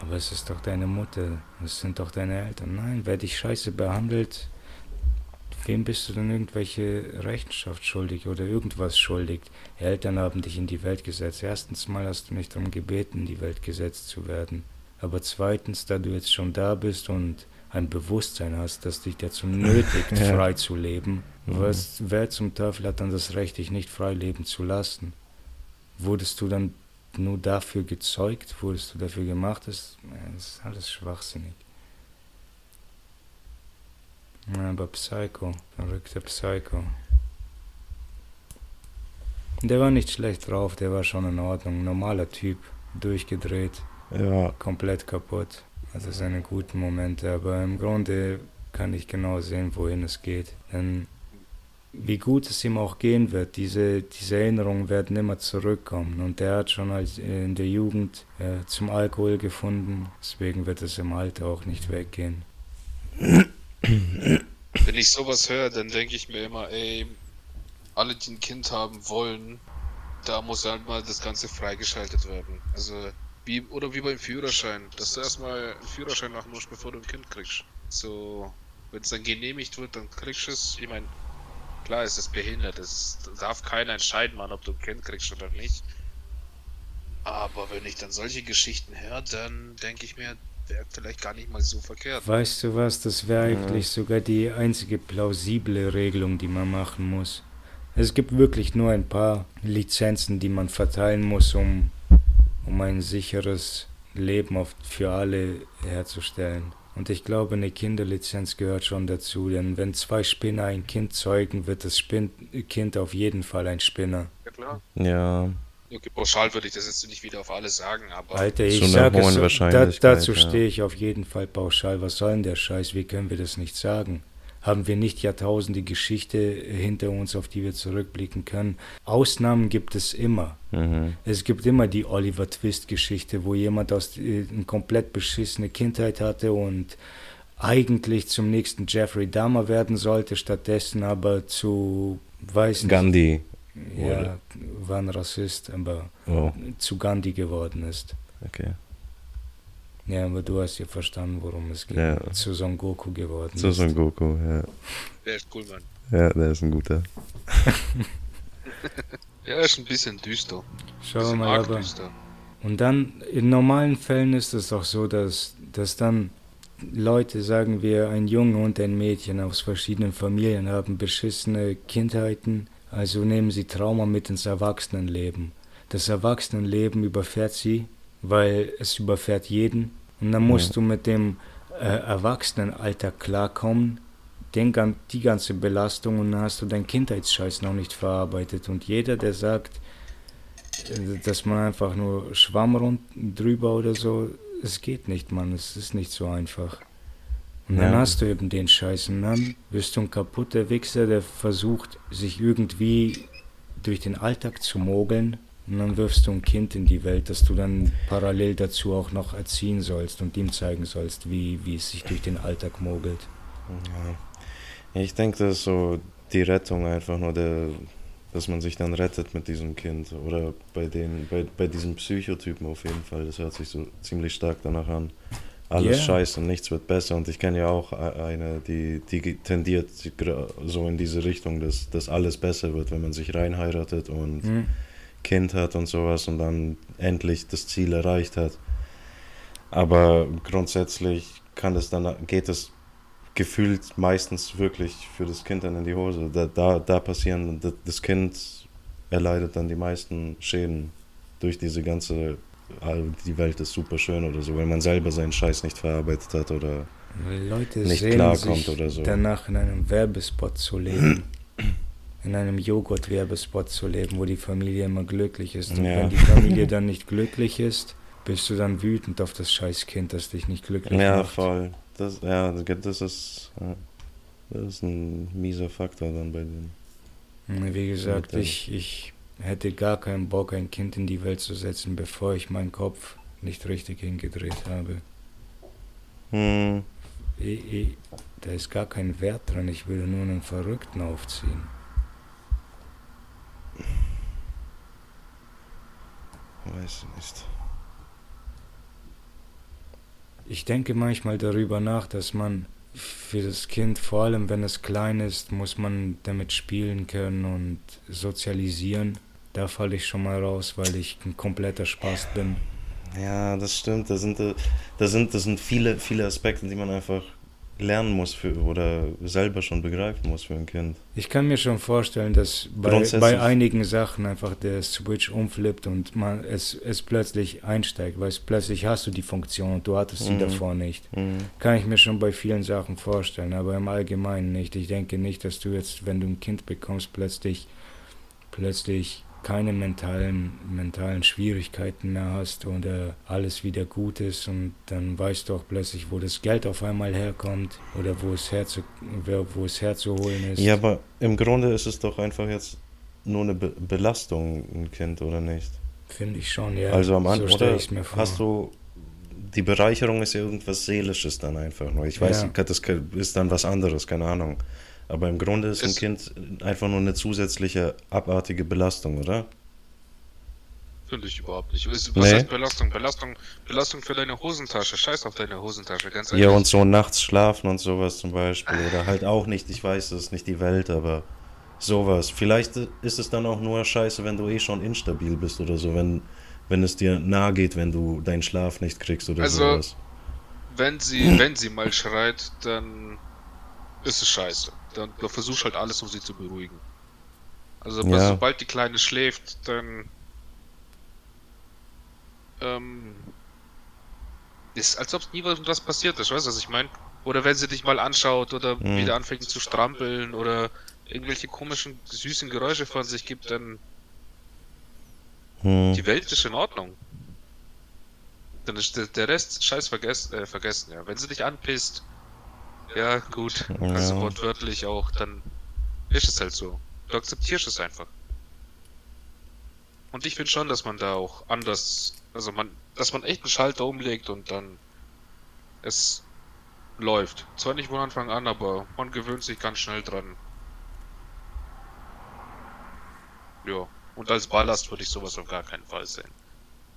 [SPEAKER 1] Aber es ist doch deine Mutter, es sind doch deine Eltern. Nein, wer dich scheiße behandelt, wem bist du denn irgendwelche Rechenschaft schuldig oder irgendwas schuldig? Eltern haben dich in die Welt gesetzt. Erstens mal hast du nicht darum gebeten, in die Welt gesetzt zu werden. Aber zweitens, da du jetzt schon da bist und ein Bewusstsein hast, das dich dazu nötigt, [laughs] ja. frei zu leben, mhm. was, wer zum Teufel hat dann das Recht, dich nicht frei leben zu lassen? Wurdest du dann nur dafür gezeugt? Wurdest du dafür gemacht? Das, das ist alles schwachsinnig. Ja, aber Psycho, verrückter Psycho. Der war nicht schlecht drauf, der war schon in Ordnung. Normaler Typ, durchgedreht,
[SPEAKER 2] ja.
[SPEAKER 1] komplett kaputt. Also seine guten Momente, aber im Grunde kann ich genau sehen, wohin es geht. Denn wie gut es ihm auch gehen wird, diese, diese Erinnerungen werden immer zurückkommen. Und er hat schon als in der Jugend äh, zum Alkohol gefunden, deswegen wird es im Alter auch nicht weggehen.
[SPEAKER 3] Wenn ich sowas höre, dann denke ich mir immer, ey, alle, die ein Kind haben wollen, da muss halt mal das Ganze freigeschaltet werden. Also wie, oder wie beim Führerschein, dass du erstmal einen Führerschein machen musst, bevor du ein Kind kriegst. So, wenn es dann genehmigt wird, dann kriegst du es. Ich meine, klar ist es behindert, es darf keiner entscheiden, Mann, ob du ein Kind kriegst oder nicht. Aber wenn ich dann solche Geschichten höre, dann denke ich mir, wäre vielleicht gar nicht mal so verkehrt.
[SPEAKER 1] Weißt du was, das wäre eigentlich ja. sogar die einzige plausible Regelung, die man machen muss. Es gibt wirklich nur ein paar Lizenzen, die man verteilen muss, um um ein sicheres Leben auf, für alle herzustellen. Und ich glaube, eine Kinderlizenz gehört schon dazu, denn wenn zwei Spinner ein Kind zeugen, wird das Spin Kind auf jeden Fall ein Spinner.
[SPEAKER 3] Ja, klar.
[SPEAKER 2] Ja.
[SPEAKER 3] Okay, pauschal würde ich das jetzt nicht wieder auf alle sagen, aber.
[SPEAKER 1] Alter, ich sage es, da, dazu ja. stehe ich auf jeden Fall pauschal. Was soll denn der Scheiß? Wie können wir das nicht sagen? Haben wir nicht Jahrtausende Geschichte hinter uns, auf die wir zurückblicken können. Ausnahmen gibt es immer. Mhm. Es gibt immer die Oliver Twist-Geschichte, wo jemand aus äh, eine komplett beschissene Kindheit hatte und eigentlich zum nächsten Jeffrey Dahmer werden sollte, stattdessen aber zu weiß
[SPEAKER 2] nicht, Gandhi.
[SPEAKER 1] Ja, war ein Rassist, aber oh. zu Gandhi geworden ist.
[SPEAKER 2] Okay.
[SPEAKER 1] Ja, aber du hast ja verstanden, worum es geht. Ja. Zu Son Goku geworden
[SPEAKER 2] Zu Son Goku, ja.
[SPEAKER 3] Der ist cool, Mann.
[SPEAKER 2] Ja, der ist ein guter. [laughs]
[SPEAKER 3] ja, er ist ein bisschen düster.
[SPEAKER 1] Schau mal, aber. Düster. Und dann, in normalen Fällen ist es doch so, dass, dass dann Leute, sagen wir, ein Junge und ein Mädchen aus verschiedenen Familien haben beschissene Kindheiten, also nehmen sie Trauma mit ins Erwachsenenleben. Das Erwachsenenleben überfährt sie, weil es überfährt jeden und dann musst ja. du mit dem äh, Erwachsenenalter klarkommen, den, die ganze Belastung und dann hast du deinen Kindheitsscheiß noch nicht verarbeitet. Und jeder, der sagt, äh, dass man einfach nur Schwamm rund, drüber oder so, es geht nicht, Mann, es ist nicht so einfach. Und dann ja. hast du eben den Scheiß und dann bist du ein kaputter Wichser, der versucht, sich irgendwie durch den Alltag zu mogeln und dann wirfst du ein Kind in die Welt, das du dann parallel dazu auch noch erziehen sollst und ihm zeigen sollst, wie, wie es sich durch den Alltag mogelt.
[SPEAKER 2] Ja. Ich denke, das ist so die Rettung einfach nur, der, dass man sich dann rettet mit diesem Kind. Oder bei, den, bei, bei diesem Psychotypen auf jeden Fall. Das hört sich so ziemlich stark danach an. Alles yeah. scheiße und nichts wird besser. Und ich kenne ja auch e-, eine, die, die tendiert so in diese Richtung, dass, dass alles besser wird, wenn man sich reinheiratet und. Mhm Kind hat und sowas und dann endlich das Ziel erreicht hat. Aber grundsätzlich kann es dann, geht es gefühlt meistens wirklich für das Kind dann in die Hose. Da, da, da passieren, das Kind erleidet dann die meisten Schäden durch diese ganze, die Welt ist super schön oder so, weil man selber seinen Scheiß nicht verarbeitet hat oder
[SPEAKER 1] Leute
[SPEAKER 2] nicht klarkommt oder so.
[SPEAKER 1] danach in einem Werbespot zu leben. [clears throat] in einem Joghurt-Werbespot zu leben, wo die Familie immer glücklich ist. Und
[SPEAKER 2] Ja.
[SPEAKER 1] wenn die Familie [laughs] dann nicht glücklich ist, bist du dann wütend auf das scheiß Kind, das dich nicht glücklich
[SPEAKER 2] Ja,
[SPEAKER 1] macht.
[SPEAKER 2] voll. Das, ja, das ist, ja, das ist ein mieser Faktor dann bei denen.
[SPEAKER 1] Wie gesagt,
[SPEAKER 2] Ja,
[SPEAKER 1] ich, ich hätte gar keinen Bock, ein Kind in die Welt zu setzen, bevor ich meinen Kopf nicht richtig hingedreht habe.
[SPEAKER 2] Hm,
[SPEAKER 1] Ich, ich, da ist gar kein Wert dran, ich würde nur einen Verrückten aufziehen.
[SPEAKER 2] Weiß nicht.
[SPEAKER 1] Ich denke manchmal darüber nach, dass man für das Kind, vor allem wenn es klein ist, muss man damit spielen können und sozialisieren. Da falle ich schon mal raus, weil ich ein kompletter Spaß bin.
[SPEAKER 2] Ja, das stimmt. Da sind, da sind, das sind viele, viele Aspekte, die man einfach lernen muss für, oder selber schon begreifen muss für ein Kind.
[SPEAKER 1] Ich kann mir schon vorstellen, dass bei, bei einigen Sachen einfach der Switch umflippt und man es, es plötzlich einsteigt, weil es plötzlich hast du die Funktion und du hattest sie
[SPEAKER 2] Mhm.
[SPEAKER 1] davor nicht.
[SPEAKER 2] Hm.
[SPEAKER 1] Kann ich mir schon bei vielen Sachen vorstellen, aber im Allgemeinen nicht. Ich denke nicht, dass du jetzt, wenn du ein Kind bekommst, plötzlich, plötzlich keine mentalen, mentalen Schwierigkeiten mehr hast oder alles wieder gut ist und dann weißt du auch plötzlich, wo das Geld auf einmal herkommt oder wo es, herzu, wo es herzuholen ist.
[SPEAKER 2] Ja, aber im Grunde ist es doch einfach jetzt nur eine Be Belastung, ein Kind, oder nicht?
[SPEAKER 1] Finde ich schon, ja.
[SPEAKER 2] also am
[SPEAKER 1] so
[SPEAKER 2] Anfang,
[SPEAKER 1] stelle
[SPEAKER 2] oder
[SPEAKER 1] ich es mir vor.
[SPEAKER 2] hast du, die Bereicherung ist ja irgendwas Seelisches dann einfach nur. Ich weiß,
[SPEAKER 1] Ja.
[SPEAKER 2] das ist dann was anderes, keine Ahnung. Aber im Grunde ist ein
[SPEAKER 3] Es-
[SPEAKER 2] Kind einfach nur eine zusätzliche abartige Belastung, oder?
[SPEAKER 3] Finde ich überhaupt nicht. Was was
[SPEAKER 2] Nee.
[SPEAKER 3] heißt Belastung? Belastung? Belastung für deine Hosentasche. Scheiß auf deine Hosentasche, ganz ehrlich.
[SPEAKER 2] Ja, und so nachts schlafen und sowas zum Beispiel. Oder halt auch nicht, ich weiß, das ist nicht die Welt, aber sowas. Vielleicht ist es dann auch nur scheiße, wenn du eh schon instabil bist oder so, wenn, wenn es dir nahe geht, wenn du deinen Schlaf nicht kriegst oder
[SPEAKER 3] Also-
[SPEAKER 2] sowas.
[SPEAKER 3] Wenn sie, wenn sie mal schreit, dann ist es scheiße. Dann du versuchst halt alles, um sie zu beruhigen. Also
[SPEAKER 2] Ja.
[SPEAKER 3] sobald die Kleine schläft, dann ähm, ist als ob nie was passiert ist, weißt du, was ich meine? Oder wenn sie dich mal anschaut oder
[SPEAKER 2] Mhm.
[SPEAKER 3] wieder anfängt zu strampeln oder irgendwelche komischen, süßen Geräusche von sich gibt, dann
[SPEAKER 2] Hm.
[SPEAKER 3] die Welt ist in Ordnung. Dann ist der, der Rest scheiß vergessen, äh, vergessen, ja. Wenn sie dich anpisst, ja, gut,
[SPEAKER 2] Ja.
[SPEAKER 3] also wortwörtlich auch, dann ist es halt so. Du akzeptierst es einfach. Und ich finde schon, dass man da auch anders, also man, dass man echt einen Schalter umlegt und dann es läuft. Zwar nicht von Anfang an, aber man gewöhnt sich ganz schnell dran. Ja. Und als Ballast würde ich sowas auf gar keinen Fall sehen.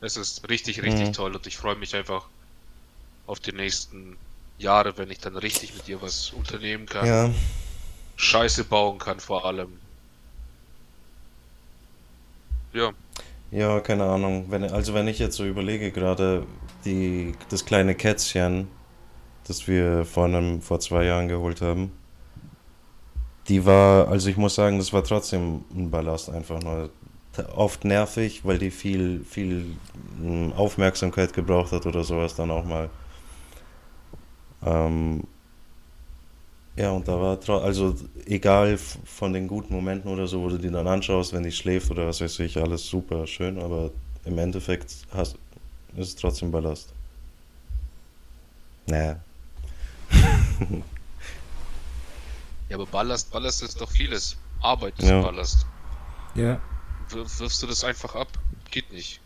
[SPEAKER 3] Es ist richtig, richtig
[SPEAKER 2] Mhm.
[SPEAKER 3] toll und ich freue mich einfach auf die nächsten Jahre, wenn ich dann richtig mit ihr was unternehmen kann.
[SPEAKER 2] Ja,
[SPEAKER 3] Scheiße bauen kann vor allem. Ja,
[SPEAKER 2] ja, keine Ahnung. Wenn, also wenn ich jetzt so überlege, gerade die, das kleine Kätzchen, das wir vor, einem, vor zwei Jahren geholt haben, die war, also ich muss sagen, das war trotzdem ein Ballast einfach nur. Oft nervig, weil die viel, viel mm, Aufmerksamkeit gebraucht hat oder sowas dann auch mal. Ähm, ja, und da war, also egal von den guten Momenten oder so, wo du die dann anschaust, wenn die schläft oder was weiß ich, alles super schön, aber im Endeffekt hast, ist es trotzdem Ballast. Naja. [laughs]
[SPEAKER 3] ja, aber Ballast, Ballast ist doch vieles. Arbeit ist
[SPEAKER 2] Ja.
[SPEAKER 3] Ballast.
[SPEAKER 1] Ja,
[SPEAKER 3] Wir- Wirfst du das einfach ab? Geht nicht.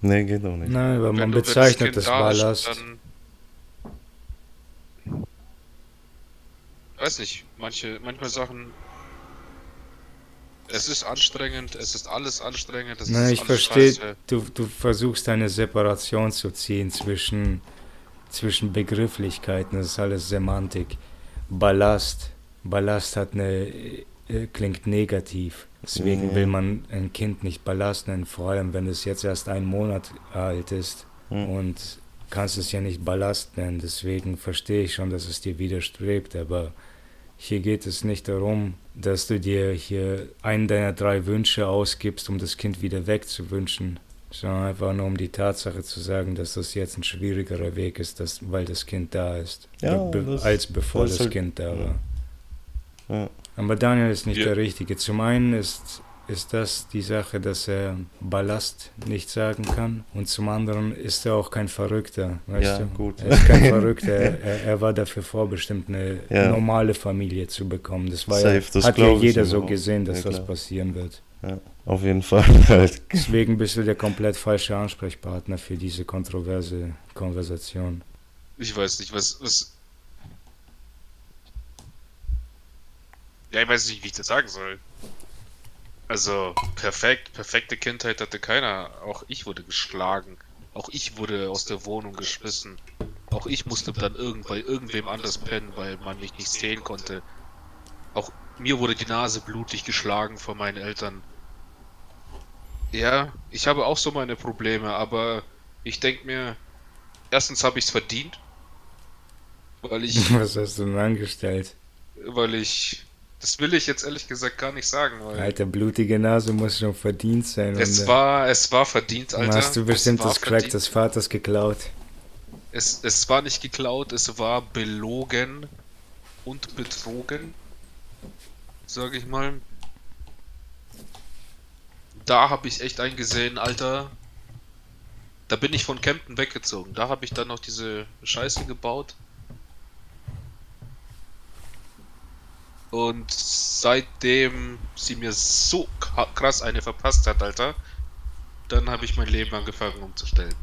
[SPEAKER 2] Nee, geht auch nicht.
[SPEAKER 1] nein, aber man
[SPEAKER 3] Wenn das
[SPEAKER 1] bezeichnet
[SPEAKER 3] Kind
[SPEAKER 1] das
[SPEAKER 3] da ist,
[SPEAKER 1] Ballast.
[SPEAKER 3] Dann weiß nicht, manche, manchmal Sachen. Es ist anstrengend, es ist alles anstrengend, es
[SPEAKER 1] Nein,
[SPEAKER 3] ist
[SPEAKER 1] ich
[SPEAKER 3] alles
[SPEAKER 1] verstehe, du, du versuchst eine Separation zu ziehen zwischen, zwischen Begrifflichkeiten, das ist alles Semantik. Ballast, Ballast hat eine äh, klingt negativ. Deswegen
[SPEAKER 2] Mhm.
[SPEAKER 1] will man ein Kind nicht belasten, vor allem wenn es jetzt erst einen Monat alt ist
[SPEAKER 2] Mhm.
[SPEAKER 1] und kannst es ja nicht Ballast nennen. Deswegen verstehe ich schon, dass es dir widerstrebt, aber hier geht es nicht darum, dass du dir hier einen deiner drei Wünsche ausgibst, um das Kind wieder wegzuwünschen, sondern einfach nur um die Tatsache zu sagen, dass das jetzt ein schwierigerer Weg ist, dass, weil das Kind da ist,
[SPEAKER 2] Ja,
[SPEAKER 1] be
[SPEAKER 2] das-
[SPEAKER 1] als bevor
[SPEAKER 2] das
[SPEAKER 1] das,
[SPEAKER 2] halt-
[SPEAKER 1] Kind da
[SPEAKER 2] ja.
[SPEAKER 1] war.
[SPEAKER 2] Ja.
[SPEAKER 1] Aber Daniel ist nicht
[SPEAKER 3] Ja.
[SPEAKER 1] der Richtige. Zum einen ist, ist das die Sache, dass er Ballast nicht sagen kann und zum anderen ist er auch kein Verrückter. Weißt
[SPEAKER 2] Ja,
[SPEAKER 1] du?
[SPEAKER 2] gut.
[SPEAKER 1] Er ist kein Verrückter. Er, er war dafür vorbestimmt, eine
[SPEAKER 2] Ja.
[SPEAKER 1] normale Familie zu bekommen. Das war
[SPEAKER 2] Safe,
[SPEAKER 1] ja,
[SPEAKER 2] das
[SPEAKER 1] hat ja jeder so
[SPEAKER 2] auch.
[SPEAKER 1] gesehen, dass
[SPEAKER 2] Ja,
[SPEAKER 1] das passieren wird.
[SPEAKER 2] Auf jeden Fall [laughs] halt.
[SPEAKER 1] Deswegen bist du der komplett falsche Ansprechpartner für diese kontroverse Konversation.
[SPEAKER 3] Ich weiß nicht, was, was. Ja, ich weiß nicht, wie ich das sagen soll. Also, perfekt, perfekte Kindheit hatte keiner. Auch ich wurde geschlagen. Auch ich wurde aus der Wohnung geschmissen. Auch ich musste dann irgend bei irgendwem anders pennen, weil man mich nicht sehen konnte. Auch mir wurde die Nase blutig geschlagen von meinen Eltern. Ja, ich habe auch so meine Probleme, aber ich denke mir, erstens habe ich es verdient, weil ich, [laughs]
[SPEAKER 1] Was hast du denn angestellt?
[SPEAKER 3] weil ich, das will ich jetzt ehrlich gesagt gar nicht sagen, weil
[SPEAKER 1] Alter, blutige Nase muss schon verdient sein.
[SPEAKER 3] es
[SPEAKER 1] und,
[SPEAKER 3] war, es war verdient, Alter.
[SPEAKER 1] Hast du bestimmt das Crack
[SPEAKER 3] verdient.
[SPEAKER 1] des Vaters geklaut?
[SPEAKER 3] Es, es war nicht geklaut, es war belogen und betrogen, sage ich mal. Da habe ich echt eingesehen, Alter. Da bin ich von Kempten weggezogen. Da habe ich dann noch diese Scheiße gebaut. Und seitdem sie mir so krass eine verpasst hat, Alter, dann habe ich mein Leben angefangen umzustellen.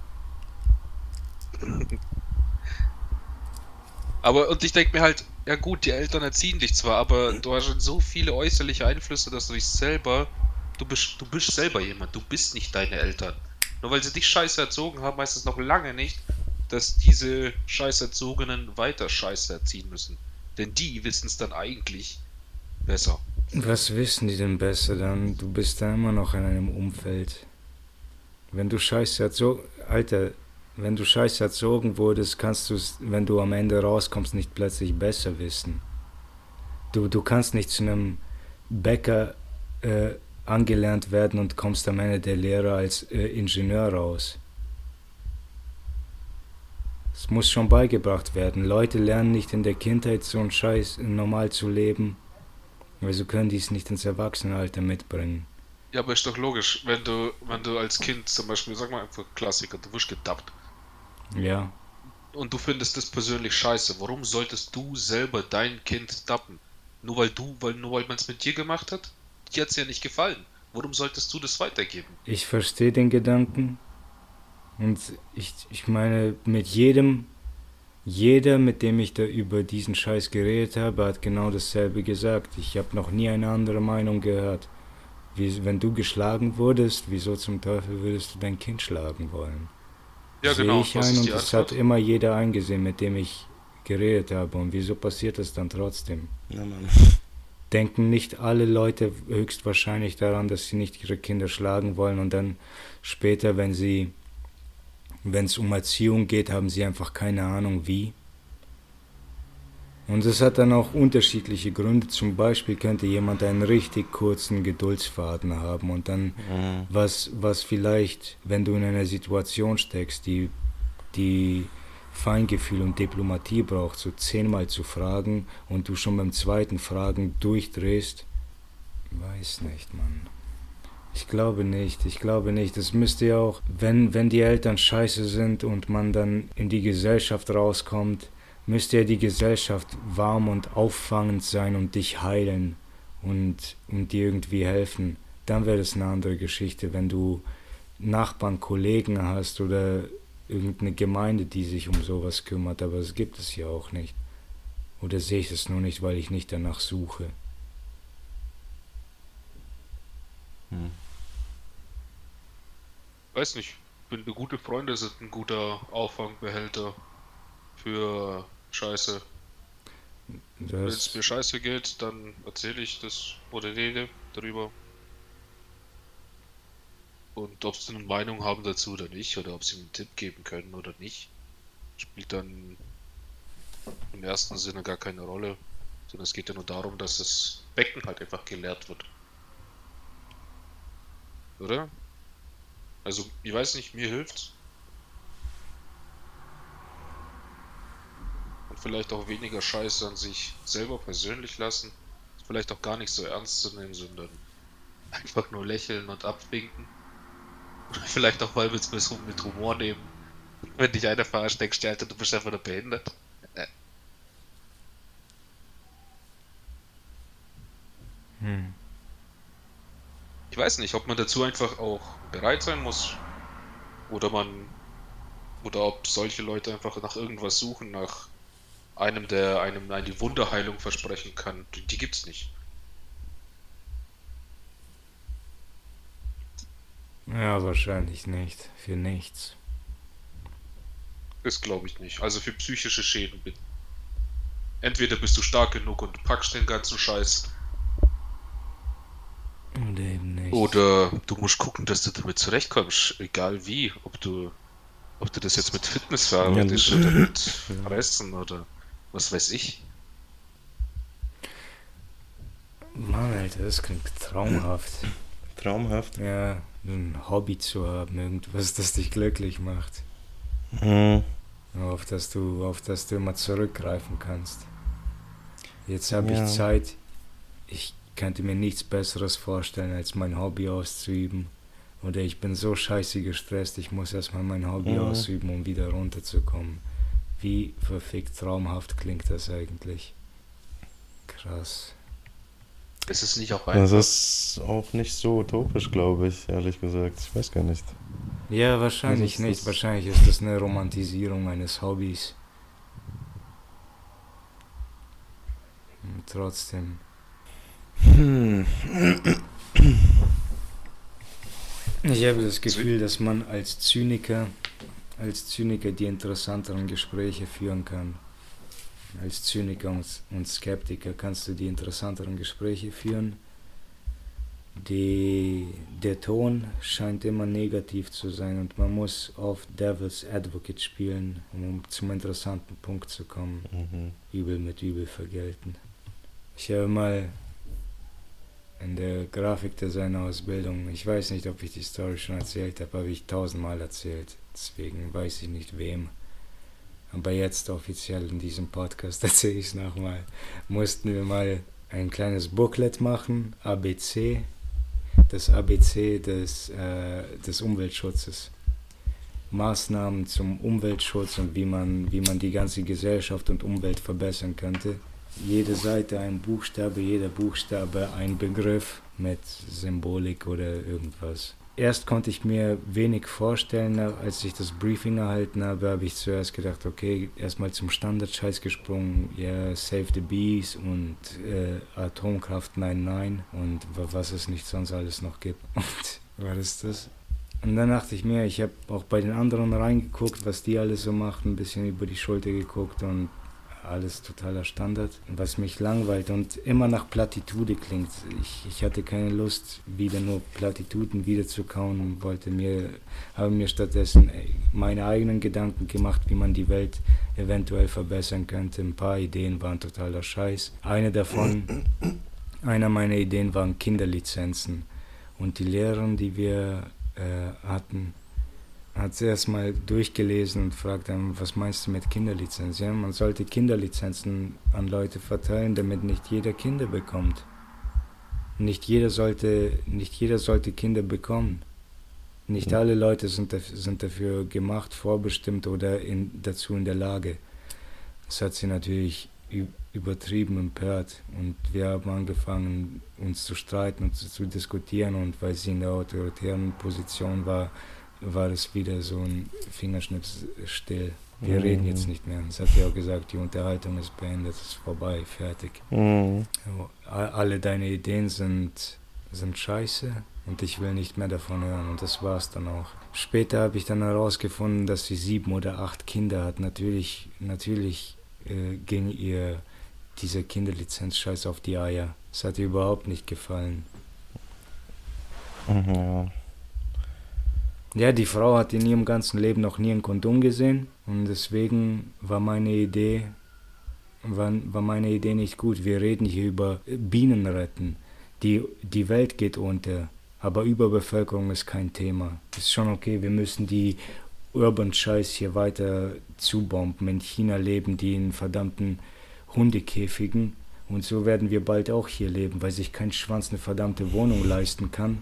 [SPEAKER 3] Aber und ich denke mir halt, ja gut, die Eltern erziehen dich zwar, aber du hast schon so viele äußerliche Einflüsse, dass du dich selber, du bist, du bist selber jemand, du bist nicht deine Eltern. Nur weil sie dich scheiße erzogen haben, heißt es noch lange nicht, dass diese scheiße Erzogenen weiter scheiße erziehen müssen. Denn die wissen es dann eigentlich besser.
[SPEAKER 1] Was wissen die denn besser dann? Du bist da immer noch in einem Umfeld. Wenn du scheiße erzogen, Alter, wenn du scheiße erzogen wurdest, kannst du es, wenn du am Ende rauskommst, nicht plötzlich besser wissen. Du, du kannst nicht zu einem Bäcker äh, angelernt werden und kommst am Ende der Lehre als äh, Ingenieur raus. Es muss schon beigebracht werden. Leute lernen nicht in der Kindheit so einen Scheiß normal zu leben. Wieso können die es nicht ins Erwachsenenalter mitbringen?
[SPEAKER 3] Ja, aber ist doch logisch, wenn du, wenn du als Kind zum Beispiel, sag mal einfach Klassiker, du wirst gedappt
[SPEAKER 1] Ja,
[SPEAKER 3] und du findest das persönlich scheiße, warum solltest du selber dein Kind dappen? Nur weil du, weil nur weil man es mit dir gemacht hat? Dir hat's ja nicht gefallen. Warum solltest du das weitergeben?
[SPEAKER 1] ich verstehe den Gedanken. Und ich, ich meine, mit jedem, jeder, mit dem ich da über diesen Scheiß geredet habe, hat genau dasselbe gesagt. Ich habe noch nie eine andere Meinung gehört. Wie, wenn du geschlagen wurdest, wieso zum Teufel würdest du dein Kind schlagen wollen?
[SPEAKER 3] Ja,
[SPEAKER 1] Sehe
[SPEAKER 3] genau.
[SPEAKER 1] ich
[SPEAKER 3] Was
[SPEAKER 1] ein und das hat immer jeder eingesehen, mit dem ich geredet habe. Und wieso passiert das dann trotzdem?
[SPEAKER 2] Ja, Mann.
[SPEAKER 1] denken nicht alle Leute höchstwahrscheinlich daran, dass sie nicht ihre Kinder schlagen wollen und dann später, wenn sie, wenn es um Erziehung geht, haben sie einfach keine Ahnung wie. Und es hat dann auch unterschiedliche Gründe. Zum Beispiel könnte jemand einen richtig kurzen Geduldsfaden haben und dann
[SPEAKER 2] Mhm.
[SPEAKER 1] was, was vielleicht, wenn du in einer Situation steckst, die, die Feingefühl und Diplomatie braucht, so zehnmal zu fragen und du schon beim zweiten Fragen durchdrehst, weiß nicht, Mann. Ich glaube nicht, ich glaube nicht. Es müsste ja auch, wenn, wenn die Eltern scheiße sind und man dann in die Gesellschaft rauskommt, müsste ja die Gesellschaft warm und auffangend sein und dich heilen und, und dir irgendwie helfen. Dann wäre das eine andere Geschichte, wenn du Nachbarn, Kollegen hast oder irgendeine Gemeinde, die sich um sowas kümmert, aber das gibt es ja auch nicht. Oder sehe ich es nur nicht, weil ich nicht danach suche.
[SPEAKER 2] Hm.
[SPEAKER 3] Weiß nicht. Ich finde, gute Freunde sind ein guter Auffangbehälter für Scheiße. Wenn es mir scheiße geht, dann erzähle ich das oder rede darüber. Und ob sie eine Meinung haben dazu oder nicht, oder ob sie einen Tipp geben können oder nicht, spielt dann im ersten Sinne gar keine Rolle. Sondern es geht ja nur darum, dass das Becken halt einfach geleert wird. Oder? Also, ich weiß nicht, mir hilft's. Und vielleicht auch weniger Scheiße an sich selber persönlich lassen. Vielleicht auch gar nicht so ernst zu nehmen, sondern einfach nur lächeln und abwinken. Vielleicht auch mal mit, mit Humor nehmen. Wenn dich einer verarscht, denkst du, Alter, du bist einfach nur behindert. Hm. Ich weiß nicht, ob man dazu einfach auch bereit sein muss. Oder man. Oder ob solche Leute einfach nach irgendwas suchen, nach einem, der einem eine Wunderheilung versprechen kann. Die, die gibt's nicht.
[SPEAKER 1] Ja, wahrscheinlich nicht. Für nichts.
[SPEAKER 3] Das glaube ich nicht. Also für psychische Schäden. Entweder bist du stark genug und packst den ganzen Scheiß. Oder eben nicht. Oder du musst gucken, dass du damit zurechtkommst. Egal wie. Ob du, ob du das jetzt mit Fitness verarbeitest ja. oder mit Fressen oder was weiß ich.
[SPEAKER 1] Mann, Alter, das klingt traumhaft. [laughs]
[SPEAKER 2] Traumhaft?
[SPEAKER 1] Ja, ein Hobby zu haben, irgendwas, das dich glücklich macht. Mhm. Auf das du, auf das du immer zurückgreifen kannst. Jetzt habe ja. ich Zeit. Ich könnte mir nichts Besseres vorstellen, als mein Hobby auszuüben. Oder ich bin so scheiße gestresst, ich muss erstmal mein Hobby mhm. ausüben, um wieder runterzukommen. Wie verfickt traumhaft klingt das eigentlich? Krass.
[SPEAKER 3] Ist es nicht auch
[SPEAKER 2] einfach? Das ist auch nicht so utopisch, glaube ich, ehrlich gesagt. Ich weiß gar nicht.
[SPEAKER 1] Ja, wahrscheinlich nicht. Wahrscheinlich ist das eine Romantisierung eines Hobbys. Und trotzdem. Hm. Ich habe das Gefühl, dass man als Zyniker, als Zyniker die interessanteren Gespräche führen kann. Als Zyniker und Skeptiker kannst du die interessanteren Gespräche führen. Die, der Ton scheint immer negativ zu sein und man muss auf Devil's Advocate spielen, um zum interessanten Punkt zu kommen. Mhm. Übel mit Übel vergelten. Ich habe mal in der Grafikdesigner-Ausbildung, ich weiß nicht, ob ich die Story schon erzählt habe, habe ich tausendmal erzählt. Deswegen weiß ich nicht wem. Aber jetzt offiziell in diesem Podcast [laughs] erzähle ich es nochmal. Mussten wir mal ein kleines Booklet machen, ABC, das ABC des, äh, des Umweltschutzes. Maßnahmen zum Umweltschutz und wie man, wie man die ganze Gesellschaft und Umwelt verbessern könnte. Jede Seite ein Buchstabe, jeder Buchstabe ein Begriff mit Symbolik oder irgendwas erst konnte ich mir wenig vorstellen, als ich das Briefing erhalten habe, habe ich zuerst gedacht, okay, erstmal zum Standard-Scheiß gesprungen, ja, Save the Bees und äh, Atomkraft 9-9 und was es nicht sonst alles noch gibt. [laughs] Und was ist das? Und dann dachte ich mir, ich habe auch bei den anderen reingeguckt, was die alles so machten, ein bisschen über die Schulter geguckt und alles totaler Standard, was mich langweilt und immer nach Plattitude klingt. Ich, ich hatte keine Lust, wieder nur Plattituden wiederzukauen und wollte mir, habe mir stattdessen meine eigenen Gedanken gemacht, wie man die Welt eventuell verbessern könnte. Ein paar Ideen waren totaler Scheiß. Eine davon, [clears throat] einer meiner Ideen waren Kinderlizenzen. Und die Lehrerin, die wir äh, hatten, hat sie erstmal durchgelesen und fragt dann, was meinst du mit Kinderlizenz? Ja, man sollte Kinderlizenzen an Leute verteilen, damit nicht jeder Kinder bekommt. Nicht jeder sollte, nicht jeder sollte Kinder bekommen. Nicht mhm. alle Leute sind, sind dafür gemacht, vorbestimmt oder in, dazu in der Lage. Das hat sie natürlich übertrieben empört und wir haben angefangen, uns zu streiten und zu, zu diskutieren und weil sie in der autoritären Position war, war es wieder so ein Fingerschnips still. Wir mhm. reden jetzt nicht mehr. Das hat ja auch gesagt, die Unterhaltung ist beendet, ist vorbei, fertig. Mhm. alle deine Ideen sind, sind scheiße und ich will nicht mehr davon hören und das war's dann auch. Später habe ich dann herausgefunden, dass sie sieben oder acht Kinder hat. Natürlich, natürlich äh, ging ihr dieser Kinderlizenz-Scheiß auf die Eier. Das hat ihr überhaupt nicht gefallen.
[SPEAKER 2] Mhm, ja.
[SPEAKER 1] Ja, die Frau hat in ihrem ganzen Leben noch nie ein Kondom gesehen und deswegen war meine Idee, war, war meine Idee nicht gut. Wir reden hier über Bienen retten. Die, die Welt geht unter, aber Überbevölkerung ist kein Thema. Ist schon okay, wir müssen die Urban Scheiß hier weiter zubomben. In China leben die in verdammten Hundekäfigen und so werden wir bald auch hier leben, weil sich kein Schwanz eine verdammte Wohnung leisten kann.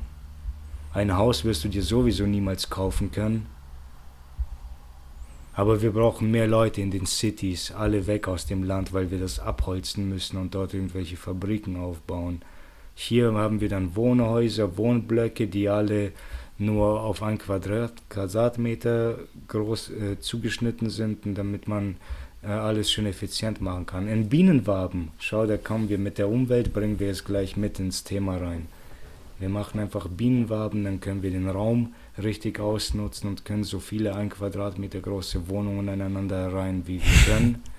[SPEAKER 1] Ein Haus wirst du dir sowieso niemals kaufen können. Aber wir brauchen mehr Leute in den Cities, alle weg aus dem Land, weil wir das abholzen müssen und dort irgendwelche Fabriken aufbauen. Hier haben wir dann Wohnhäuser, Wohnblöcke, die alle nur auf ein Quadrat, Quadratmeter groß äh, zugeschnitten sind, damit man äh, alles schön effizient machen kann. In Bienenwaben, schau, da kommen wir mit der Umwelt, bringen wir es gleich mit ins Thema rein. Wir machen einfach Bienenwaben, dann können wir den Raum richtig ausnutzen und können so viele ein Quadratmeter große Wohnungen aneinander rein, wie wir können. [laughs]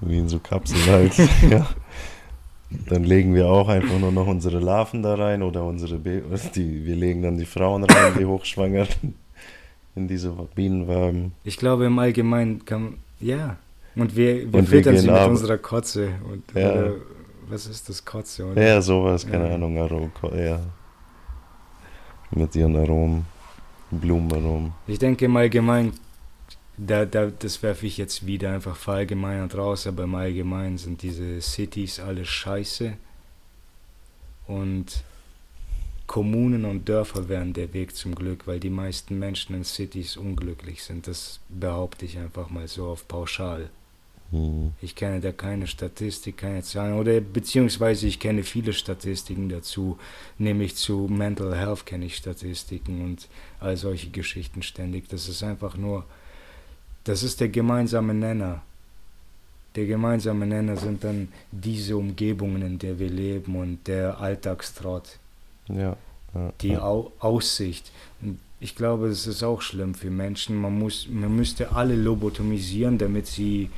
[SPEAKER 2] Wie in so Kapseln halt. [laughs] ja. Dann legen wir auch einfach nur noch unsere Larven da rein oder unsere Be [laughs] die, wir legen dann die Frauen rein, die hochschwanger in diese Bienenwaben.
[SPEAKER 1] Ich glaube im Allgemeinen kann ja. Und wir, wir
[SPEAKER 2] Und wir
[SPEAKER 1] füttern sie
[SPEAKER 2] gehen
[SPEAKER 1] mit
[SPEAKER 2] ab.
[SPEAKER 1] unserer Kotze. Und,
[SPEAKER 2] Ja.
[SPEAKER 1] oder, was ist das Kotze? Oder?
[SPEAKER 2] Ja, sowas, keine
[SPEAKER 1] Ja.
[SPEAKER 2] Ahnung, Arom, ja. Mit ihren Aromen, Blumenaromen.
[SPEAKER 1] Ich denke im Allgemeinen, da, da, das werfe ich jetzt wieder einfach verallgemeinert raus, aber im Allgemeinen sind diese Cities alle scheiße. Und Kommunen und Dörfer wären der Weg zum Glück, weil die meisten Menschen in Cities unglücklich sind. Das behaupte ich einfach mal so auf pauschal.
[SPEAKER 2] Hm.
[SPEAKER 1] Ich kenne da keine Statistik, keine Zahlen oder beziehungsweise ich kenne viele Statistiken dazu, nämlich zu Mental Health kenne ich Statistiken und all solche Geschichten ständig. Das ist einfach nur, das ist der gemeinsame Nenner. Der gemeinsame Nenner sind dann diese Umgebungen, in der wir leben und der Alltagstrott,
[SPEAKER 2] Ja. ja,
[SPEAKER 1] die
[SPEAKER 2] ja.
[SPEAKER 1] Au Aussicht. Und ich glaube, das ist auch schlimm für Menschen. Man, muss, man müsste alle lobotomisieren, damit sie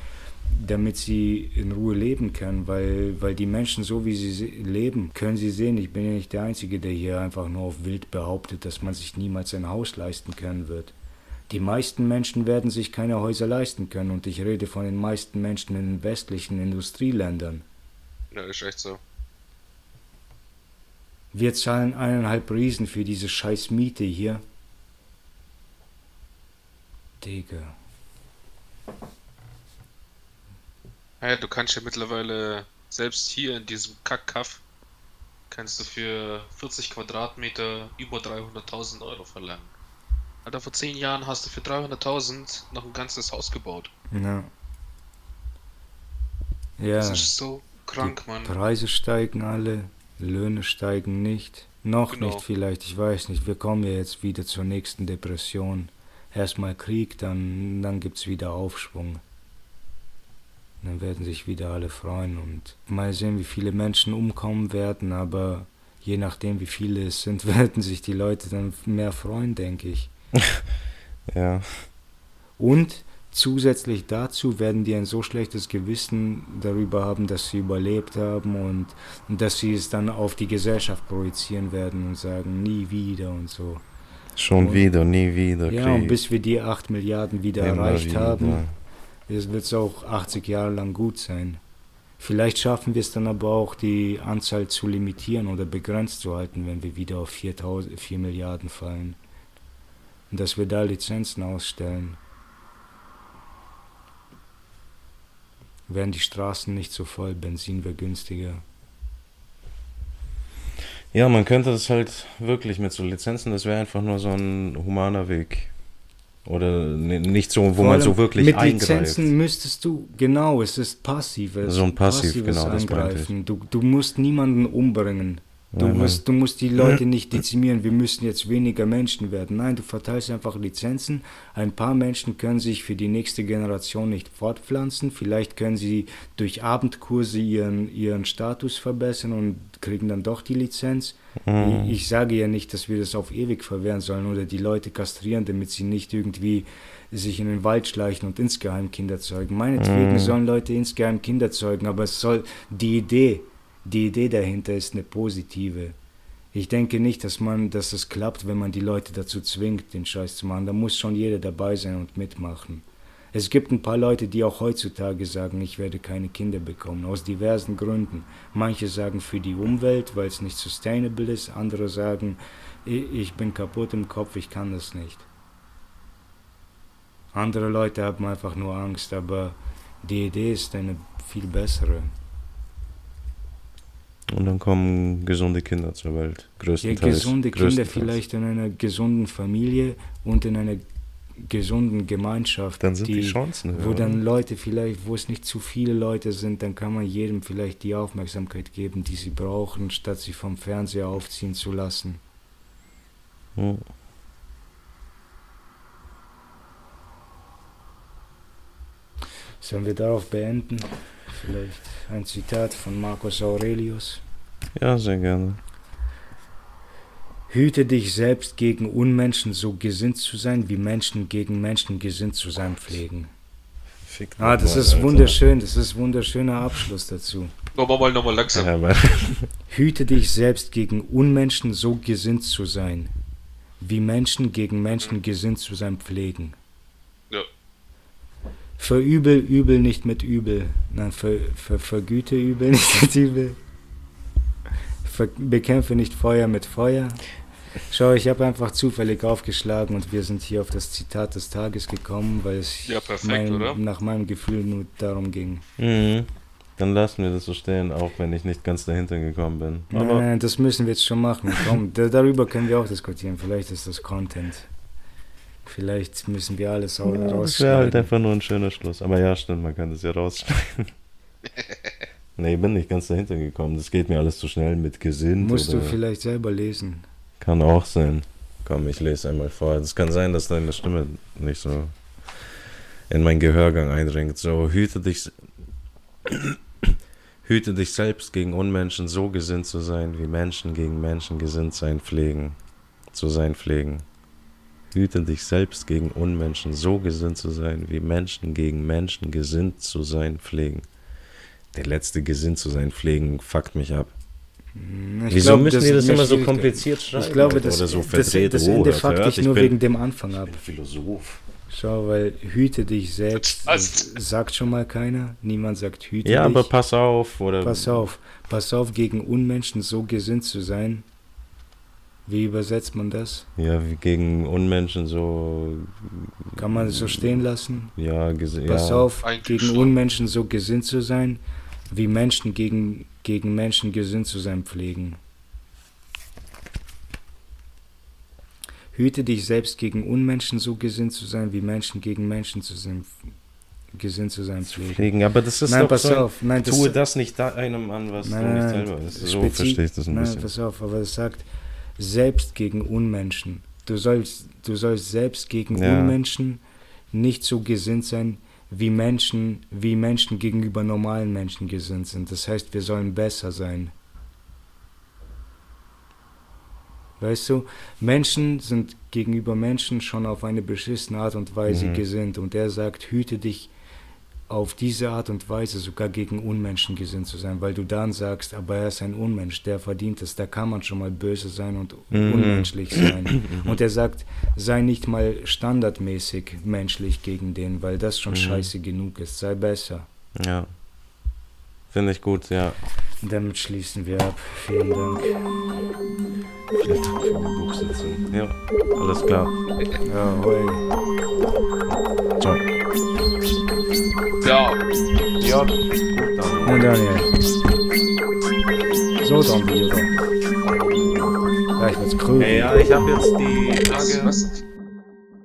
[SPEAKER 1] damit sie in Ruhe leben können, weil, weil die Menschen so wie sie leben, können sie sehen, ich bin ja nicht der Einzige, der hier einfach nur auf wild behauptet, dass man sich niemals ein Haus leisten können wird. Die meisten Menschen werden sich keine Häuser leisten können und ich rede von den meisten Menschen in den westlichen Industrieländern.
[SPEAKER 3] Ja, ist echt so.
[SPEAKER 1] Wir zahlen eineinhalb Riesen für diese scheiß Miete hier. Digga.
[SPEAKER 3] Ja, du kannst ja mittlerweile, selbst hier in diesem Kackkaff, kannst du für 40 Quadratmeter über 300.000 Euro verlangen. Alter, vor 10 Jahren hast du für 300.000 noch ein ganzes Haus gebaut.
[SPEAKER 1] Ja. Ja.
[SPEAKER 3] Das ist so krank, Mann.
[SPEAKER 1] Preise steigen alle, Löhne steigen nicht. Noch
[SPEAKER 3] Genau.
[SPEAKER 1] nicht vielleicht, ich weiß nicht. Wir kommen ja jetzt wieder zur nächsten Depression. Erstmal Krieg, dann, dann gibt es wieder Aufschwung. Dann werden sich wieder alle freuen und mal sehen, wie viele Menschen umkommen werden, aber je nachdem, wie viele es sind, [laughs] werden sich die Leute dann mehr freuen, denke ich. [laughs]
[SPEAKER 2] ja.
[SPEAKER 1] Und zusätzlich dazu werden die ein so schlechtes Gewissen darüber haben, dass sie überlebt haben und, und dass sie es dann auf die Gesellschaft projizieren werden und sagen, nie wieder und so.
[SPEAKER 2] Schon
[SPEAKER 1] Und-
[SPEAKER 2] wieder, nie wieder.
[SPEAKER 1] Ja,
[SPEAKER 2] Krieg.
[SPEAKER 1] und bis wir die 8 Milliarden wieder
[SPEAKER 2] Immer
[SPEAKER 1] erreicht
[SPEAKER 2] wieder.
[SPEAKER 1] haben, wird es auch 80 Jahre lang gut sein. Vielleicht schaffen wir es dann aber auch, die Anzahl zu limitieren oder begrenzt zu halten, wenn wir wieder auf 4, 4 Milliarden fallen. Und dass wir da Lizenzen ausstellen. Wären die Straßen nicht so voll, Benzin wäre günstiger.
[SPEAKER 2] Ja, man könnte das halt wirklich mit so Lizenzen, das wäre einfach nur so ein humaner Weg. Oder ni- nicht so, wo man so wirklich
[SPEAKER 1] Mit
[SPEAKER 2] eingreift.
[SPEAKER 1] Lizenzen müsstest du, genau, es ist passives.
[SPEAKER 2] So ein Passiv,
[SPEAKER 1] passives
[SPEAKER 2] genau.
[SPEAKER 1] Eingreifen. Du, du musst niemanden umbringen. Du,
[SPEAKER 2] Nein,
[SPEAKER 1] musst, du musst die Leute nicht dezimieren, wir müssen jetzt weniger Menschen werden. Nein, du verteilst einfach Lizenzen. Ein paar Menschen können sich für die nächste Generation nicht fortpflanzen. Vielleicht können sie durch Abendkurse ihren, ihren Status verbessern und kriegen dann doch die Lizenz.
[SPEAKER 2] Mhm.
[SPEAKER 1] Ich, ich sage ja nicht, dass wir das auf ewig verwehren sollen oder die Leute kastrieren, damit sie nicht irgendwie sich in den Wald schleichen und insgeheim Kinder zeugen. Meinetwegen
[SPEAKER 2] Mhm.
[SPEAKER 1] sollen Leute insgeheim Kinder zeugen, aber es soll die Idee, die Idee dahinter ist eine positive. Ich denke nicht, dass man, dass es klappt, wenn man die Leute dazu zwingt, den Scheiß zu machen. Da muss schon jeder dabei sein und mitmachen. Es gibt ein paar Leute, die auch heutzutage sagen, ich werde keine Kinder bekommen, aus diversen Gründen. Manche sagen für die Umwelt, weil es nicht sustainable ist, andere sagen, "I- ich bin kaputt im Kopf, ich kann das nicht. Andere Leute haben einfach nur Angst, aber die Idee ist eine viel bessere.
[SPEAKER 2] Und dann kommen gesunde Kinder zur Welt.
[SPEAKER 1] Ja,
[SPEAKER 2] Größtenteils.
[SPEAKER 1] gesunde Kinder vielleicht in einer gesunden Familie und in einer gesunden Gemeinschaft,
[SPEAKER 2] Dann sind die,
[SPEAKER 1] die,
[SPEAKER 2] Chancen höher.
[SPEAKER 1] wo dann Leute vielleicht, wo es nicht zu viele Leute sind, dann kann man jedem vielleicht die Aufmerksamkeit geben, die sie brauchen, statt sie vom Fernseher aufziehen zu lassen.
[SPEAKER 2] Ja.
[SPEAKER 1] Sollen wir darauf beenden? Vielleicht ein Zitat von Marcus Aurelius.
[SPEAKER 2] Ja, sehr gerne.
[SPEAKER 1] Hüte dich selbst gegen Unmenschen so gesinnt zu sein, wie Menschen gegen Menschen gesinnt zu sein pflegen.
[SPEAKER 2] Fick
[SPEAKER 1] Ah, das ist
[SPEAKER 2] Alter.
[SPEAKER 1] wunderschön, das ist wunderschöner Abschluss dazu.
[SPEAKER 3] Nochmal, mal, nochmal langsam.
[SPEAKER 2] Ja, [laughs]
[SPEAKER 1] Hüte dich selbst gegen Unmenschen so gesinnt zu sein, wie Menschen gegen Menschen gesinnt zu sein pflegen.
[SPEAKER 3] Ja.
[SPEAKER 1] Verübel Übel nicht mit Übel, nein, ver, ver, vergüte Übel [laughs] nicht mit Übel. Bekämpfe nicht Feuer mit Feuer. Schau, ich habe einfach zufällig aufgeschlagen und wir sind hier auf das Zitat des Tages gekommen, weil es
[SPEAKER 3] Ja, perfekt,
[SPEAKER 1] mein, nach meinem Gefühl nur darum ging.
[SPEAKER 2] Mhm. Dann lassen wir das so stehen, auch wenn ich nicht ganz dahinter gekommen bin.
[SPEAKER 1] Nein,
[SPEAKER 2] Aber
[SPEAKER 1] nein, das müssen wir jetzt schon machen. Komm, [laughs] da, darüber können wir auch diskutieren. Vielleicht ist das Content. Vielleicht müssen wir alles
[SPEAKER 2] ja, das wäre halt
[SPEAKER 1] rausschneiden.
[SPEAKER 2] einfach nur ein schöner Schluss. Aber ja, stimmt, man kann das ja rausschneiden. [laughs] nee, ich bin nicht ganz dahinter gekommen. Das geht mir alles zu schnell mit Gesinn.
[SPEAKER 1] Musst du vielleicht selber lesen.
[SPEAKER 2] Kann auch sein. Komm, ich lese einmal vor. Es kann sein, dass deine Stimme nicht so in meinen Gehörgang eindringt. So, hüte dich, [clears throat] hüte dich selbst gegen Unmenschen so gesinnt zu sein, wie Menschen gegen Menschen gesinnt sein pflegen, zu sein pflegen. Hüte dich selbst gegen Unmenschen so gesinnt zu sein, wie Menschen gegen Menschen gesinnt zu sein pflegen. Der letzte gesinnt zu sein pflegen fuckt mich ab.
[SPEAKER 1] Hm, Ich
[SPEAKER 2] Wieso
[SPEAKER 1] glaub,
[SPEAKER 2] müssen die das immer so kompliziert schreiben?
[SPEAKER 1] Ich glaube, das,
[SPEAKER 2] oder so
[SPEAKER 1] das,
[SPEAKER 2] verdreht.
[SPEAKER 1] das
[SPEAKER 2] Oh,
[SPEAKER 1] Ende
[SPEAKER 2] das
[SPEAKER 1] fuckt dich
[SPEAKER 2] ich
[SPEAKER 1] nur
[SPEAKER 2] bin-
[SPEAKER 1] wegen dem Anfang ab.
[SPEAKER 2] bin Philosoph.
[SPEAKER 1] Schau, weil hüte dich selbst, das sagt schon mal keiner. Niemand sagt hüte
[SPEAKER 2] Ja,
[SPEAKER 1] dich.
[SPEAKER 2] aber pass auf, oder?
[SPEAKER 1] Pass auf, pass auf, gegen Unmenschen so gesinnt zu sein. Wie übersetzt man das?
[SPEAKER 2] Ja, gegen Unmenschen so.
[SPEAKER 1] Kann man es so stehen lassen?
[SPEAKER 2] Ja, gese-
[SPEAKER 1] Pass
[SPEAKER 2] ja.
[SPEAKER 1] auf, gegen. Unmenschen so gesinnt zu sein, wie Menschen gegen, gegen Menschen gesinnt zu sein pflegen. Hüte dich selbst gegen Unmenschen so gesinnt zu sein, wie Menschen gegen Menschen zu sein, gesinnt zu sein pflegen.
[SPEAKER 2] Pflegen. Aber das ist
[SPEAKER 1] Nein,
[SPEAKER 2] doch
[SPEAKER 1] pass
[SPEAKER 2] so
[SPEAKER 1] auf. Nein, das,
[SPEAKER 2] Tue das nicht da einem an, was
[SPEAKER 1] Nein,
[SPEAKER 2] du nicht
[SPEAKER 1] nein,
[SPEAKER 2] selber ist. So
[SPEAKER 1] spezi-
[SPEAKER 2] verstehe ich das ein
[SPEAKER 1] Nein,
[SPEAKER 2] bisschen.
[SPEAKER 1] pass auf, aber es sagt selbst gegen Unmenschen. Du sollst, du sollst selbst gegen
[SPEAKER 2] Ja.
[SPEAKER 1] Unmenschen nicht so gesinnt sein, wie Menschen, wie Menschen gegenüber normalen Menschen gesinnt sind. Das heißt, wir sollen besser sein. Weißt du, Menschen sind gegenüber Menschen schon auf eine beschissene Art und Weise
[SPEAKER 2] Mhm.
[SPEAKER 1] gesinnt. Und er sagt, hüte dich auf diese Art und Weise sogar gegen Unmenschen gesinnt zu sein, weil du dann sagst, aber er ist ein Unmensch, der verdient es, da kann man schon mal böse sein und
[SPEAKER 2] Mhm.
[SPEAKER 1] unmenschlich sein. [clears throat] Und er sagt, sei nicht mal standardmäßig menschlich gegen den, weil das schon
[SPEAKER 2] Mhm.
[SPEAKER 1] scheiße genug ist, sei besser.
[SPEAKER 2] Ja. Finde ich gut, ja.
[SPEAKER 1] Damit schließen wir ab. Vielen Dank.
[SPEAKER 2] Vielen Dank für die Buchsitzung. Ja, alles klar.
[SPEAKER 1] Ja, hoi.
[SPEAKER 2] Ciao.
[SPEAKER 3] Ja,
[SPEAKER 2] Ja, gut dann.
[SPEAKER 1] Na Daniel. So dann wieder. Ja, ich will's grün.
[SPEAKER 2] Hey, ja, ich habe jetzt die? Tage.
[SPEAKER 3] was?